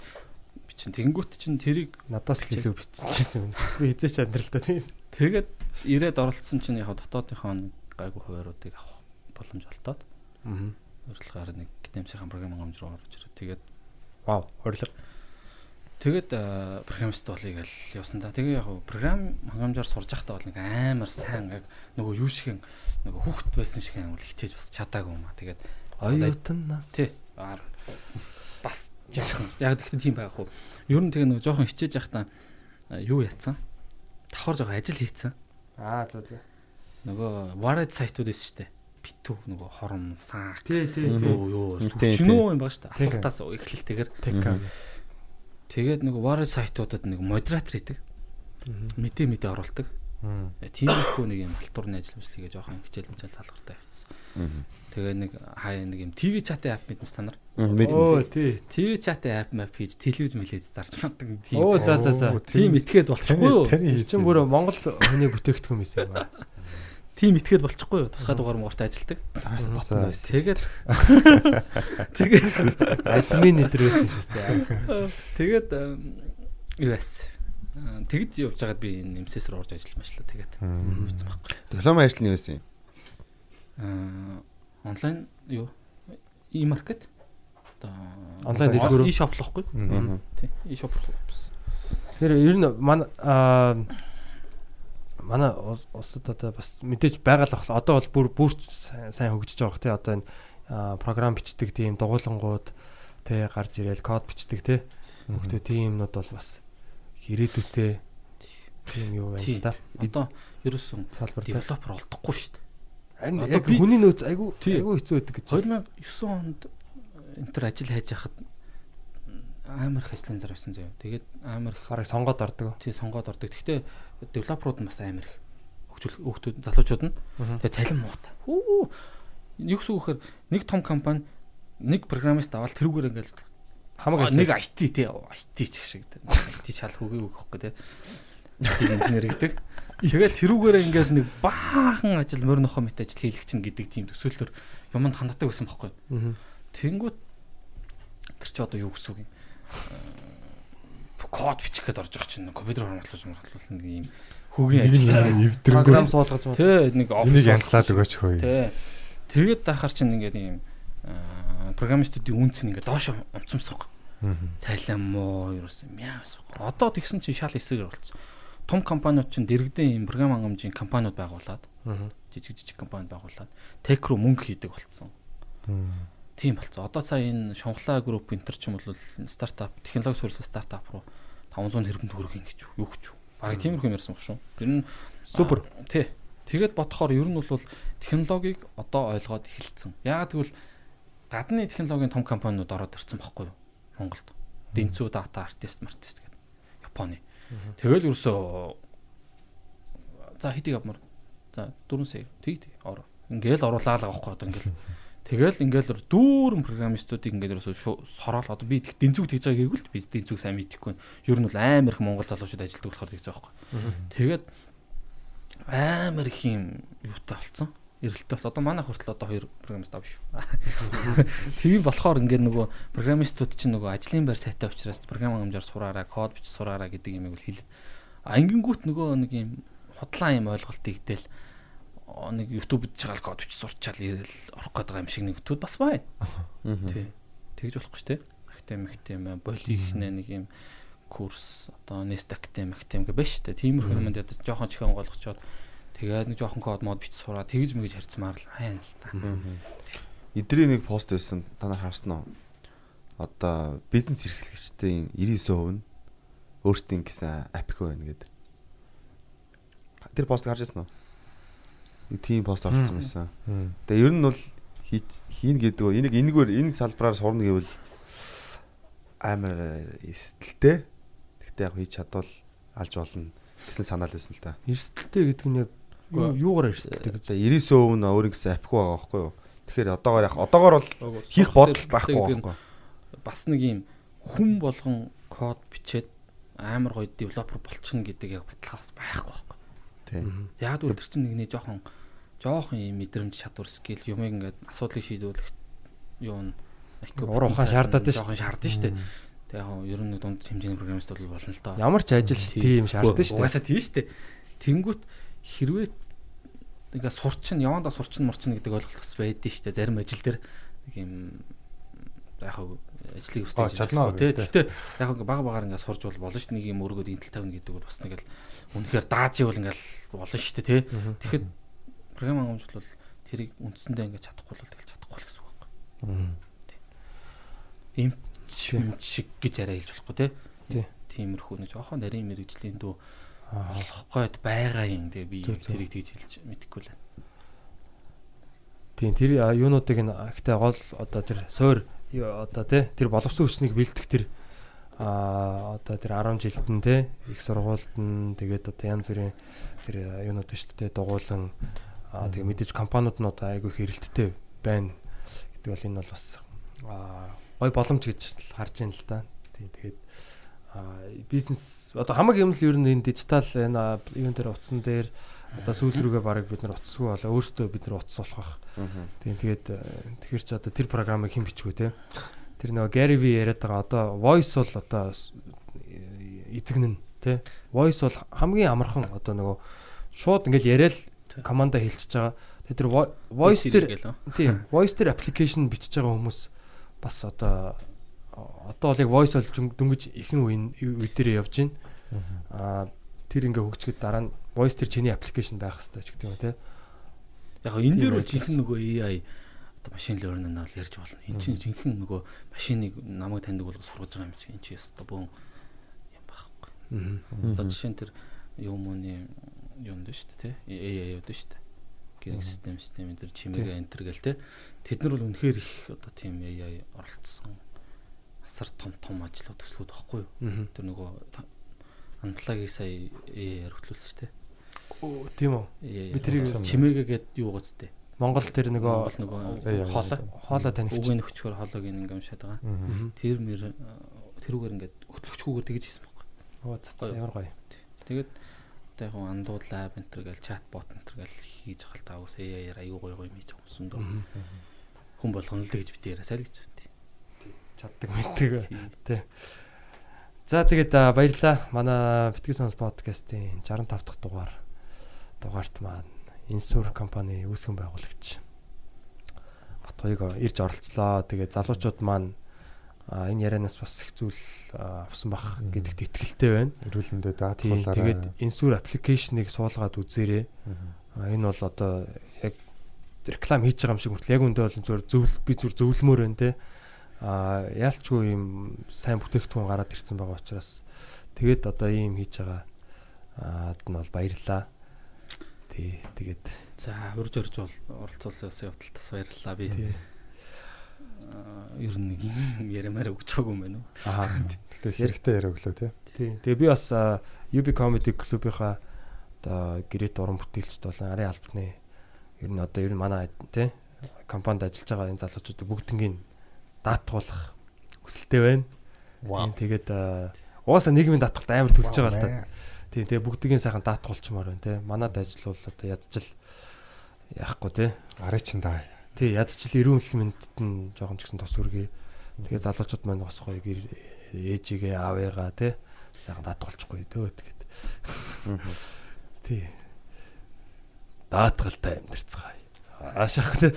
бичин. Тэнгүүт чинь тэрийг надаас л илүү биччихсэн юм. Би хизээч амьдралдаа тийм. тэгээд ирээд оролцсон чинь яг дотоодынхоо нэг гайгүй хувааруудыг авах боломж олдоод Аа. урилгаар нэг гитэмсийн програм хангамж руу орж ирээ. Тэгээд Вау, хорлог. тэгээд э, программист болъё гэж явсан та. Тэгээ яг програм хангамжаар сурж байхдаа бол нэг амар сайн яг нөгөө юу шиг нөгөө хүүхд байсан шиг амар хичээж бас чадаагүй юм аа. Тэгээд Оюутан нас. Тий. Бас юм. Яг тэгтээ тийм байх уу. Ер нь тэгээ нөгөө жоохон хичээж явахдаа а, юу яцсан? Давхар жоохон ажил хийцэн. Аа за за. Нөгөө Wared сайтууд шүү дээ. Битүү нөгөө хором, саак. Тий, тий. Юу юу Тийм, сүрчнөө юм ба шүү дээ. Асуултаас эхлэлтэйгээр. Тека. Тэгээд нөгөө Wared сайтуудад нэг модератор хийдэг. Мэдээ мэдээ оруулдаг. Э, Тийм ихгүй нэг юм алтурны ажил мэл тэгээ жоохон хичээл мчаал залгартай явчихсан. Тэгээ нэг хаа нэг юм ТV чатын апп мэднэ та нар. Оо тий. ТV чатын апп мап хийж телевиз мэлээс зарж магдаг тийм. Оо за за за. Тийм итгээд болчихгүй юу? Чинь бүр Монгол хүний бүтээгдэхүүн байсан юм аа. тийм итгэл болчихгүй юу? Тусгай дугаар мууртай ажилдаг. Таас батна байсан. Тэгээд тэгээд админ нэтрээсэн шүү дээ. Тэгээд юу байсан? Тэгэд явж байгаад би энэ нэмсэсээр орж ажиллаж машлаа тэгээд үгүй байхгүй. Диплом ажил нь юу байсан юм? Аа онлайн юу? E-market. Одоо онлайн дэлгүүр. E-shop лхгүй. Тий. E-shop лхгүй. Тэр ер нь манай манай усад одоо бас мэдээж байгаа л бахал одоо бол бүр бүрч сайн хөгжиж байгаа тий одоо энэ програм бичдэг тийм дугуулангууд тий гарч ирээл код бичдэг тий хөгтөө тийм юмнууд бол бас ирээдүйтэй тийм юу байна Тийм. л да Одоо ерөөсөн салбар девелопер олдохгүй шүү дээ. харин яг хүний нөөц айгу Тий. айгу хэцүү байдаг гэж 2009 онд энэ төр ажил хайж хахад амар их ажлын зар авсан заяа. Тэгээд амар их бараг сонгоод ордог тий сонгоод ордог. Гэхдээ девелоперууд нь бас амар их хөгжүүл хүүхдүүд залуучууд нь. Тэгээ цалин муутай. Хүү. Юу гэсэн үг гэхээр нэг том компани нэг программист аваад тэрүүгээр ингээл Хамаг нэг IT тий IT ч гэх шиг IT шал хөгийг өгөх байхгүй тий. Инженер гэдэг. Тэгээд тэрүүгээр ингээд нэг баахан ажил морь нохоо мэт ажил хийлгэх чинь гэдэг тийм төсөөллөөр юмд ханддаг байсан байхгүй. Тэнгүүт тэр чи одоо юу гэсэн үг юм? Код бичих гээд орж байгаа чинь компьютер хөрмөтлөж мөртлүүлнэ нэг юм хөгийн ажил. Програм суулгаж байна. Тэ нэг энийг янгалаад өгөөч хөөе. Тэ. Тэгээд дахаар чинь ингээд юм программистуудын үнц нь ингээд доошо онцомсох. Мгм. цайлан муу юусэн мяас. Одоо тэгсэн чинь шал эсэгээр болцсон. Том компаниуд чинь дэрэгдэн юм програм хангамжийн компаниуд байгуулад жижиг жижиг компани байгуулад тек руу мөнгө хийдэг болцсон. Тийм болцсон. Одоо сая энэ Шонхлаа групп энтер ч юм бол стартап технологи суурьсан стартап руу 500 тэрбум төгрөг хийн гэж юу гэж юу. Бараг тиймэрхүү юм ярьсан баг шүү. Ер нь Супер. Тий. Тэгээд бодохоор ер нь бол технологиг одоо ойлгоод эхэлсэн. Яагаад гэвэл гадны технологийн том компаниуд ороод ирсэн байхгүй юу? Монголд. Дэнцүү дата артист мартист гэдэг. Японы. Тэгэл ерөөсөө за хэдийг авмаар. За 4 сая. Тэг тэг. Ингээл оруулаа л авахгүй одоо ингээл. Тэгэл ингээл дүүрэн программистуудыг ингээл ерөөсөө сороол одоо би дэнцүүг тэгж байгааг гэвэл би дэнцүүг сайн мэдэхгүй. байна. Ер нь бол амар их монгол залуучууд ажилладаг болохоор тэгж байгаа байхгүй. Тэгээд амар их юм юутай болцсон. Эрэлттэй бол одоо манай хүртэл одоо хоёр программист шүү. Тийм болохоор ингээд нөгөө программистууд чинь нөгөө ажлын байр сайтай учраас програм хангамжаар сураараа, код бич сураараа гэдэг юм бол хэлээд. А ингэнгүүт нөгөө нэг юм худлаа юм ойлголт игдэл оо, нэг YouTube-д чагаал код бич сурчаал ирэл орох гээд байгаа юм шиг нэг төд бас байна. Тий. Тэгж болохгүй шүү дээ. Актем актем болихнэ нэг юм курс одоо Nest актем актем гэ биш шүү дээ. Тиймэрхүү юмд ядаж жоохон чихэн голгочоод тэгээд нэг жоохон код мод бич сураа тэгж мэгж харьцмаар л хайна л та. Эдрийн нэг пост байсан. Та нар харсан уу? Одоо бизнес эрхлэгчдийн 99% нь өөрсдийн гэсэн апик байна гэдэг. Тэр постыг харж байсан уу? Нэг тийм пост орсон байсан. Тэгээ ер нь бол хийн гэдэг. Энийг энэгээр энэ салбараар сурна гэвэл амар эсдэлтэй. Гэхдээ яг хийж чадвал алж болно гэсэн санаал байсан л да. Эрсдэлтэй гэдэг нь яг юу- юугаар эрсдэлтэй гэж. Тэгээ 99% нь өөр гэсэн апик байгаа байхгүй юу? Тэгэхээр одоогоор яг одоогоор бол хийх бодол байхгүй байхгүй. Бас нэг юм хүн болгон код бичээд амар гоё девелопер болчихно гэдэг яг баталгаа бас байхгүй байхгүй. Тийм. Яг үл тэр чинь нэг нэг жоохон жоохон юм мэдрэмж чадвар скил юмыг ингээд асуудлыг шийдвэрлэх юу н Ур ухаан шаардаад шүү Жоохон шаардсан шүү дээ. Тэгээ яг ер нь дунд хэмжээний программист бол болно л доо. Ямар ч ажил тийм шаардсан шүү дээ. Угаасаа тийм шүү дээ. Тэнгүүт хэрвээ ингээ сурчин явандаа сурчин мурчин гэдэг ойлголт бас байдэн шүү дээ. Зарим ажил дээр нэг юм яг ажлыг Аа, өстэй чаднаа тий. Гэхдээ яг ингээ бага багаар ингээ сурж бол болно шүү дээ. Нэг юм өргөд интэл тавина гэдэг бол бас нэг л үнэхээр дааж ивэл ингээл болно шүү дээ тий. Тэгэхэд програм хангамж бол тэрийг үндсэндээ ингээ чадахгүй бол тэгэл чадахгүй л гэсэн үг байна. Мм. Им юм шиг гэж арай хэлж болохгүй тий. Тий. Тиймэрхүү нэг жоохон нарийн мэрэгжлийн дүү Аа. олох гээд байгаа юм тэгээ би тэрийг тэгж хэлж мэдэхгүй л байна. Тийм тэр юунуудыг гэхдээ гол одоо тэр суур одоо тий тэр боловсон хүчнийг бэлдэх тэр а одоо тэр 10 жилд нь тий их сургуульд нь тэгээд одоо янз бүрийн тэр юунууд шүү дээ дугуулan а тэгээд мэдээж компаниуд нь одоо айгүй хэрэлттэй байна гэдэг бол энэ бол бас а гой боломж гэж харж байна л да. Тийм тэгээд а бизнес одоо хамаг юм л ер нь энэ дижитал энэ юун дээр утсан дээр одоо сүүл рүүгээ барыг бид нар утсгүй болоо өөртөө бид нар утас болох Тийм тэгээд э, тэгэхэр чи одоо тэр програмыг хэн бичгүү те. Тэр нөгөө Gary V яриад байгаа одоо voice бол одоо эзэгнэн те. Voice бол хамгийн амархан одоо нөгөө шууд ингээл яриад команда хэлчихэж байгаа. Тэгээд тэр vo- voice тэр тийм voice тэр application бичиж байгаа хүмүүс бас одоо одоо бол яг voice дүн- дөнгөж ихэнх үеийн үе дээр явж байна. Аа тэр ингээ хөгжгöd дараа нь voice тэр чиний application байх хэрэгтэй ч гэдэг юм те. Яг энэ Тийм дээр бол жинхэнэ нөгөө AI одоо машин learning нь бол ярьж болно. Энд чинь жинхэнэ нөгөө машиныг намайг таньдаг болгож сургаж байгаа юм чи энэ чи өстой бөөн юм байхгүй. Аа. Одоо жишээ нь тэр юм ууны дээ шүү дээ тий. AI явд шүү дээ. Гэрэг систем систем энэ төр чимээг энтер гэл тий. Тэд нар бол үнэхээр их одоо тийм AI оролцсон. Асар том том ажлууд төслүүд багхгүй юу? Тэр нөгөө анплагийг сая AI-аар хөтлүүлсэн шүү дээ. Оо тийм үү. Би тэрийг чимээгээд юу гоцтэй. Монгол тэр нөгөө хоолой. хоолой таних. Үгийн нөхчгөр хоолойг ингээм уншаад байгаа. Тэр мэр тэрүүгээр ингээд хөтлөгчгүйгээр тэгж хийсэн байхгүй. Оо цац ямар гоё. Тэгээд одоо яг гоо андуудлаа бентер гэл чат бот энтер гэл хийж байгаа л таа үс AI-аар аюу гоё юм хийж юмсан дөө. Хүн болгоно л гэж бит яриасаа л гэж байна. Чаддаг мэддэг. Тий. За тэгээд баярлалаа. Манай Битгий сонс подкастын 65 дахь дугаар дугаарт маань Insur компани үүсгэн байгуулагч Бат хоёуг ирж оролцлоо. Тэгээд залуучууд маань а, энэ ярианаас бас их зүйл авсан бах Мгм. гэдэгт итгэлтэй байна. Эрүүл мэндэд даатгуулаарай. тэгээд Insur аппликейшнийг суулгаад үзээрэй. Энэ бол одоо яг реклам хийж байгаа юм шиг хүртэл яг үндэ бол зүгээр зөвл би зүгээр зөвлөмөр байна те. А яалчгүй юм сайн бүтээгдэхүүн гараад ирсэн байгаа учраас тэгээд одоо ийм хийж байгаа аад нь бол баярлаа. Тий тэгээд За урьж орж бол оролцуулсан явдал тас баярлалаа би. тий Ер нь нэг юм ярмаар өгч байгаагүй юм байна уу? аа Гэтэ хэрэгтэй яриа өглөө тий. тий тэгээ би бас а, UB Comedy Club-ийнхаа одоо гэрээт уран бүтээлчд болон арын албаны ер нь одоо ер нь манай тий компанид ажиллаж байгаа энэ залуучуудыг бүгднийг даатгуулах хүсэлтэй байна. Вау. Тэгээд аа, угаасаа нийгмийн даатгалт амар төлж байгаа л та. Тийм тэгээ бүгдийн сайхан даатгуулчмаар байна те. Манад ажил бол одоо ядчил яахгүй те. Арай чин даа. Тий ядчил эрүүл мэндэд нь жоохон ч гэсэн тос үргээ. Тэгээ залуучууд маань бас гоё гэр ээжигээ аавыгаа те. Сайхан даатгуулчихгүй дөө тэгээд. Тий. Даатгалтай амьдэрцгаая. Аашаах те.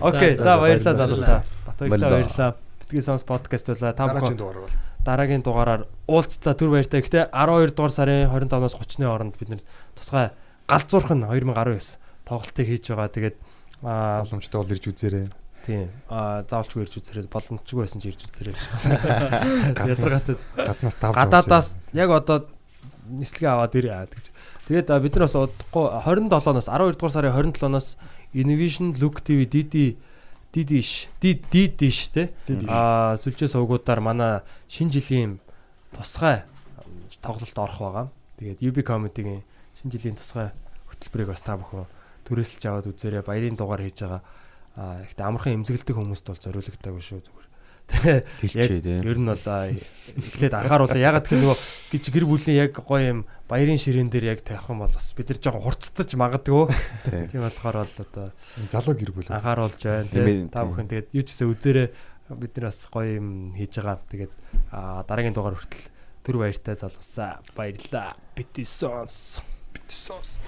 Окей, За, баярлалаа залуусаа. Батгойгтой Баярлалаа. Битгий сонс подкаст байлаа. Та Дараагийн бүхэн дараагийн дугаараар уулзлаа түр баяртай. Гэхдээ 12 дугаар сарын 25-наас 30-ны хооронд бид нэр тусгай галзуурх нь 2019 тоглолтыг хийж байгаа. Тэгээд Боломжтой бол ирж үзээрэй. тийм аа заавалчгүй ирж үзээрэй. Боломжгүй байсан ч ирж үзээрэй. Гаднаас Ядаргаатай гаднаас тав. гадаадаас яг одоо нислэгээ аваад ирээ аа гэж. Тэгээд бид нар бас удахгүй 27-оос 12 дугаар сарын 27-оос Innovation Look TV DD DD-ш DD-ш те а сүлжээ сувгуудаар манай шинэ жилийн тусгай тоглолт орох байгаа. Тэгээд UB Comedy-гийн шинэ жилийн тусгай хөтөлбөрийг бас та бүхэн түрээсэлж аваад үзээрэй. Баярын дугаар хийж байгаа. А ихтэй амархан эмзэгэлдэг хүмүүст бол зориулагдаагүй шүү зүгээр. Тэгээ Хэлчихээ тий. Ер нь бол аа, эхлээд анхааруулаа. Ягаад гэхээр нөгөө гэж гэр бүлийн яг гоё юм баярын ширээн дээр яг тавих юм бол бас бид нар жоохон хурцтаж магадгүй. Тий. Тийм болохоор бол одоо залуу гэр бүл. анхааруулж байна. Тэгээ та бүхэн тэгээд юу ч гэсэн үзээрэй. Бид нар бас гоё юм хийж байгаа. Тэгээд аа, дараагийн дугаар хүртэл түр баяртай залуусаа баярлаа. Бити сонс. Сос.